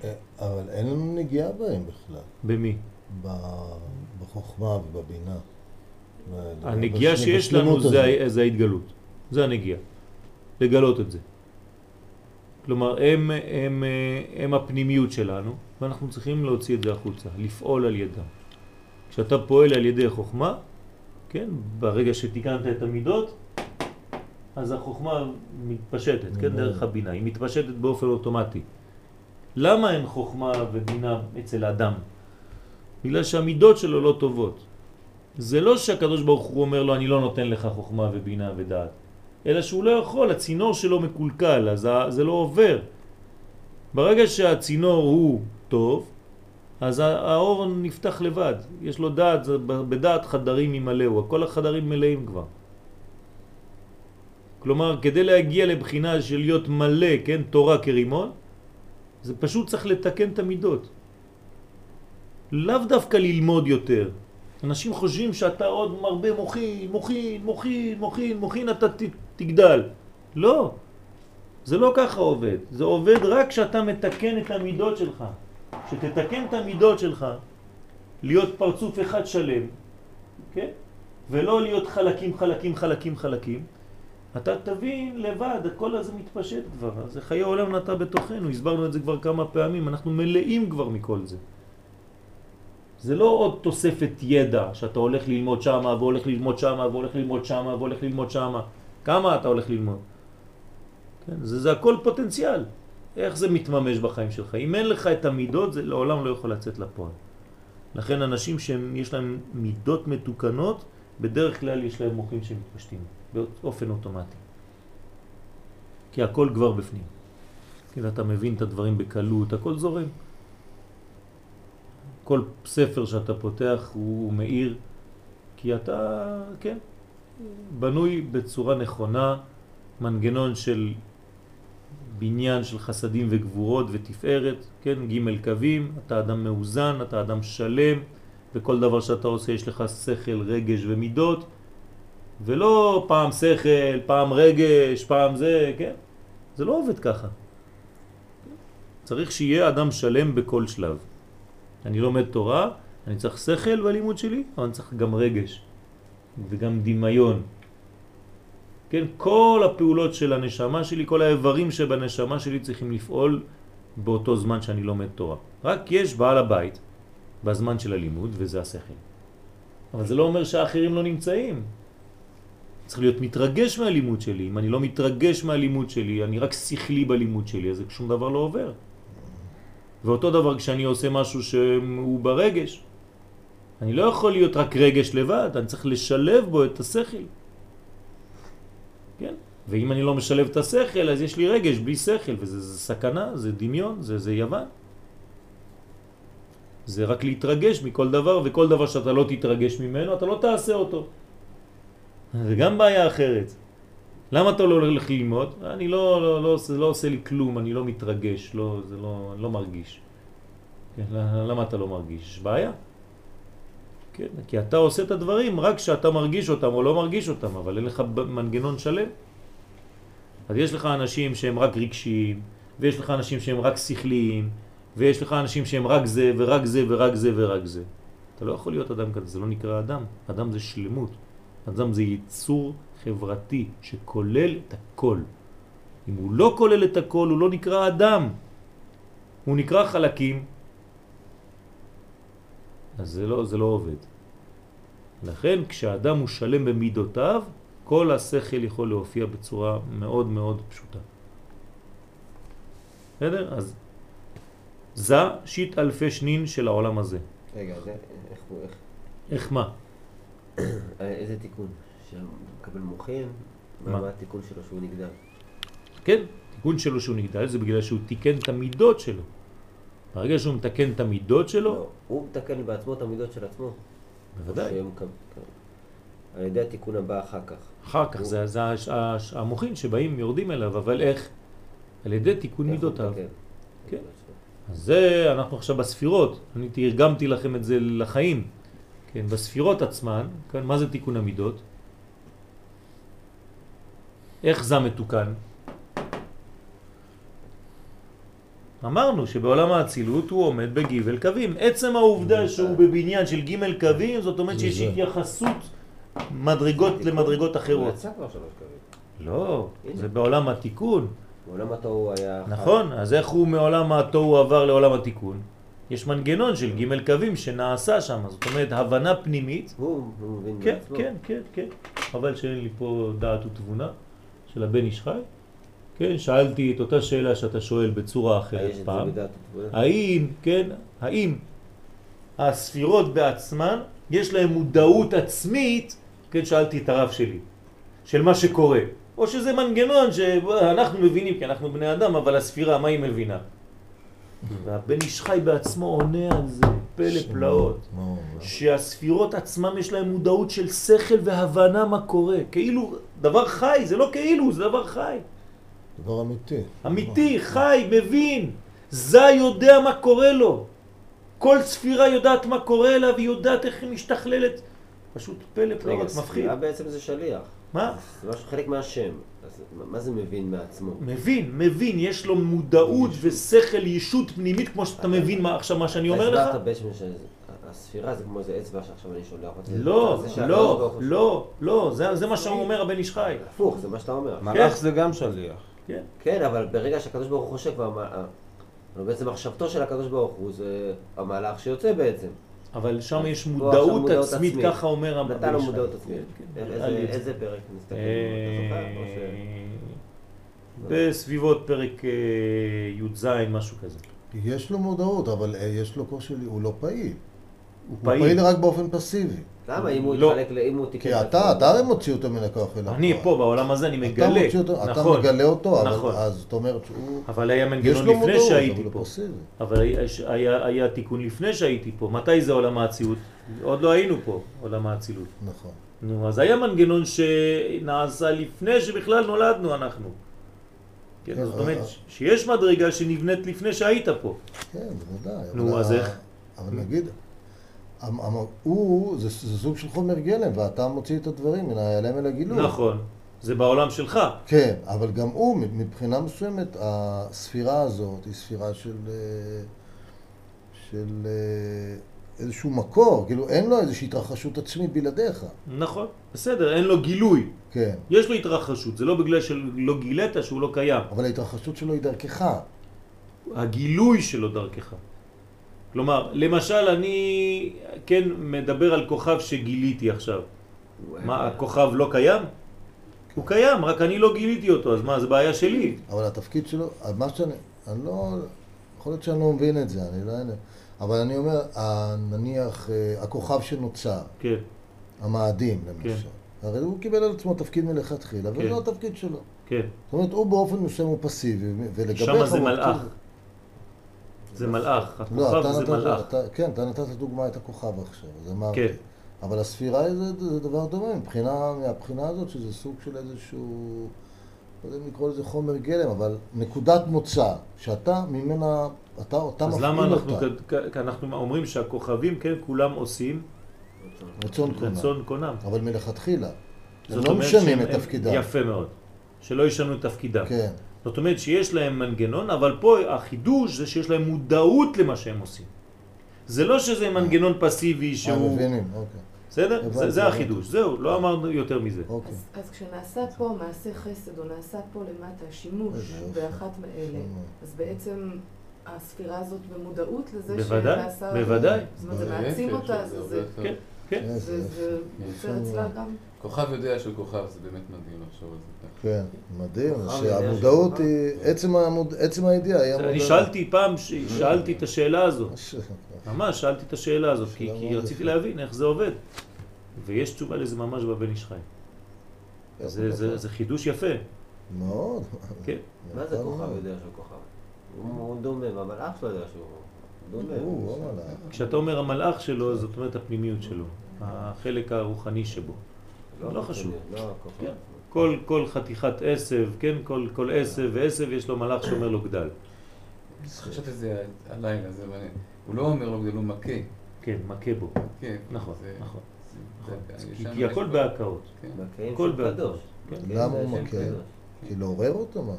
אה, אבל אין לנו נגיעה בהם בכלל, במי? בחוכמה ובבינה. הנגיעה שיש לנו. זה, זה ההתגלות, זה הנגיעה, לגלות את זה. כלומר, הם, הם, הם הפנימיות שלנו, ואנחנו צריכים להוציא את זה החוצה, לפעול על ידם. כשאתה פועל על ידי חוכמה, כן, ברגע שתיקנת את המידות, אז החוכמה מתפשטת, כן, Mhm. דרך הבינה, היא מתפשטת באופן אוטומטי. למה אין חוכמה ובינה אצל האדם? בגלל שהמידות שלו לא טובות. זה לא שהקדוש ברוך הוא אומר לו אני לא נותן לך חוכמה ובינה ודעת, אלא שהוא לא יכול, הצינור שלו מקולקל, אז זה לא עובר. ברגע שהצינור הוא טוב, אז האור נפתח לבד, יש לו דעת, בדעת חדרים ימלאו, כל החדרים מלאים כבר. כלומר, כדי להגיע לבחינה של להיות מלא, כן, תורה כרימון, זה פשוט צריך לתקן את המידות. לאו דווקא ללמוד יותר. אנשים חושבים שאתה עוד מרבה מוחין, מוחין, מוחין, מוחין, מוחין, אתה תגדל. לא, זה לא ככה עובד. זה עובד רק כשאתה מתקן את המידות שלך. שתתקן את המידות שלך, להיות פרצוף אחד שלם, כן? ולא להיות חלקים, חלקים, חלקים, חלקים. אתה תבין לבד, הכל הזה מתפשט כבר, זה חיי עולם נטע בתוכנו, הסברנו את זה כבר כמה פעמים, אנחנו מלאים כבר מכל זה. זה לא עוד תוספת ידע שאתה הולך ללמוד שמה והולך ללמוד שמה והולך ללמוד שמה והולך ללמוד שמה. כמה אתה הולך ללמוד? כן, זה, זה הכל פוטנציאל. איך זה מתממש בחיים שלך? אם אין לך את המידות, זה לעולם לא יכול לצאת לפועל. לכן אנשים שיש להם מידות מתוקנות, בדרך כלל יש להם מוחים שמתפשטים באופן אוטומטי. כי הכל כבר בפנים. כי אתה מבין את הדברים בקלות, הכל זורם. כל ספר שאתה פותח הוא מאיר, כי אתה, כן, בנוי בצורה נכונה, מנגנון של בניין של חסדים וגבורות ותפארת, כן, ג' קווים, אתה אדם מאוזן, אתה אדם שלם, וכל דבר שאתה עושה יש לך שכל, רגש ומידות, ולא פעם שכל, פעם רגש, פעם זה, כן? זה לא עובד ככה. צריך שיהיה אדם שלם בכל שלב. אני לומד תורה, אני צריך שכל בלימוד שלי, אבל אני צריך גם רגש וגם דמיון. כן, כל הפעולות של הנשמה שלי, כל האיברים שבנשמה שלי צריכים לפעול באותו זמן שאני לומד תורה. רק יש בעל הבית בזמן של הלימוד, וזה השכל. אבל זה לא אומר שהאחרים לא נמצאים. צריך להיות מתרגש מהלימוד שלי. אם אני לא מתרגש מהלימוד שלי, אני רק שכלי בלימוד שלי, אז שום דבר לא עובר. ואותו דבר כשאני עושה משהו שהוא ברגש, אני לא יכול להיות רק רגש לבד, אני צריך לשלב בו את השכל. כן? ואם אני לא משלב את השכל, אז יש לי רגש בלי שכל, וזה זה סכנה, זה דמיון, זה, זה יוון. זה רק להתרגש מכל דבר, וכל דבר שאתה לא תתרגש ממנו, אתה לא תעשה אותו. זה גם בעיה אחרת. למה אתה לא הולך ללמוד? אני לא, לא, לא, זה לא עושה לי כלום, אני לא מתרגש, לא, זה לא, לא מרגיש. כן, למה אתה לא מרגיש? יש בעיה. כן, כי אתה עושה את הדברים רק כשאתה מרגיש אותם או לא מרגיש אותם, אבל אין לך מנגנון שלם. אז יש לך אנשים שהם רק רגשיים, ויש לך אנשים שהם רק שכליים, ויש לך אנשים שהם רק זה ורק זה ורק זה ורק זה. אתה לא יכול להיות אדם כזה, זה לא נקרא אדם. אדם זה שלמות. אדם זה יצור חברתי שכולל את הכל. אם הוא לא כולל את הכל, הוא לא נקרא אדם. הוא נקרא חלקים. אז זה לא, זה לא עובד. לכן כשאדם הוא שלם במידותיו, כל השכל יכול להופיע בצורה מאוד מאוד פשוטה. בסדר? אז זה שיט אלפי שנין של העולם הזה. רגע, זה, איך הוא, איך? איך מה? <coughs> איזה תיקון? שהוא מקבל מוחין? מה? מה התיקון שלו שהוא נגדל? כן, תיקון שלו שהוא נגדל זה בגלל שהוא תיקן את המידות שלו. ברגע שהוא מתקן את המידות שלו, לא, הוא מתקן בעצמו את המידות של עצמו. בוודאי. שהם על ידי התיקון הבא אחר כך. אחר כך זה, זה הש- הש- המוחין שבאים יורדים אליו, אבל איך? על ידי תיקון הוא מידותיו. כן. אז זה, אנחנו עכשיו בספירות, אני תרגמתי לכם את זה לחיים. כן, בספירות עצמן, כן, מה זה תיקון המידות? איך זה מתוקן? אמרנו שבעולם האצילות הוא עומד בגיבל קווים. עצם העובדה שהוא בבניין של גימל קווים, זאת אומרת שיש. התייחסות מדרגות למדרגות הוא אחרות. יצא כבר שלוש קווים. לא. זה בעולם התיקון. בעולם התוהו היה... נכון, אז איך הוא מעולם התוהו עבר לעולם התיקון? יש מנגנון של ג' קווים שנעשה שם, זאת אומרת הבנה פנימית. הוא, מבין כן, בעצמו. כן, כן, כן. חבל שאין לי פה דעת ותבונה של הבן איש חי. כן, שאלתי את אותה שאלה שאתה שואל בצורה אחרת פעם. האם, כן, האם הספירות בעצמן, יש להם מודעות עצמית, כן, שאלתי את הרב שלי, של מה שקורה. או שזה מנגנון שאנחנו מבינים, כי אנחנו בני אדם, אבל הספירה, מה היא מבינה? והבן איש חי בעצמו עונה על זה, פלא פלאות. שהספירות עצמם יש להם מודעות של שכל והבנה מה קורה. כאילו, דבר חי, זה לא כאילו, זה דבר חי. דבר אמיתי. אמיתי, חי, מבין. זה יודע מה קורה לו. כל ספירה יודעת מה קורה לה והיא יודעת איך היא משתכללת. פשוט פלא רגע, פלאות, מפחיד. ספירה בעצם זה שליח. מה? זה משהו חלק מהשם. אז מה- זה מבין מעצמו? מבין, מבין, יש לו מודעות ושכל ישות פנימית כמו שאתה מבין מה עכשיו מה שאני אומר לך? הסברת בעצם שהספירה זה כמו איזה אצבע שעכשיו אני שולח אותה. לא, לא, לא, לא, זה זה מה שהוא אומר הבן איש חי. הפוך, זה מה שאתה אומר. מלאך זה גם שליח. כן. כן, אבל ברגע שהקדוש ברוך הוא חושב, מה- אבל בעצם מחשבתו של הקדוש ברוך הוא זה המהלך שיוצא בעצם. אבל שם יש פה עכשיו מודעות עצמית. ככה אומר חי. נתן לו מודעות עצמית. כן, כן, איזה- זה. איזה פרק נסתכל? אה, בסביבות פרק אה, י"ז, משהו כזה. יש לו מודעות, אבל אה, יש לו קושי, הוא לא פעיל. הוא. פעיל רק באופן פסיבי. למה? אם הוא לא. יתחלק, אם הוא תיקן... כי את אתה, אתה הרי מוציא אותו מן הכוח אל אני הפועל. פה בעולם הזה, אני אתה מגלה. מוציא אותו, אתה נכון. מגלה אותו, אבל נכון. אז זאת אומרת שהוא... אבל היה מנגנון לפני שהייתי פה. אבל היה, תיקון לפני שהייתי פה. מתי זה עולם האצילות? עוד לא היינו פה, עולם האצילות. נכון. נו, אז היה מנגנון שנעשה לפני שבכלל נולדנו אנחנו. כן, כן, זאת אומרת ש- שיש מדרגה שנבנית לפני שהיית פה. כן, בוודאי. נו, אז איך? אבל נגיד, הוא, זה זה סוג של חומר גלם, ואתה מוציא את הדברים מן ההיעלם אל הגילוי. נכון, זה בעולם שלך. כן, אבל גם הוא, מבחינה מסוימת, הספירה הזאת היא ספירה של, אה, של אה, איזשהו מקור, כאילו אין לו איזושהי התרחשות עצמית בלעדיך. נכון, בסדר, אין לו גילוי. כן, יש לו התרחשות, זה לא בגלל שלא גילית שהוא לא קיים. אבל ההתרחשות שלו היא דרכך. הגילוי שלו דרכך. כלומר, למשל אני כן מדבר על כוכב שגיליתי עכשיו. מה, הכוכב לא קיים? הוא קיים, רק אני לא גיליתי אותו, אז מה, זה בעיה שלי. אבל התפקיד שלו, מה שאני, אני לא, יכול להיות שאני לא מבין את זה, אני לא יודע, אבל אני אומר, נניח אה, הכוכב שנוצר, כן, המאדים למשל, הרי הוא קיבל על עצמו תפקיד מלכתחילה, כן. וזה התפקיד שלו. כן. זאת אומרת, הוא באופן מסוים הוא פסיבי, ולגביך שמה זה מלאך. זה מלאך, לא, הכוכב אתה זה נתת, מלאך. אתה, כן, אתה נתת דוגמה את הכוכב עכשיו, אז אמרתי. כן. אבל הספירה זה, זה דבר דומה, מבחינה, מהבחינה הזאת שזה סוג של איזשהו, לא יודע אם לקרוא לזה חומר גלם, אבל נקודת מוצא, שאתה ממנה, אתה, אתה אז מפעיל למה אנחנו, אותה, כ- כ- אנחנו אומרים שהכוכבים, כן, כולם עושים רצון קונה. רצון קונם. אבל מלכתחילה. הם לא משנים את תפקידם. יפה מאוד. שלא ישנו את תפקידם. כן, זאת אומרת שיש להם מנגנון, אבל פה החידוש זה שיש להם מודעות למה שהם עושים. זה לא שזה מנגנון פסיבי אה, שהוא... מבינים, אוקיי. בסדר? זה. החידוש, זהו, לא אמרנו יותר מזה. אוקיי. אז, אז כשנעשה פה מעשה חסד, או נעשה פה למטה שימוש. באחת מאלה, יפה. אז בעצם הספירה הזאת במודעות לזה בוודאי, שנעשה... בוודאי. זאת אומרת, זה מעצים אותה, זה, כן, כן. זה, יוצר אצלה. גם... כוכב יודע שהוא כוכב, זה באמת מדהים לחשוב על זה ככה. כן, מדהים, שהמודעות היא, עצם המוד- עצם הידיעה היא המודעות. אני שאלתי פעם, ש- שאלתי את השאלה הזאת. ממש שאלתי את השאלה הזאת, כי, כי רציתי. להבין איך זה עובד. ויש תשובה לזה ממש בבן איש חי. זה, זה, זה חידוש יפה. מאוד. כן. מה זה כוכב. יודע שהוא כוכב? הוא דומם, אבל אח שלו יודע שהוא דומם. כשאתה אומר המלאך שלו, זאת אומרת הפנימיות שלו, החלק הרוחני שבו. לא חשוב. לא הכוכב. כן. כל, כל חתיכת עשב, כן, כל, כל עשב ועשב יש לו מלאך שאומר לו גדל. חשבתי על זה הלילה, זה מעניין. הוא לא אומר לו גדל, הוא מכה. כן, מכה בו. כן. נכון, נכון. זה- נכון. כי, יש הכל בהקאות. כן. הכל. מקיים למה הוא מכה? כי לעורר אותו מה?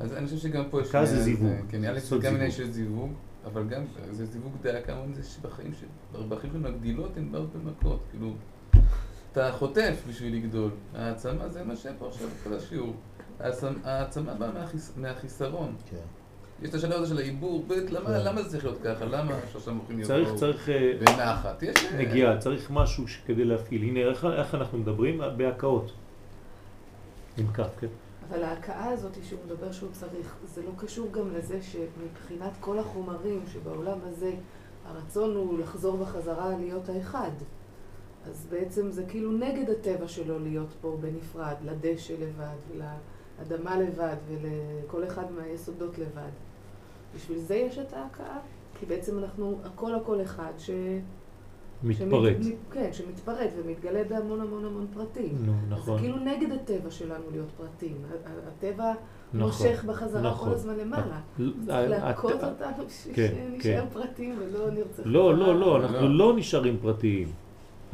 אז אני חושב שגם פה יש... מכה זה זיווג. כן, נראה לי שגם עניין זיווג. אבל גם זה זיווג דעה כמה זה שבחיים של... בחיים של מגדילות הן באות במכות, כאילו... אתה חוטף בשביל לגדול. העצמה זה מה שפה עכשיו כל השיעור. העצמ- העצמה באה מהחיס- מהחיסרון. כן. יש את השלב הזה של העיבור, ב', למה כן. למה זה צריך להיות ככה? למה שלושה מוחים יבואו צריך, צריך אה, בנחת? יש... אה, נגיעה, צריך משהו כדי להפעיל. הנה, איך, איך אנחנו מדברים? בהקאות. עם כף, כן? אבל ההכאה הזאת שהוא מדבר שהוא צריך, זה לא קשור גם לזה שמבחינת כל החומרים שבעולם הזה, הרצון הוא לחזור בחזרה להיות האחד. אז בעצם זה כאילו נגד הטבע שלו להיות פה בנפרד, לדשא לבד, ולאדמה לבד, ולכל אחד מהיסודות לבד. בשביל זה יש את ההכאה, כי בעצם אנחנו הכל הכל אחד ש... מתפרט. שמת, כן, שמתפרט ומתגלה בהמון המון המון פרטים. נו, אז נכון. זה כאילו נגד הטבע שלנו להיות פרטים. הטבע נכון. מושך בחזרה נכון. כל הזמן למעלה. צריך להכות אותנו בשביל כן, שנישאר פרטים ולא נרצה... לא, לא, לא, לא. אנחנו לא נשארים פרטיים.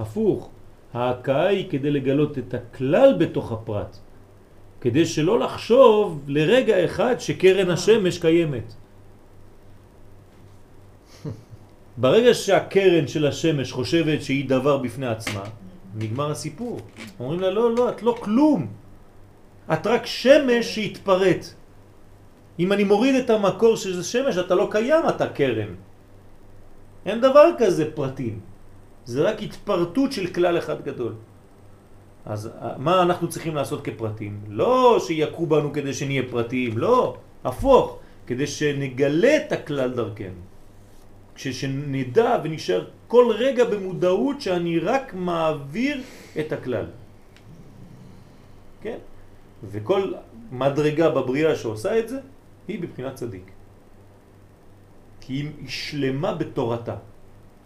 הפוך, ההכאה היא כדי לגלות את הכלל בתוך הפרט. כדי שלא לחשוב לרגע אחד שקרן השמש קיימת. ברגע שהקרן של השמש חושבת שהיא דבר בפני עצמה, נגמר הסיפור. אומרים לה, לא, לא, את לא כלום. את רק שמש שהתפרט. אם אני מוריד את המקור שזה שמש, אתה לא קיים, אתה קרן. אין דבר כזה פרטים. זה רק התפרטות של כלל אחד גדול. אז אה, מה אנחנו צריכים לעשות כפרטים? לא שיכו בנו כדי שנהיה פרטיים, לא, הפוך, כדי שנגלה את הכלל דרכנו. כשנדע ונשאר כל רגע במודעות שאני רק מעביר את הכלל. כן? וכל מדרגה בבריאה שעושה את זה, היא בבחינת צדיק. כי היא שלמה בתורתה.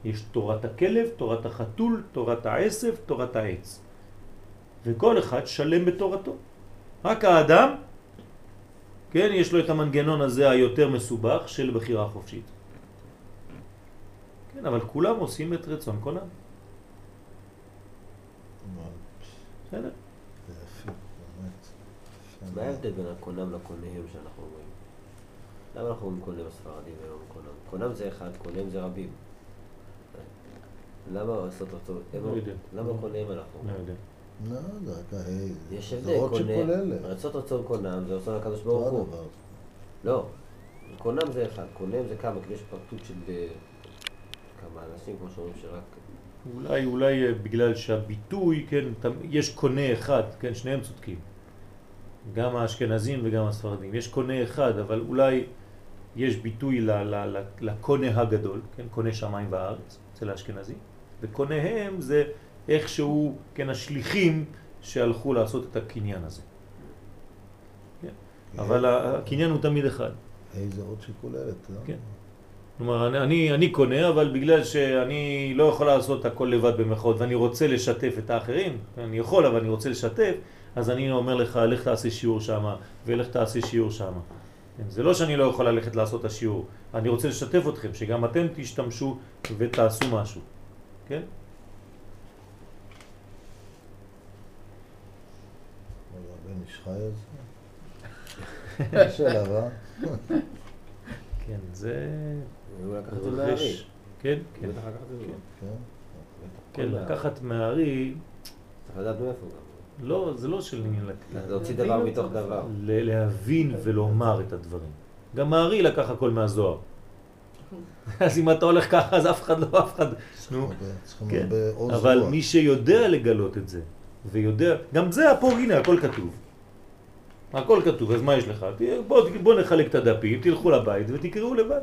יש תורת הכלב, תורת החתול, תורת העשב, תורת העץ. וכל אחד שלם בתורתו. רק האדם, כן, יש לו את המנגנון הזה היותר מסובך של בחירה חופשית. כן, אבל כולם עושים את רצון קונם. בסדר? מה. ההבדל בין הקונם לקונם שאנחנו אומרים? למה אנחנו אומרים קונם הספרדי ולא קונם? קונם זה אחד, קונם זה רבים. למה לעשות אותו? לא יודע. למה קונם אנחנו לא? יודע. לא, זה רק ההי. יש זה הבדל, רצות רצון קונם זה רצון הקדוש ברוך הוא. לא, קונם זה אחד, קונם זה כמה, כי יש פרטות של אה, כמה אנשים, כמו שאומרים שרק... אולי, אולי אה, בגלל שהביטוי, כן, יש קונה אחד, כן, שניהם צודקים. גם האשכנזים וגם הספרדים. יש קונה אחד, אבל אולי יש ביטוי ל- ל- ל- לקונה הגדול, כן, קונה שמיים וארץ, אצל האשכנזים, וקוניהם זה איכשהו, כן, השליחים שהלכו לעשות את הקניין הזה. כן. אבל ה- הקניין הוא תמיד אחד. ה' זה אות שכוללת, לא? כן. כלומר, אני, אני, אני קונה, אבל בגלל שאני לא יכול לעשות הכל לבד במחאות ואני רוצה לשתף את האחרים, אני יכול, אבל אני רוצה לשתף, אז אני אומר לך, לך תעשה שיעור שם, ולך תעשה שיעור שם. כן, זה לא שאני לא יכול ללכת לעשות את השיעור, אני רוצה לשתף אתכם, שגם אתם תשתמשו ותעשו משהו, כן? הבן איש חי על זה? יש עליו, אה? כן, זה... הוא לקח את זה. מהארי. כן, כן, בטח לקח את זה מהארי. כן. כן, לקחת מהארי, צריך לדעת מאיפה גם. לא, זה לא של עניין לק- להוציא דבר מתוך. דבר. להבין ולומר את הדברים. גם הארי לקח הכל מהזוהר. <laughs> אז אם אתה הולך ככה, אז אף אחד לא, אף אחד... נו, כן. אבל. מי שיודע לגלות את זה, ויודע, גם זה פה, הנה, הכל כתוב. הכל כתוב, אז מה יש לך? בוא, בוא נחלק את הדפים, תלכו לבית ותקראו לבד.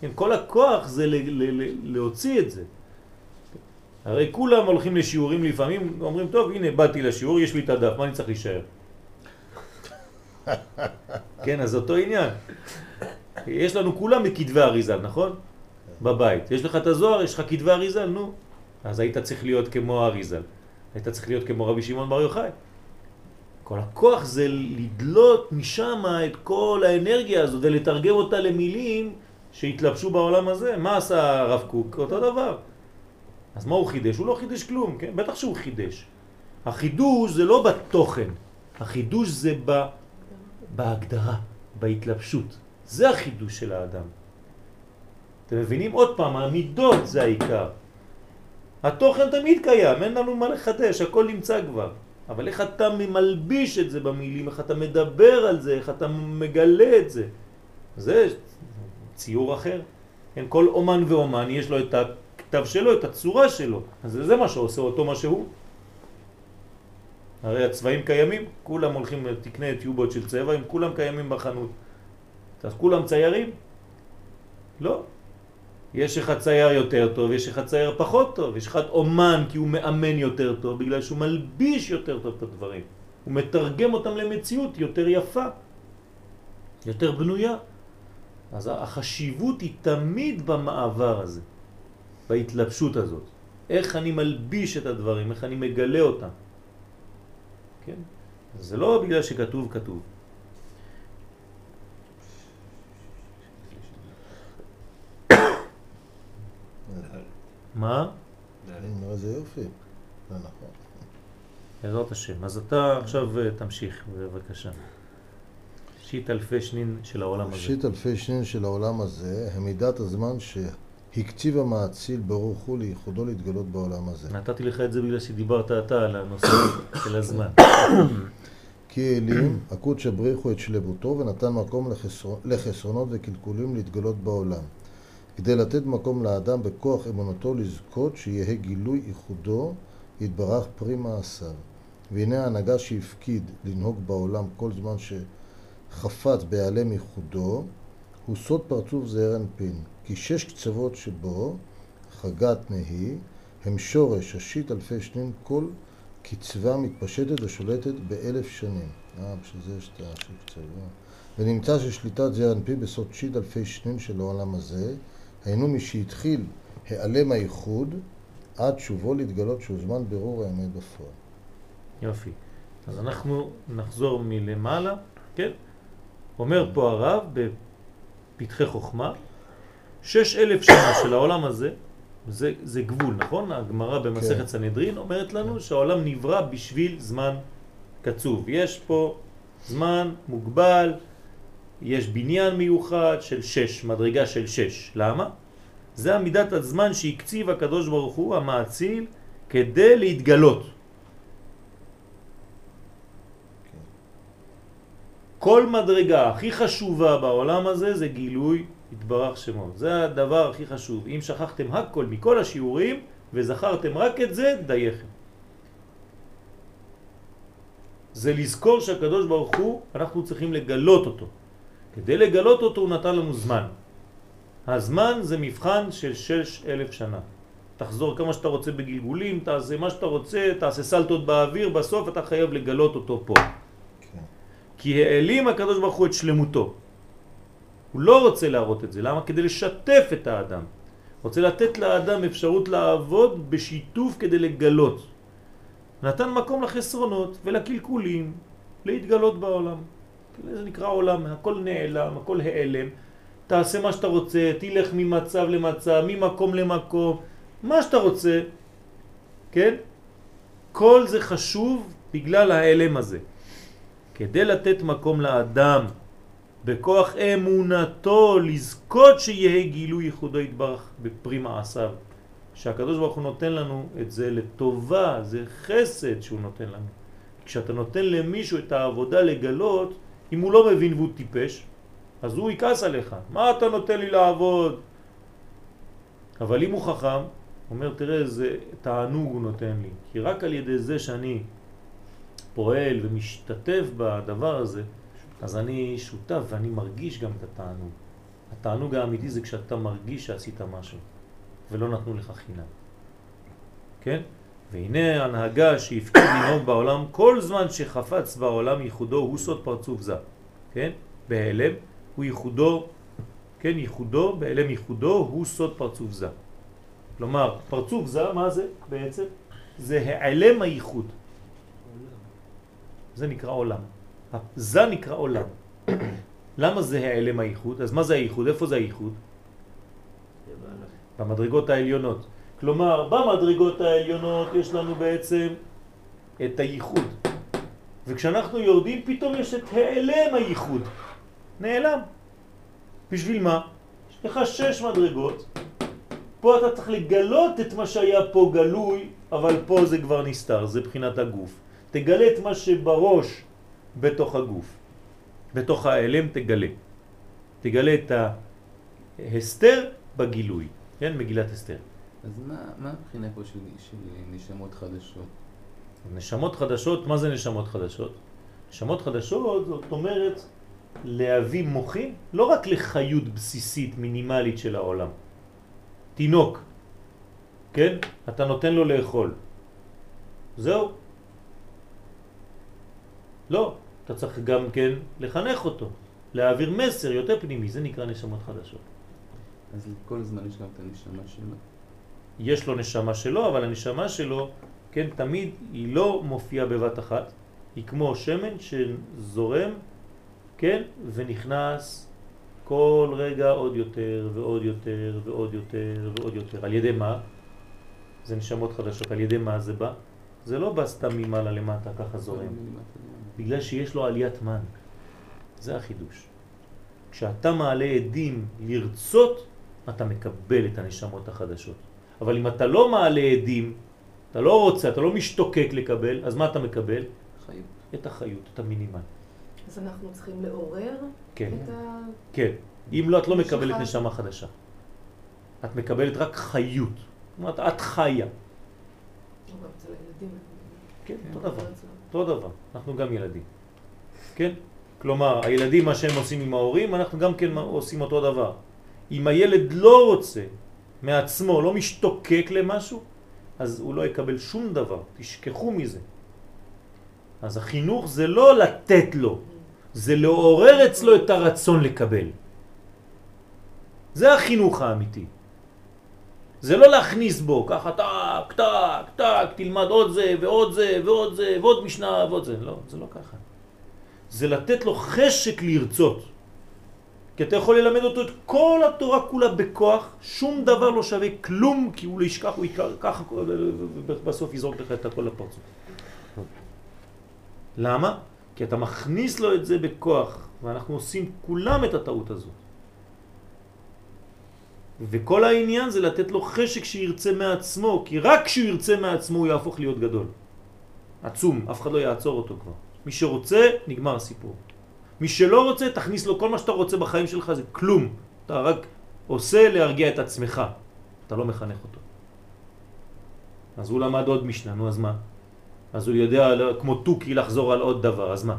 כן, כל הכוח זה ל, ל, ל, להוציא את זה. הרי כולם הולכים לשיעורים לפעמים, אומרים, טוב, הנה, באתי לשיעור, יש לי את הדף, מה אני צריך להישאר? <laughs> כן, אז אותו עניין. יש לנו כולם בכתבי אריזל, נכון? בבית. יש לך את הזוהר, יש לך כתבי אריזל, נו. אז היית צריך להיות כמו אריזל. היית צריך להיות כמו רבי שמעון בר יוחאי. כל הכוח זה לדלות משם את כל האנרגיה הזאת ולתרגם אותה למילים שהתלבשו בעולם הזה. מה עשה הרב קוק? אותו דבר. אז מה הוא חידש? הוא לא חידש כלום, כן? בטח שהוא חידש. החידוש זה לא בתוכן, החידוש זה. בהגדרה, בהתלבשות. זה החידוש של האדם. אתם מבינים? עוד פעם, המידות זה העיקר. התוכן תמיד קיים, אין לנו מה לחדש, הכל נמצא כבר. אבל איך אתה מלביש את זה במילים, איך אתה מדבר על זה, איך אתה מגלה את זה. זה ציור אחר. כן, כל אומן ואומן יש לו את הכתב שלו, את הצורה שלו. אז זה מה שעושה אותו מה שהוא. הרי הצבעים קיימים, כולם הולכים, תקנה טיובות של צבע, הם כולם קיימים בחנות. אז כולם ציירים? לא. יש אחד צייר יותר טוב, יש אחד צייר פחות טוב, יש אחד אומן כי הוא מאמן יותר טוב, בגלל שהוא מלביש יותר טוב את הדברים. הוא מתרגם אותם למציאות יותר יפה, יותר בנויה. אז החשיבות היא תמיד במעבר הזה, בהתלבשות הזאת. איך אני מלביש את הדברים, איך אני מגלה אותם. כן? זה לא בגלל שכתוב, כתוב. מה? איזה יופי. זה נכון. בעזרת השם. אז אתה עכשיו אה, תמשיך, בבקשה. שיט אלפי שנין של העולם הזה. ראשית אלפי שנים של העולם הזה הם מידת הזמן שהקציב המאציל ברוך הוא לייחודו להתגלות בעולם הזה. נתתי לך את זה בגלל שדיברת אתה על הנושא <coughs> של הזמן. כי אלים, הקודש הבריחו את שלבותו ונתן מקום לחסר... לחסרונות וקלקולים להתגלות בעולם. כדי לתת מקום לאדם בכוח אמונתו לזכות שיהיה גילוי ייחודו יתברך פרי מעשיו. והנה ההנהגה שהפקיד לנהוג בעולם כל זמן שחפץ בהיעלם ייחודו, הוא סוד פרצוף זעיר אנפין, כי שש קצוות שבו, חגת נהי, הם שורש השיט אלפי שנים, כל קצבה מתפשטת ושולטת באלף שנים. אה, בשביל זה יש את השש קצוות. ונמצא ששליטת זעיר אנפין בסוד שיט אלפי שנים של העולם הזה, היינו משהתחיל העלם הייחוד, עד שובו להתגלות שהוזמן בירור האמת בפועל. יופי. אז אנחנו נחזור מלמעלה, כן? אומר פה הרב בפתחי חוכמה, שש אלף שנה של העולם הזה, זה, זה גבול, נכון? הגמרא במסכת כן. סנהדרין אומרת לנו שהעולם נברא בשביל זמן קצוב. יש פה זמן מוגבל, יש בניין מיוחד של שש, מדרגה של שש. למה? זה עמידת הזמן שהקציב הקדוש ברוך הוא, המאציל, כדי להתגלות. כל מדרגה הכי חשובה בעולם הזה זה גילוי התברך שמו. זה הדבר הכי חשוב. אם שכחתם הכל מכל השיעורים וזכרתם רק את זה, דייכם. זה לזכור שהקדוש ברוך הוא, אנחנו צריכים לגלות אותו. כדי לגלות אותו הוא נתן לנו זמן. הזמן זה מבחן של שש אלף שנה. תחזור כמה שאתה רוצה בגלגולים, תעשה מה שאתה רוצה, תעשה סלטות באוויר, בסוף אתה חייב לגלות אותו פה. כן. כי העלים הקדוש ברוך הוא את שלמותו. הוא לא רוצה להראות את זה. למה? כדי לשתף את האדם. רוצה לתת לאדם אפשרות לעבוד בשיתוף כדי לגלות. נתן מקום לחסרונות ולקלקולים להתגלות בעולם. זה נקרא עולם, הכל נעלם, הכל העלם. תעשה מה שאתה רוצה, תלך ממצב למצב, ממקום למקום, מה שאתה רוצה, כן? כל זה חשוב בגלל העלם הזה. כדי לתת מקום לאדם בכוח אמונתו לזכות שיהיה גילוי ייחודו יתברך בפרי מעשיו. שהקדוש ברוך הוא נותן לנו את זה לטובה, זה חסד שהוא נותן לנו. כשאתה נותן למישהו את העבודה לגלות, אם הוא לא מבין והוא טיפש, אז הוא יכעס עליך. מה אתה נותן לי לעבוד? אבל אם הוא חכם, הוא אומר, תראה איזה תענוג הוא נותן לי. כי רק על ידי זה שאני פועל ומשתתף בדבר הזה, אז אני שותף ואני מרגיש גם את התענוג. התענוג האמיתי זה כשאתה מרגיש שעשית משהו, ולא נתנו לך חינם. כן? והנה הנהגה שהפקיד לנהוג בעולם, כל זמן שחפץ בעולם ייחודו הוא סוד פרצוף זה. כן? בהעלם הוא ייחודו, כן? ייחודו, בהעלם ייחודו הוא סוד פרצוף זה. כלומר, פרצוף זה, מה זה בעצם? זה העלם הייחוד. זה נקרא עולם. זה נקרא עולם. למה זה העלם הייחוד? אז מה זה הייחוד? איפה זה הייחוד? במדרגות העליונות. כלומר, במדרגות העליונות יש לנו בעצם את הייחוד. וכשאנחנו יורדים פתאום יש את העלם הייחוד. נעלם. בשביל מה? יש לך שש מדרגות. פה אתה צריך לגלות את מה שהיה פה גלוי, אבל פה זה כבר נסתר, זה בחינת הגוף. תגלה את מה שבראש בתוך הגוף. בתוך העלם תגלה. תגלה את ההסתר בגילוי. כן, מגילת אסתר. אז מה, מה הבחינה פה של, של נשמות חדשות? נשמות חדשות, מה זה נשמות חדשות? נשמות חדשות זאת אומרת להביא מוחים לא רק לחיות בסיסית מינימלית של העולם. תינוק, כן? אתה נותן לו לאכול. זהו. לא, אתה צריך גם כן לחנך אותו, להעביר מסר יותר פנימי, זה נקרא נשמות חדשות. אז לכל זמן יש גם את הנשמה שלו. יש לו נשמה שלו, אבל הנשמה שלו, כן, תמיד היא לא מופיעה בבת אחת, היא כמו שמן שזורם, כן, ונכנס כל רגע עוד יותר ועוד יותר ועוד יותר ועוד יותר. על ידי מה? זה נשמות חדשות. על ידי מה זה בא? זה לא בא סתם ממעלה למטה, ככה זורם. בגלל שיש לו עליית מן. זה החידוש. כשאתה מעלה עדים לרצות, אתה מקבל את הנשמות החדשות. אבל אם אתה לא מעלה עדים, אתה לא רוצה, אתה לא משתוקק לקבל, אז מה אתה מקבל? חיות. את החיות, את המינימל. אז אנחנו צריכים לעורר כן. את ה... כן. אם לא, את לא. מקבלת נשמה חדשה. את מקבלת רק חיות. זאת אומרת, את חיה. הילדים. כן, כן. אותו דבר. אותו דבר. אנחנו גם ילדים. כן? כלומר, הילדים, מה שהם עושים עם ההורים, אנחנו גם כן עושים אותו דבר. אם הילד לא רוצה מעצמו, לא משתוקק למשהו, אז הוא לא יקבל שום דבר, תשכחו מזה. אז החינוך זה לא לתת לו, זה לעורר אצלו את הרצון לקבל. זה החינוך האמיתי. זה לא להכניס בו, ככה טק, טק, טק, תלמד עוד זה ועוד זה ועוד זה ועוד משנה ועוד זה. לא, זה לא ככה. זה לתת לו חשק לרצות. כי אתה יכול ללמד אותו את כל התורה כולה בכוח, שום דבר לא שווה כלום, כי הוא לא ישכח, הוא ככה, בסוף יזרוק לך את הכל לפרצוף. למה? כי אתה מכניס לו את זה בכוח, ואנחנו עושים כולם את הטעות הזאת. וכל העניין זה לתת לו חשק שירצה מעצמו, כי רק כשהוא ירצה מעצמו הוא יהפוך להיות גדול. עצום, אף אחד לא יעצור אותו כבר. מי שרוצה, נגמר הסיפור. מי שלא רוצה, תכניס לו כל מה שאתה רוצה בחיים שלך, זה כלום. אתה רק עושה להרגיע את עצמך, אתה לא מחנך אותו. אז הוא למד עוד משנה, נו אז מה? אז הוא יודע כמו תוכי לחזור על עוד דבר, אז מה?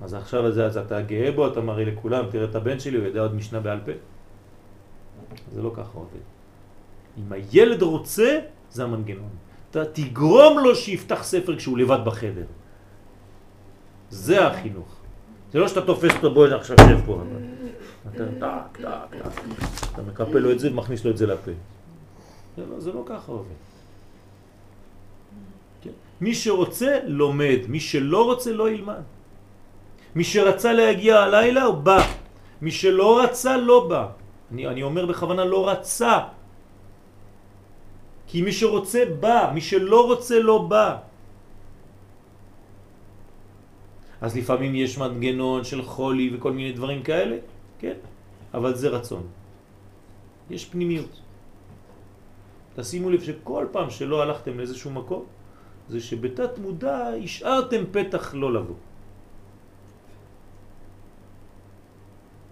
אז עכשיו אז, אז אתה גאה בו, אתה מראה לכולם, תראה את הבן שלי, הוא יודע עוד משנה בעל פה. זה לא ככה עובד. אם הילד רוצה, זה המנגנון. אתה תגרום לו שיפתח ספר כשהוא לבד בחדר. זה החינוך. זה לא שאתה תופס אותו בואי עכשיו שב פה. אתה טק, טק, טק. אתה מקפל לו את זה ומכניס לו את זה לפה. זה לא, זה לא ככה עובד. כן? מי שרוצה לומד, מי שלא רוצה לא ילמד. מי שרצה להגיע הלילה הוא בא, מי שלא רצה לא בא. אני, אני אומר בכוונה לא רצה. כי מי שרוצה בא, מי שלא רוצה לא בא. אז לפעמים יש מנגנון של חולי וכל מיני דברים כאלה, כן, אבל זה רצון. יש פנימיות. תשימו לב שכל פעם שלא הלכתם לאיזשהו מקום, זה שבתת מודע השארתם פתח לא לבוא.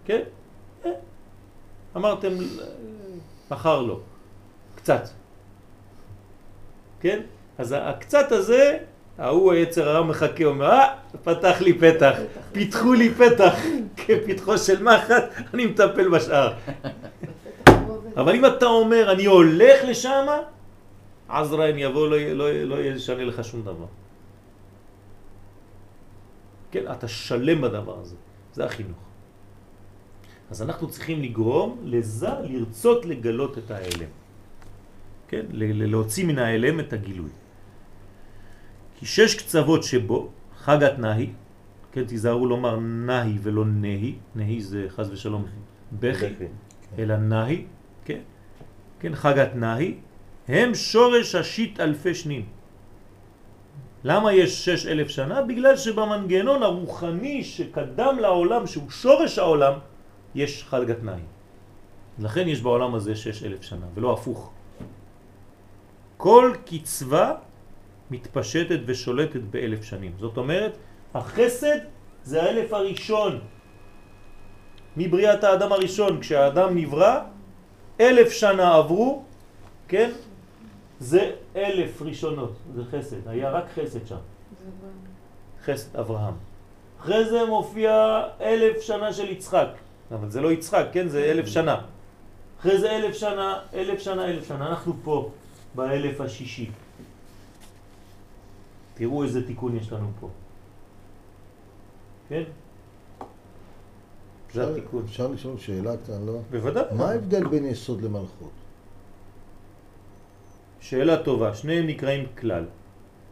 כן? אה, אמרתם, מחר לא. קצת. כן? אז הקצת הזה, ההוא היצר הרע מחכה, אומר, אה, פתח לי פתח, פיתחו לי פתח, <laughs> כפתחו של מחט, אני מטפל בשאר. <laughs> אבל אם אתה אומר, אני הולך לשם, עזראים יבוא, לא, לא, לא ישנה לך שום דבר. כן, אתה שלם בדבר הזה, זה החינוך. אז אנחנו צריכים לגרום לזה לרצות לגלות את ההלם. כן? להוציא מן ההלם את הגילוי. כי שש קצוות שבו, חגת נהי, כן, תיזהרו לומר נהי ולא נהי, נהי זה חז ושלום בכי, אלא נהי, כן, כן, חגת נהי, הם שורש השיט אלפי שנים. למה יש שש אלף שנה? בגלל שבמנגנון הרוחני שקדם לעולם, שהוא שורש העולם, יש חגת נהי. לכן יש בעולם הזה שש אלף שנה, ולא הפוך. כל קצבה מתפשטת ושולטת באלף שנים. זאת אומרת, החסד זה האלף הראשון. מבריאת האדם הראשון, כשהאדם נברא, אלף שנה עברו, כן? זה אלף ראשונות, זה חסד, היה רק חסד שם. חסד אברהם. אחרי זה מופיע אלף שנה של יצחק, אבל זה לא יצחק, כן? זה אלף שנה. אחרי זה אלף שנה, אלף שנה, אלף שנה. אנחנו פה באלף השישי. תראו איזה תיקון יש לנו פה. כן? זה התיקון. אפשר לשאול שאלה קטנה, לא? בוודאי. מה ההבדל בין יסוד למלכות? שאלה טובה. שניהם נקראים כלל.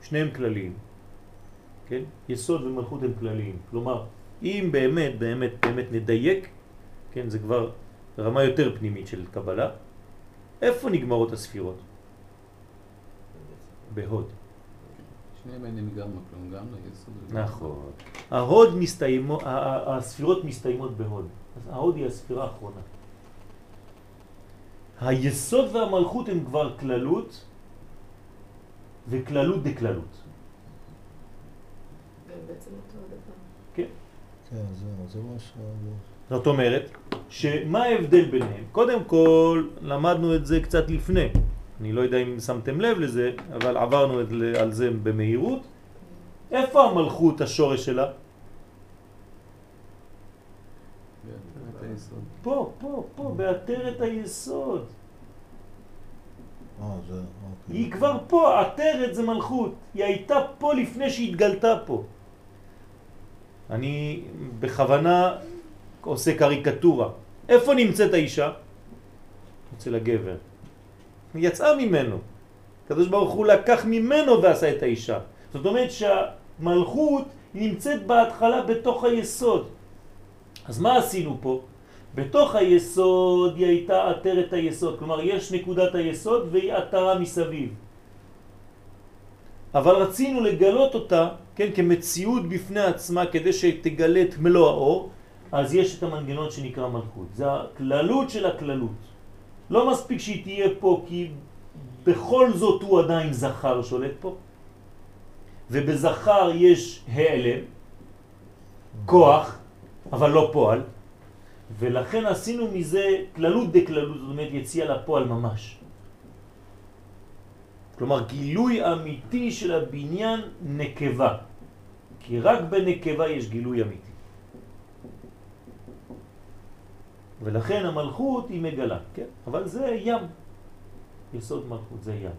שניהם כלליים. כן? יסוד ומלכות הם כלליים. כלומר, אם באמת, באמת, באמת נדייק, כן, זה כבר רמה יותר פנימית של קבלה, איפה נגמרות הספירות? בהוד. שניהם אינם גם מקום, גם ליסוד. נכון. ההוד מסתיימו, הספירות מסתיימות בהוד. אז ההוד היא הספירה האחרונה. היסוד והמלכות הם כבר כללות וכללות דקללות. בעצם אותו הדבר. כן. כן, זהו, זה מה ש... זאת אומרת, שמה ההבדל ביניהם? קודם כל, למדנו את זה קצת לפני. אני לא יודע אם שמתם לב לזה, אבל עברנו על זה במהירות. איפה המלכות, השורש שלה? פה, פה, פה, בעטרת היסוד. אה, אוקיי. היא כבר פה, עטרת זה מלכות. היא הייתה פה לפני שהתגלתה פה. אני בכוונה עושה קריקטורה. איפה נמצאת האישה? אצל הגבר. יצאה ממנו. הקדוש ברוך הוא לקח ממנו ועשה את האישה. זאת אומרת שהמלכות נמצאת בהתחלה בתוך היסוד. אז מה עשינו פה? בתוך היסוד היא הייתה עטרת היסוד, כלומר יש נקודת היסוד והיא עטרה מסביב. אבל רצינו לגלות אותה, כן, כמציאות בפני עצמה כדי שתגלה את מלוא האור, אז יש את המנגנון שנקרא מלכות. זה הכללות של הכללות. לא מספיק שהיא תהיה פה כי בכל זאת הוא עדיין זכר שולט פה, ובזכר יש העלם, כוח, אבל לא פועל, ולכן עשינו מזה כללות דקללות, זאת אומרת יציאה לפועל ממש. כלומר גילוי אמיתי של הבניין נקבה, כי רק בנקבה יש גילוי אמיתי. ולכן המלכות היא מגלה, כן? אבל זה ים, יסוד מלכות, זה ים.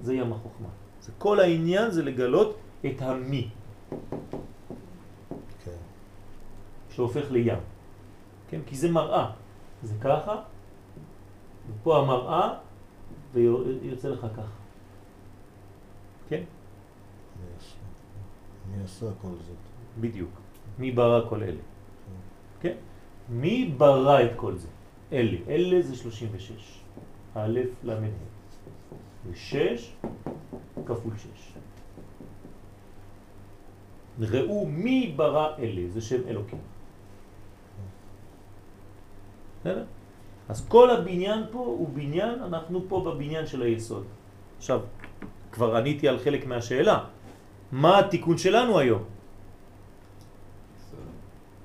זה ים החוכמה. זה כל העניין זה לגלות את המי, כן. שהופך לים. כן? כי זה מראה. זה ככה, ופה המראה, ויוצא לך ככה. כן? מי עשה? כל זאת? בדיוק. מי ברא כל אלה? מי ברא את כל זה? אלה. אלה זה 36. א' ל' ה'. ושש כפול שש. ראו מי ברא אלה, זה שם אלוקים. בסדר? אז כל הבניין פה הוא בניין, אנחנו פה בבניין של היסוד. עכשיו, כבר עניתי על חלק מהשאלה. מה התיקון שלנו היום?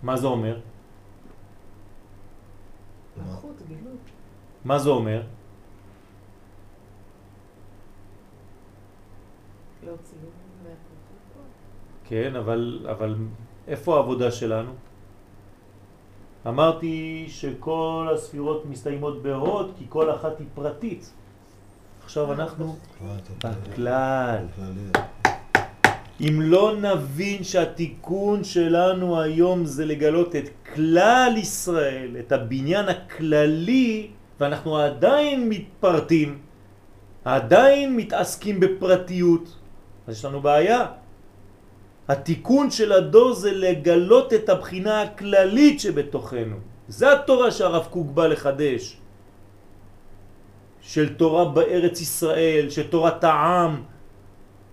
מה זה אומר? מלכות, גילוי. מה זה אומר? מהפרטות. כן, אבל, אבל איפה העבודה שלנו? אמרתי שכל הספירות מסתיימות בהוד כי כל אחת היא פרטית. עכשיו אנחנו בכלל. בכללי. אם לא נבין שהתיקון שלנו היום זה לגלות את כלל ישראל, את הבניין הכללי, ואנחנו עדיין מתפרטים, עדיין מתעסקים בפרטיות, אז יש לנו בעיה. התיקון של הדור זה לגלות את הבחינה הכללית שבתוכנו. זה התורה שהרב קוק בא לחדש. של תורה בארץ ישראל, של תורת העם,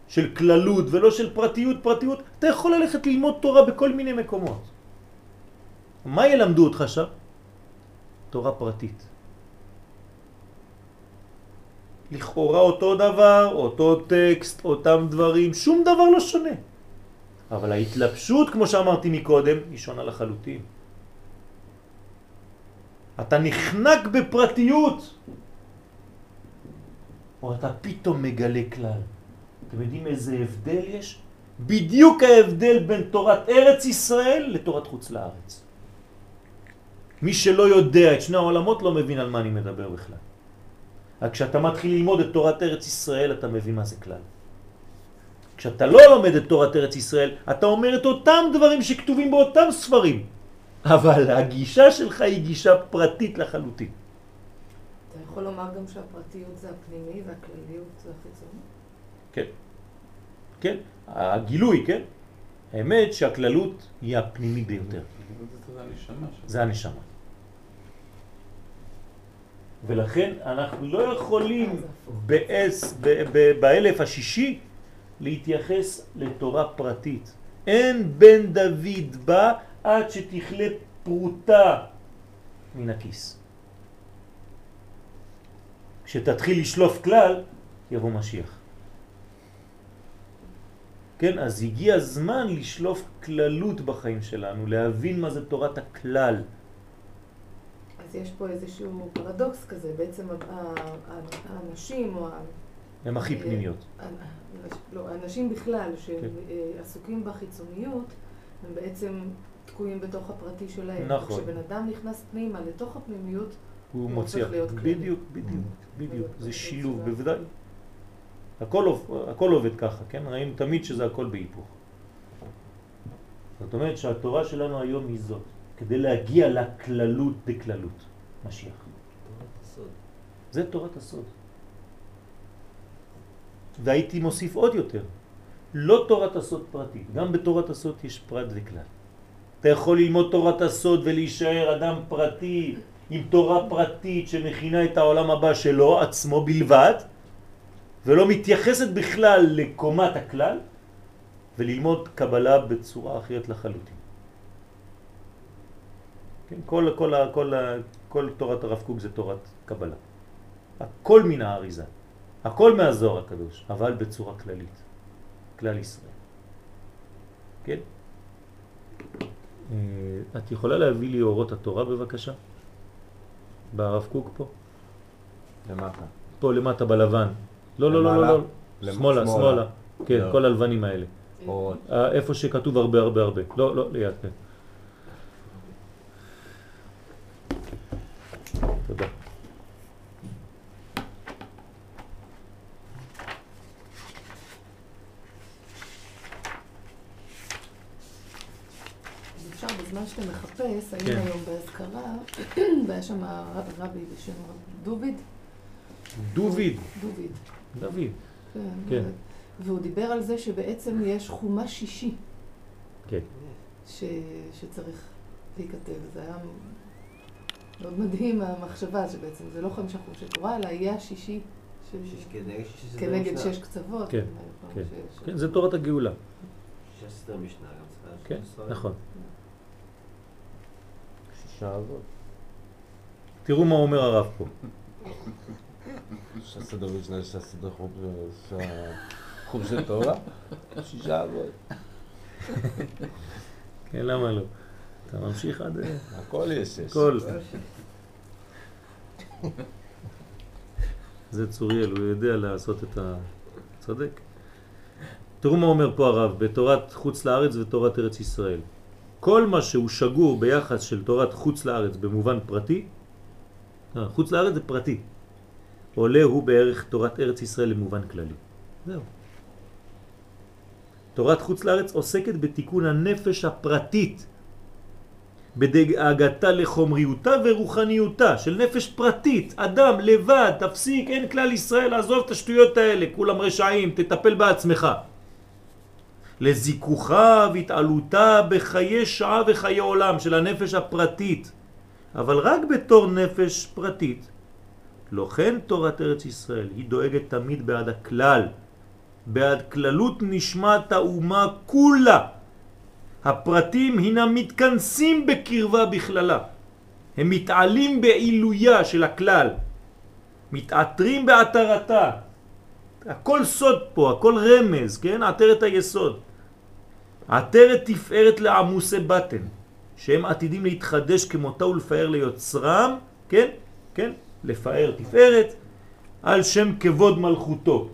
של כללות ולא של פרטיות. פרטיות, אתה יכול ללכת ללמוד תורה בכל מיני מקומות. מה ילמדו אותך שם? תורה פרטית. לכאורה אותו דבר, אותו טקסט, אותם דברים, שום דבר לא שונה. אבל ההתלבשות, כמו שאמרתי מקודם, היא שונה לחלוטין. אתה נחנק בפרטיות, או אתה פתאום מגלה כלל. אתם יודעים איזה הבדל יש? בדיוק ההבדל בין תורת ארץ ישראל לתורת חוץ לארץ. מי שלא יודע את שני העולמות לא מבין על מה אני מדבר בכלל. רק כשאתה מתחיל ללמוד את תורת ארץ ישראל אתה מבין מה זה כלל. כשאתה לא לומד את תורת ארץ ישראל, אתה אומר את אותם דברים שכתובים באותם ספרים, אבל הגישה שלך היא גישה פרטית לחלוטין. אתה יכול לומר גם שהפרטיות זה הפנימי והכלליות זה החיצוני? כן. כן, הגילוי, כן? האמת שהכללות היא הפנימי ביותר. זה הנשמה שלו. זה הנשמה. ולכן אנחנו לא יכולים באס, ב, ב, באלף השישי להתייחס לתורה פרטית. אין בן דוד בא עד שתכלה פרוטה מן הכיס. כשתתחיל לשלוף כלל, יבוא משיח. כן, אז הגיע הזמן לשלוף כללות בחיים שלנו, להבין מה זה תורת הכלל. אז יש פה איזשהו פרדוקס כזה, בעצם האנשים או הם הכי אה, פנימיות. ה- לא, האנשים בכלל כן. שעסוקים בחיצוניות, הם בעצם תקועים בתוך הפרטי שלהם. נכון. כשבן אדם נכנס פנימה לתוך הפנימיות, הוא מוציא. בדיוק, בדיוק, בדיוק, להיות זה שילוב. בוודאי. הכל, הכל עובד ככה, כן? ראינו תמיד שזה הכל בהיפוך. זאת אומרת שהתורה שלנו היום היא זאת, כדי להגיע לכללות דקללות, משיח. זה תורת הסוד. והייתי מוסיף עוד יותר, לא תורת הסוד פרטית, גם בתורת הסוד יש פרט וכלל. אתה יכול ללמוד תורת הסוד ולהישאר אדם פרטי עם תורה פרטית שמכינה את העולם הבא שלו, עצמו בלבד, ולא מתייחסת בכלל לקומת הכלל, וללמוד קבלה בצורה אחרת לחלוטין. כן, כל, כל, כל, כל, כל תורת הרב קוק זה תורת קבלה. הכל מן האריזה, הכל מהזוהר הקדוש, אבל בצורה כללית, כלל ישראל. כן? אה, את יכולה להביא לי אורות התורה בבקשה? ברב קוק פה? למטה. פה למטה בלבן. לא, לא, לא, לא? לא. שמאלה, שמאלה. כן, לא. כל הלבנים האלה. אורות. אה, איפה שכתוב הרבה הרבה הרבה. לא, לא, ליד, כן. תודה. אפשר בזמן שאתה מחפש, היינו כן. היום באזכרה, והיה שם רבי בשם דוביד. דוביד, דוביד, דוד. כן. כן. והוא דיבר על זה שבעצם יש חומה שישי כן. ש... שצריך להיכתב. זה היה מאוד מדהים המחשבה שבעצם זה לא חמישה חומשי תורה, אלא יהיה השישי כנגד שש משנה. שש קצוות. כן, כן. כן, זה תורת הגאולה. שש סדרי משנה גם צריכה כן. נכון. שישה אבות. תראו מה אומר הרב פה. שישה סדר משנה, שישה סדר חוב, שישה חובשי תורה. שישה אבות. כן, למה לא? אתה ממשיך עד... אה, הכל יש. הכל. זה צוריאל, הוא יודע לעשות את ה... צודק. תראו מה אומר פה הרב, בתורת חוץ לארץ ותורת ארץ ישראל. כל מה שהוא שגור ביחס של תורת חוץ לארץ במובן פרטי, אה, חוץ לארץ זה פרטי, עולה הוא בערך תורת ארץ ישראל למובן כללי. זהו. תורת חוץ לארץ עוסקת בתיקון הנפש הפרטית, בדאגתה לחומריותה ורוחניותה של נפש פרטית, אדם לבד, תפסיק, אין כלל ישראל, עזוב את השטויות האלה, כולם רשעים, תטפל בעצמך. לזיכוכה והתעלותה בחיי שעה וחיי עולם של הנפש הפרטית, אבל רק בתור נפש פרטית. לא כן תורת ארץ ישראל, היא דואגת תמיד בעד הכלל, בעד כללות נשמת האומה כולה. הפרטים הינם מתכנסים בקרבה בכללה. הם מתעלים בעילויה של הכלל, מתעתרים בעתרתה. הכל סוד פה, הכל רמז, כן? עטרת היסוד. עטרת תפארת לעמוסי בטן, שהם עתידים להתחדש כמותה ולפאר ליוצרם, כן? כן? לפאר תפארת על שם כבוד מלכותו.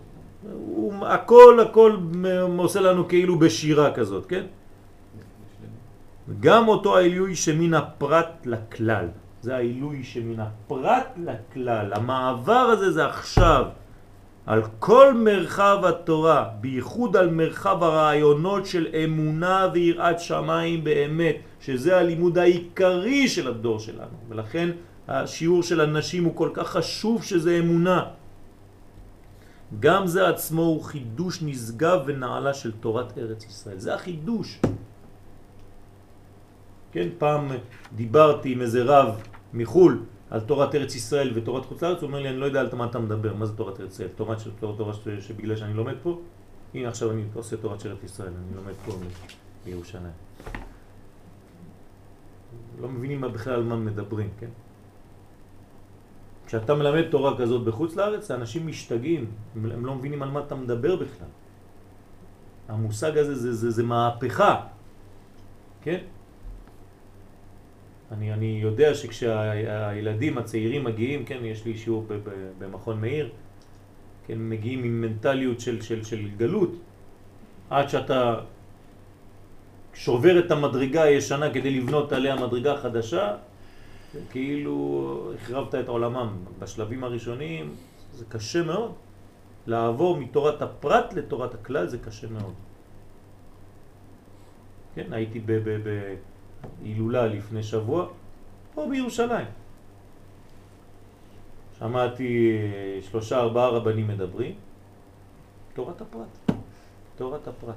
הוא, הכל הכל עושה לנו כאילו בשירה כזאת, כן? גם אותו העילוי שמן הפרט לכלל. זה העילוי שמן הפרט לכלל. המעבר הזה זה עכשיו. על כל מרחב התורה, בייחוד על מרחב הרעיונות של אמונה ויראת שמיים באמת, שזה הלימוד העיקרי של הדור שלנו. ולכן השיעור של הנשים הוא כל כך חשוב שזה אמונה. גם זה עצמו הוא חידוש נשגב ונעלה של תורת ארץ ישראל. זה החידוש. כן, פעם דיברתי עם איזה רב מחול על תורת ארץ ישראל ותורת חוץ לארץ, הוא אומר לי, אני לא יודע על מה אתה מדבר, מה זה תורת ארץ ישראל? תורת של תורת ש- שבגלל שאני לומד פה, הנה עכשיו אני עושה תורת ארץ ישראל, אני לומד פה בירושלים. לא מבינים מה בכלל על מה מדברים, כן? כשאתה מלמד תורה כזאת בחוץ לארץ, האנשים משתגעים, הם, לא מבינים על מה אתה מדבר בכלל. המושג הזה זה, זה, זה מהפכה, כן? אני, אני יודע שכשהילדים הצעירים מגיעים, כן, יש לי שיעור ב- ב- במכון מאיר, כן, מגיעים עם מנטליות של, של, של גלות, עד שאתה, שובר את המדרגה הישנה כדי לבנות עליה מדרגה חדשה, כאילו החרבת את עולמם. בשלבים הראשונים זה קשה מאוד. לעבור מתורת הפרט לתורת הכלל זה קשה מאוד. כן, הייתי בהילולה לפני שבוע, פה בירושלים. שמעתי שלושה ארבעה רבנים מדברים, תורת הפרט, תורת הפרט.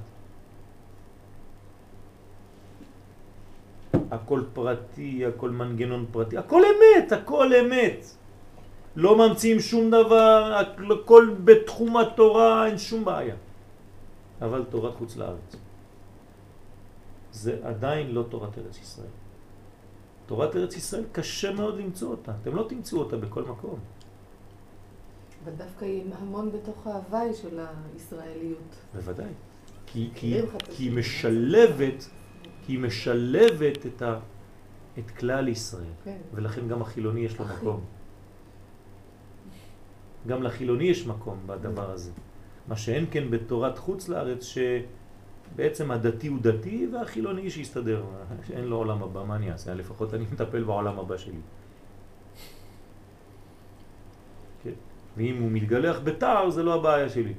הכל פרטי, הכל מנגנון פרטי, הכל אמת, הכל אמת. לא ממציאים שום דבר, הכל בתחום התורה, אין שום בעיה. אבל תורת חוץ לארץ. זה עדיין לא תורת ארץ ישראל. תורת ארץ ישראל קשה מאוד למצוא אותה, אתם לא תמצאו אותה בכל מקום. אבל דווקא היא המון בתוך ההוואי של הישראליות. בוודאי. כי, כי, כי היא משלבת, כי היא משלבת את, ה, את כלל ישראל. כן. ולכן גם החילוני יש לו אחי. מקום. גם לחילוני יש מקום בדבר הזה. מה שאין כן בתורת חוץ לארץ, שבעצם הדתי הוא דתי והחילוני שיסתדר. אין לו עולם הבא, מה אני אעשה? לפחות אני מטפל בעולם הבא שלי. כן. ואם הוא מתגלח בתער, זה לא הבעיה שלי.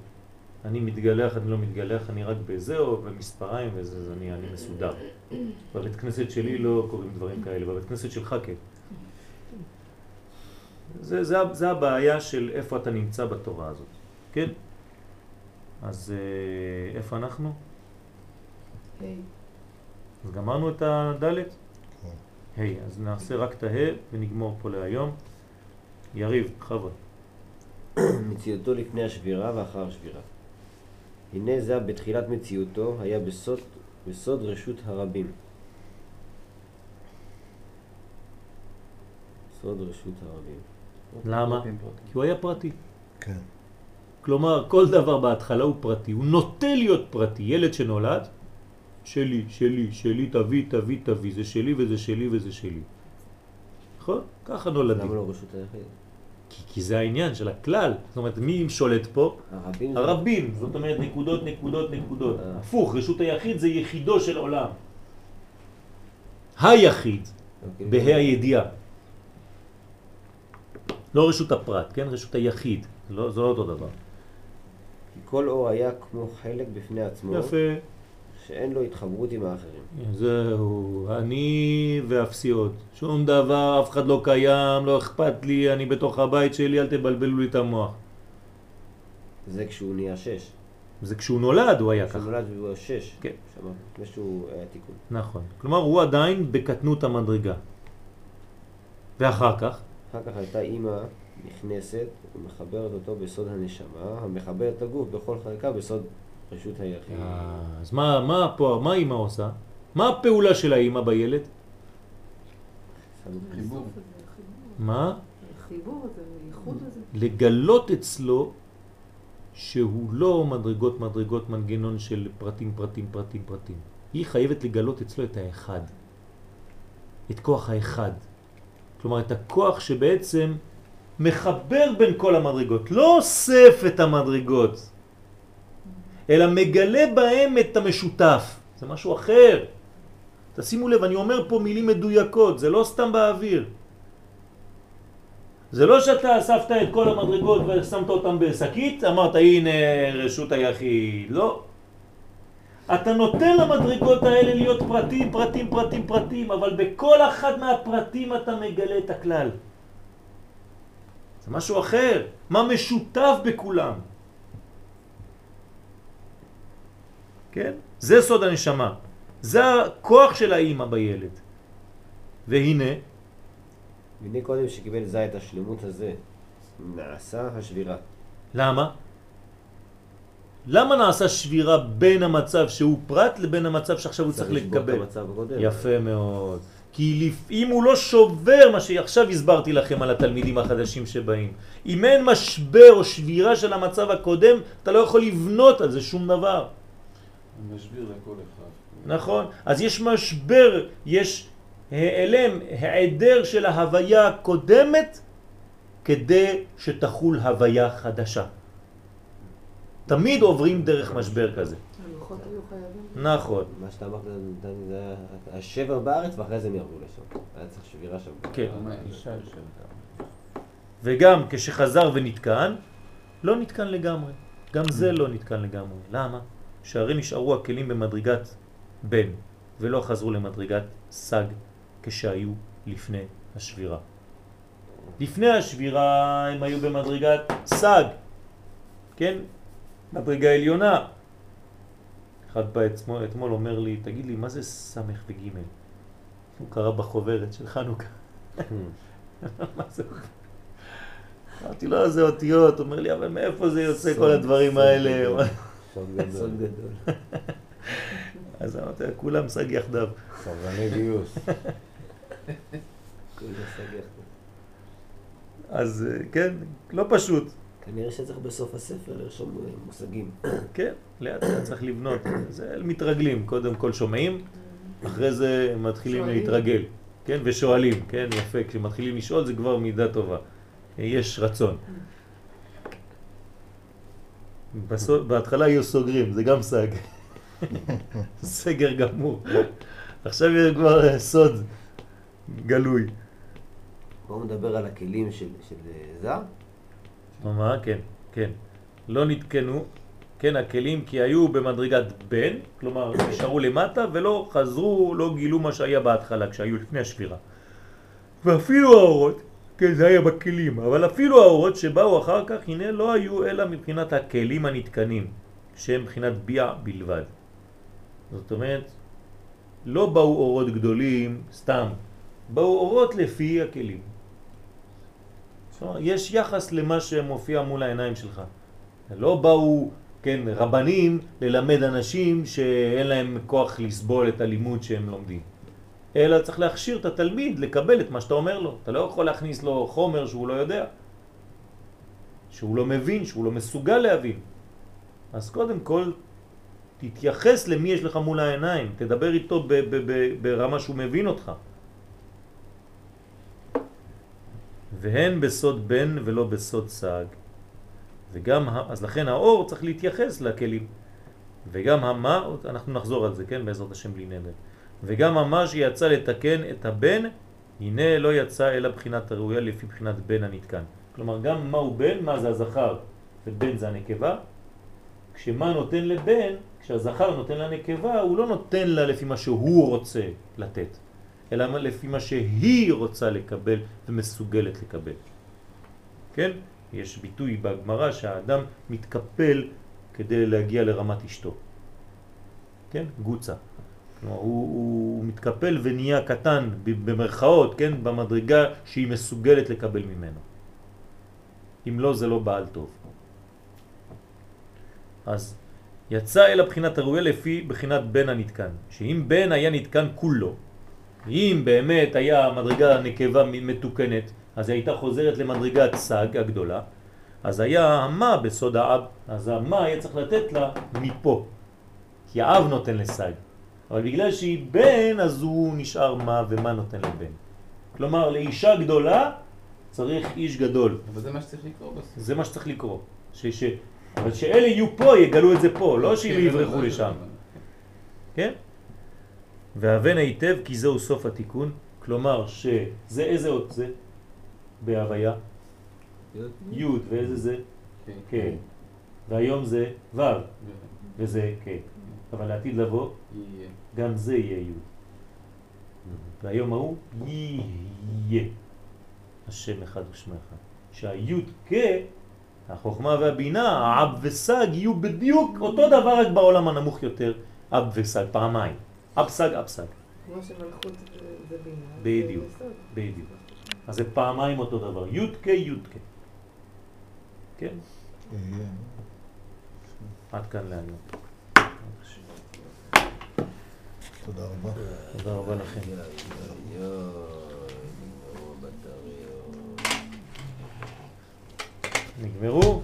אני מתגלח, אני לא מתגלח, אני רק בזהו, במספריים, וזה, אז אני, אני מסודר. בבית כנסת שלי לא קוראים דברים כאלה, בבית כנסת שלך כן. זה, זה, זה הבעיה של איפה אתה נמצא בתורה הזאת, כן? אז אה, איפה אנחנו? היי. אז גמרנו את הדלת? כן. היי, אז נעשה רק את ההא ונגמור פה להיום. יריב, בכבוד. מציאותו לפני השבירה ואחר השבירה. הנה זה בתחילת מציאותו היה בסוד, בסוד רשות הרבים. סוד רשות הרבים. למה? כי הוא היה פרטי. כן. כלומר, כל דבר בהתחלה הוא פרטי, הוא נוטה להיות פרטי. ילד שנולד, שלי, שלי, שלי, תביא, תביא, תביא, זה שלי וזה שלי וזה שלי. נכון? ככה נולדים. למה לא רשות היחיד? כי, כי זה העניין של הכלל. זאת אומרת, מי שולט פה? הרבים זה... הרבים. זאת אומרת, נקודות, נקודות, נקודות. אה. הפוך, רשות היחיד זה יחידו של עולם. היחיד, אוקיי. בה"א הידיעה. לא רשות הפרט, כן? רשות היחיד. לא, זה לא אותו דבר. כי כל אור היה כמו חלק בפני עצמו, יפה. שאין לו התחברות עם האחרים. זהו, אני ואפסיות. שום דבר, אף אחד לא קיים, לא אכפת לי, אני בתוך הבית שלי, אל תבלבלו לי את המוח. זה כשהוא נהיה שש. זה כשהוא נולד הוא היה כשהוא ככה. נולד והוא היה שש. כן. שמע, לפני שהוא היה תיקון. נכון. כלומר, הוא עדיין בקטנות המדרגה. ואחר כך, אחר כך הייתה אימא נכנסת ומחברת אותו בסוד הנשמה, המחברת הגוף בכל חלקה בסוד רשות היחיד. אה, אז מה, מה פה, מה אימא עושה? מה הפעולה של האימא בילד? חיבור. מה? החיבור הזה, הייחוד הזה. לגלות אצלו שהוא לא מדרגות מדרגות מנגנון של פרטים פרטים פרטים פרטים. היא חייבת לגלות אצלו את האחד. את כוח האחד. כלומר את הכוח שבעצם מחבר בין כל המדרגות. לא אוסף את המדרגות, אלא מגלה בהם את המשותף. זה משהו אחר. תשימו לב, אני אומר פה מילים מדויקות, זה לא סתם באוויר. זה לא שאתה אספת את כל המדרגות ושמת אותם בשקית, אמרת הנה רשות היחיד, לא. אתה נותן למדרגות האלה להיות פרטים, פרטים, פרטים, פרטים, אבל בכל אחד מהפרטים אתה מגלה את הכלל. זה משהו אחר. מה משותף בכולם? כן? זה סוד הנשמה. זה הכוח של האימא בילד. והנה, והנה קודם שקיבל זה את השלמות הזה, נעשה השבירה. למה? למה נעשה שבירה בין המצב שהוא פרט לבין המצב שעכשיו הוא צריך לקבל? יפה מאוד. כי אם הוא לא שובר מה שעכשיו הסברתי לכם על התלמידים החדשים שבאים, אם אין משבר או שבירה של המצב הקודם, אתה לא יכול לבנות על זה שום דבר. הוא מסביר לכל אחד. נכון? אז יש משבר, יש העלם, העדר של ההוויה הקודמת כדי שתחול הוויה חדשה. תמיד עוברים דרך משבר כזה. נכון. מה שאתה אמרת, נתן- זה השבר בארץ ואחרי זה הם ירדו לשם. היה צריך שבירה שם. כן. וגם כשחזר ונתקן, לא נתקן לגמרי. גם זה לא נתקן לגמרי. למה? שהרי נשארו הכלים במדרגת בן, ולא חזרו למדרגת סג כשהיו לפני השבירה. לפני השבירה הם היו במדרגת סג, כן? מדרגה עליונה. אחד בא אתמול, אתמול אומר לי, תגיד לי, מה זה סמך וג'? הוא קרא בחוברת של חנוכה. <laughs> מה זה? אמרתי לו, זה אותיות. אומר לי, אבל מאיפה זה יוצא כל הדברים האלה? <laughs> סוד גדול. סוד גדול. <laughs> אז אמרתי, כולם סג יחדיו. סרבני גיוס. אז אה, כן, לא פשוט. כנראה שצריך בסוף הספר לרשום אה, מושגים. <coughs> כן, לאט לאט צריך לבנות. זה מתרגלים, קודם כל שומעים, אחרי זה מתחילים. להתרגל, כן, ושואלים, כן, יפה, כשמתחילים לשאול זה כבר מידה טובה, יש רצון. בסוף, בהתחלה יהיו סוגרים, זה גם סג. סגר גמור. עכשיו יהיה כבר אה, סוד גלוי. הוא מדבר על הכלים של של, אה, זר. מה? כן, כן. לא נתקנו, כן, הכלים, כי היו במדרגת בן, כלומר, נשארו למטה ולא חזרו, לא גילו מה שהיה בהתחלה, כשהיו לפני השבירה. ואפילו האורות, כן, זה היה בכלים, אבל אפילו האורות שבאו אחר כך, הנה, לא היו אלא מבחינת הכלים הנתקנים, שהם מבחינת ביע בלבד. זאת אומרת, לא באו אורות גדולים סתם, באו אורות לפי הכלים. יש יחס למה שמופיע מול העיניים שלך. לא באו, כן, רבנים ללמד אנשים שאין להם כוח לסבול את הלימוד שהם לומדים. אלא צריך להכשיר את התלמיד לקבל את מה שאתה אומר לו. אתה לא יכול להכניס לו חומר שהוא לא יודע, שהוא לא מבין, שהוא לא מסוגל להבין. אז קודם כל, תתייחס למי יש לך מול העיניים, תדבר איתו ברמה שהוא מבין אותך. והן בסוד בן ולא בסוד סג. וגם, אז לכן האור צריך להתייחס לכלים. וגם המה, אנחנו נחזור על זה, כן, בעזרת השם בלי נדר. וגם המה שיצא לתקן את הבן, הנה לא יצא אלא בחינת הראויה לפי בחינת בן הנתקן. כלומר, גם מהו בן, מה זה הזכר ובן זה הנקבה, כשמה נותן לבן, כשהזכר נותן לנקבה, הוא לא נותן לה לפי מה שהוא רוצה לתת, אלא לפי מה שהיא רוצה לקבל ומסוגלת לקבל. כן? יש ביטוי בגמרא שהאדם מתקפל כדי להגיע לרמת אשתו. כן? גוצה. כלומר, הוא, הוא מתקפל ונהיה קטן במרכאות, כן? במדרגה שהיא מסוגלת לקבל ממנו. אם לא, זה לא בעל טוב. אז יצא אל הבחינת הראויה לפי בחינת בן הנתקן. שאם בן היה נתקן כולו, אם באמת היה מדרגה נקבה מתוקנת, אז היא הייתה חוזרת למדרגת סג הגדולה, אז היה המה בסוד האב, אז המה היה צריך לתת לה מפה, כי האב נותן לסג. אבל בגלל שהיא בן, אז הוא נשאר מה ומה נותן לבן. כלומר, לאישה גדולה צריך איש גדול. אבל זה מה שצריך לקרוא בסוף. זה מה שצריך לקרוא. ש, ש, אבל שאלה יהיו פה, יגלו את זה פה, לא שהם כן, יברחו לשם. כן? והבן היטב כי זהו סוף התיקון, כלומר שזה איזה אות זה בהוויה? י' ואיזה זה? כן. כן. והיום זה ו' וזה כן. אבל לעתיד לבוא יהיה. גם זה יהיה י'. והיום ההוא יהיה. השם אחד ושמו אחד. שהי' כ', החוכמה והבינה, האב וסג יהיו בדיוק אותו דבר רק בעולם הנמוך יותר, אב וסג, פעמיים. אב סג, אב סג. כמו שמלכות זה- בינה. בדיוק. בדיוק. אז זה פעמיים אותו דבר, י' כ' י' כ'. כן? יהיה. עד כאן להיום. תודה רבה. תודה רבה לכם. נגמרו